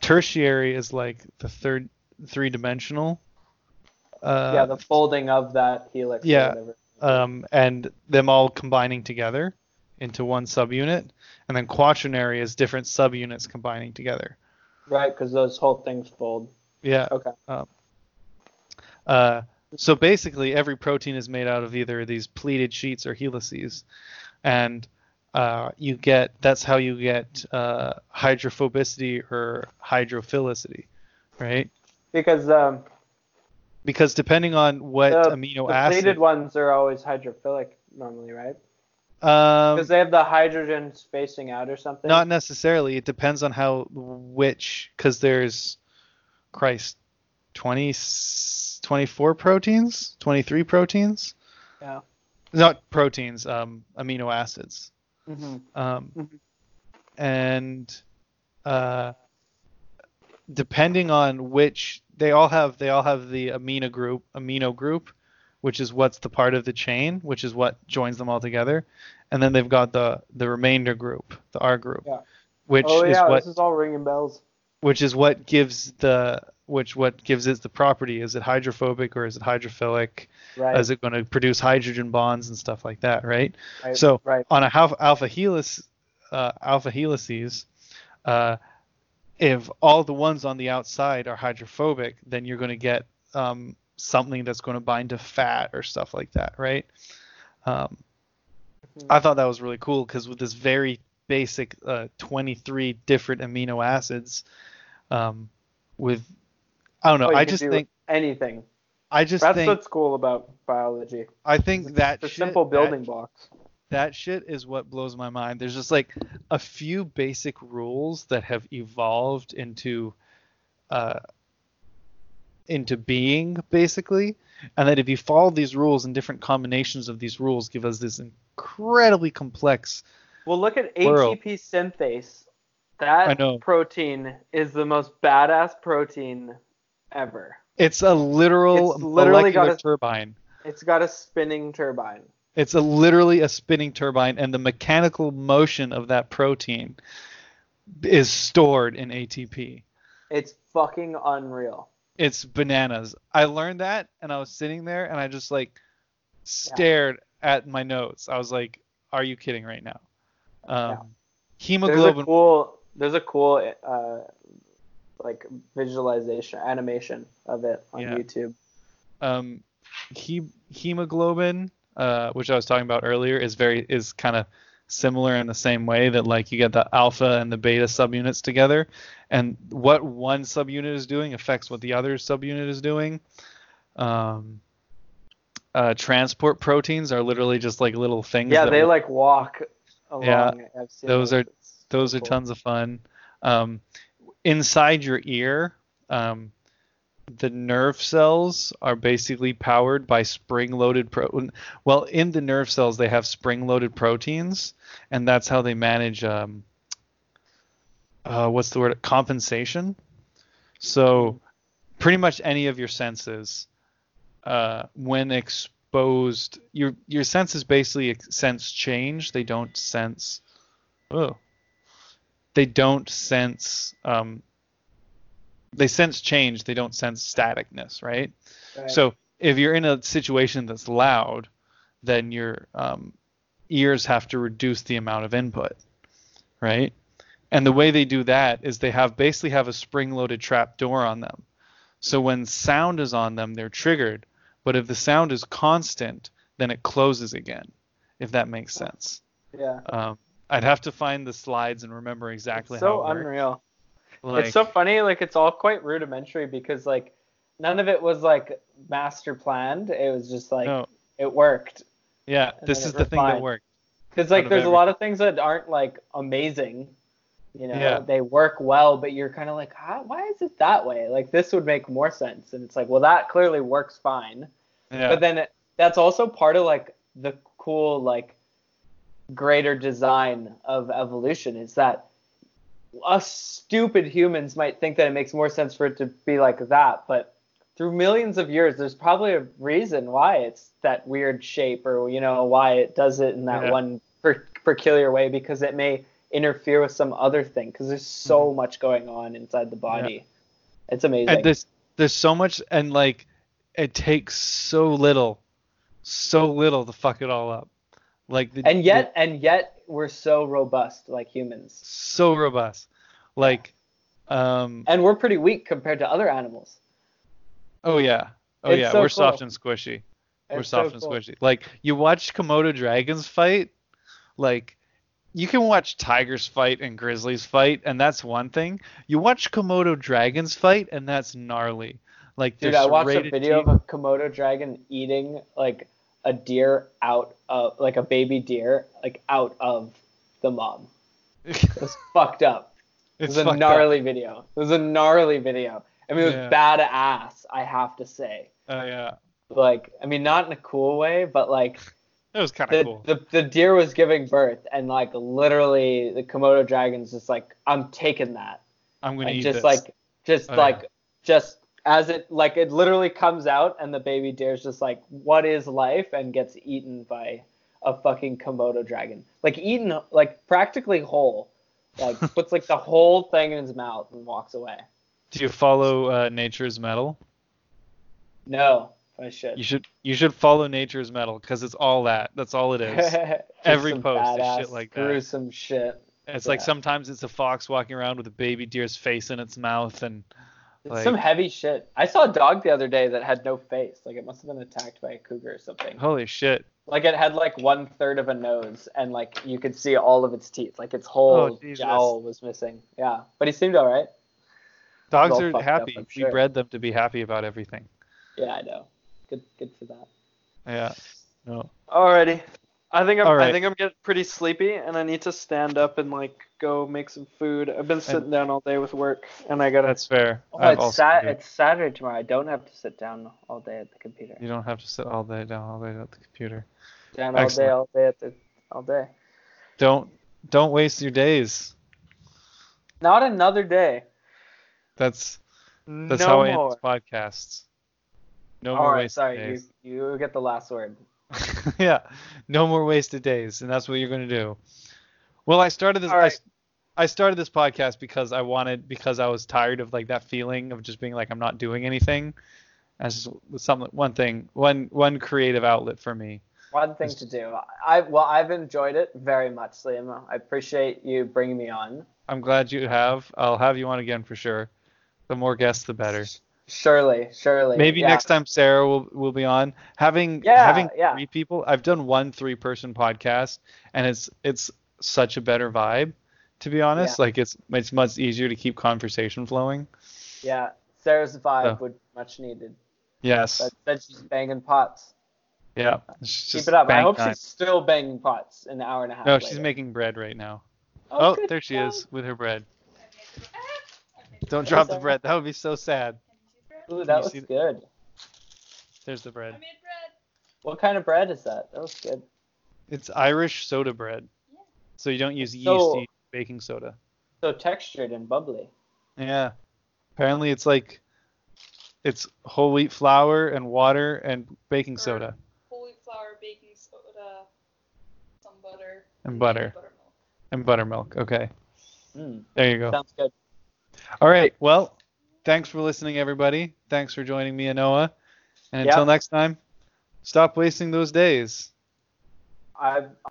tertiary is like the third three dimensional uh, yeah, the folding of that helix. yeah. um, and them all combining together into one subunit and then quaternary is different subunits combining together Right, because those whole things fold. yeah Okay. uh, so basically every protein is made out of either these pleated sheets or helices and uh, you get that's how you get uh, hydrophobicity or hydrophilicity right Because um, because depending on what the, amino the acid pleated ones are always hydrophilic normally, right? um, Because they have the hydrogens facing out or something. not necessarily it depends on how which because there's christ 20 24 proteins 23 proteins Yeah. not proteins um, amino acids hmm um, Mhm. and uh, depending on which they all have they all have the amino group amino group which is what's the part of the chain which is what joins them all together and then they've got the the remainder group the r group Yeah. which oh is yeah, what this is all ringing bells. which is what gives the which what gives it the property. Is it hydrophobic or is it hydrophilic? Right. Is it going to produce hydrogen bonds and stuff like that, right? right, so right. on a alpha, alpha helix, uh, alpha helices, uh, if all the ones on the outside are hydrophobic, then you're going to get um, something that's going to bind to fat or stuff like that, right? Um, Mhm. I thought that was really cool because with this very basic uh, 23 different amino acids, um, with I don't know, Oh, I just think anything. I just That's think what's cool about biology. I think that The simple that building blocks. that shit is what blows my mind. There's just like a few basic rules that have evolved into uh into being basically and that if you follow these rules and different combinations of these rules give us this incredibly complex Well, look at World. ATP synthase. That protein is the most badass protein ever. it's a literal It's literally got a- turbine It's got a spinning turbine. it's a literally a spinning turbine and the mechanical motion of that protein is stored in ATP It's fucking unreal. it's bananas. I learned that and I was sitting there and I just like stared at my notes. I was like, are you kidding right now? Um, There's a Hemoglobin. cool. There's a cool uh, like visualization animation of it on Yeah. YouTube. um, he, hemoglobin, uh, which I was talking about earlier, is very is kind of similar in the same way that like you get the alpha and the beta subunits together, and what one subunit is doing affects what the other subunit is doing. Um, uh, transport proteins are literally just like little things. Yeah, they will- like walk along. Yeah, those are- those so are cool. tons of fun. Um, inside your ear, um, the nerve cells are basically powered by spring-loaded pro. Well, in the nerve cells, they have spring-loaded proteins, and that's how they manage. Um, uh, what's the word? Compensation. So, pretty much any of your senses, uh, when exposed, your your senses basically sense change. They don't sense. Oh. They don't sense. Um, they sense change. They don't sense staticness, right? Right. So if you're in a situation that's loud, then your um, ears have to reduce the amount of input, right? And the way they do that is they have basically have a spring-loaded trap door on them. So when sound is on them, they're triggered. But if the sound is constant, then it closes again. If that makes sense. yeah, Um, I'd have to find the slides and remember exactly it's so how it unreal. Like, it's so funny. Like it's all quite rudimentary because like none of it was like master planned. It was just like no, it worked. yeah, this is the thing that worked. Because like there's a lot of things that aren't like amazing. You know, Yeah. they work well, but you're kind of like, why is it that way? Like this would make more sense, and it's like, well, that clearly works fine. Yeah. But then it, that's also part of like the cool like greater design of evolution is that us stupid humans might think that it makes more sense for it to be like that, but through millions of years, there's probably a reason why it's that weird shape, or you know why it does it in that Yeah. one per- peculiar way, because it may interfere with some other thing. Because there's so mm-hmm. much going on inside the body. It's amazing. and there's there's so much and like it takes so little so little to fuck it all up like the, and yet, and yet, we're so robust, like humans. so robust. Like um and we're pretty weak compared to other animals. oh yeah. Oh It's yeah. so we're soft and squishy. We're It's so soft and cool. squishy. Like you watch komodo dragons fight? Like you can watch tigers fight and grizzlies fight and that's one thing. You watch komodo dragons fight and that's gnarly. Like Dude, I watched a video teeth- of a Komodo dragon eating like a deer out of like a baby deer like out of the mom. It was *laughs* fucked up. It it's was a fucked up. gnarly video. It was a gnarly video. I mean, it was Yeah. badass. I have to say. oh yeah Like, I mean, not in a cool way, but like it was kind of cool the the deer was giving birth, and like literally, the Komodo dragon's just like, I'm taking that. i'm gonna and eat just this. like just Oh, like yeah. just as it like it literally comes out and the baby deer's just like what is life and gets eaten by a fucking komodo dragon like eaten like practically whole Like *laughs* puts like the whole thing in his mouth and walks away. Do you follow uh, Nature's Metal? No, I should. You should you should follow Nature's Metal because it's all that. That's all it is. *laughs* Every post is shit like that. gruesome shit. It's like sometimes it's a fox walking around with a baby deer's face in its mouth, and Like- some heavy shit. I saw a dog the other day that had no face. Like it must have been attacked by a cougar or something. holy shit. Like it had like one third of a nose and like you could see all of its teeth. Like its whole Oh, jowl was missing. Yeah. But he seemed alright. Dogs all are fucked up, happy. I'm We bred them to be happy about everything. Yeah, I know. Good good for that. Yeah. No. Alrighty. I think I'm All right. I think I'm getting pretty sleepy and I need to stand up and like go make some food. I've been sitting down all day with work and I gotta That's fair. Oh, it's, also sat- been- it's Saturday tomorrow. I don't have to sit down all day at the computer. You don't have to sit all day down all day at the computer. Down all Excellent. day, all day at the all day. Don't don't waste your days. Not another day. That's that's no how I end podcasts. No all more right, wasted sorry, days. you you get the last word. *laughs* yeah, no more wasted days, and that's what you're gonna do. Well, I started this. Right. I, I started this podcast because I wanted because I was tired of like that feeling of just being like I'm not doing anything. As something, one thing, one one creative outlet for me. One thing to do. I well, I've enjoyed it very much, Liam. I appreciate you bringing me on. I'm glad you have. I'll have you on again for sure. The more guests, the better. *laughs* Surely, surely. Maybe yeah. next time Sarah will will be on. Having Yeah, having yeah. three people. I've done one three person podcast and it's it's such a better vibe to be honest. Like it's it's much easier to keep conversation flowing. Yeah, Sarah's vibe So. would be much needed. Yes. But said she's banging pots. yeah. Keep it up. I hope time. she's still banging pots in an hour and a half. No, later. she's making bread right now. Oh, oh good there she job. is with her bread. I made the bread. I made the Don't drop the bread. That would be so sad. Can you see bread? Ooh, that you looks see the- good. There's the I bread. made bread. What kind of bread is that? That looks good. It's Irish soda bread. Yeah. So you don't use yeast, So- you use baking soda. So textured and bubbly. Yeah. Apparently it's like it's whole wheat flour and water and baking Or soda Whole wheat flour, baking soda, some butter, and butter buttermilk. and buttermilk. Okay. Mm, There you go. sounds good. All right. Well, thanks for listening everybody. Thanks for joining me and Enoa. And until next time, stop wasting those days. I've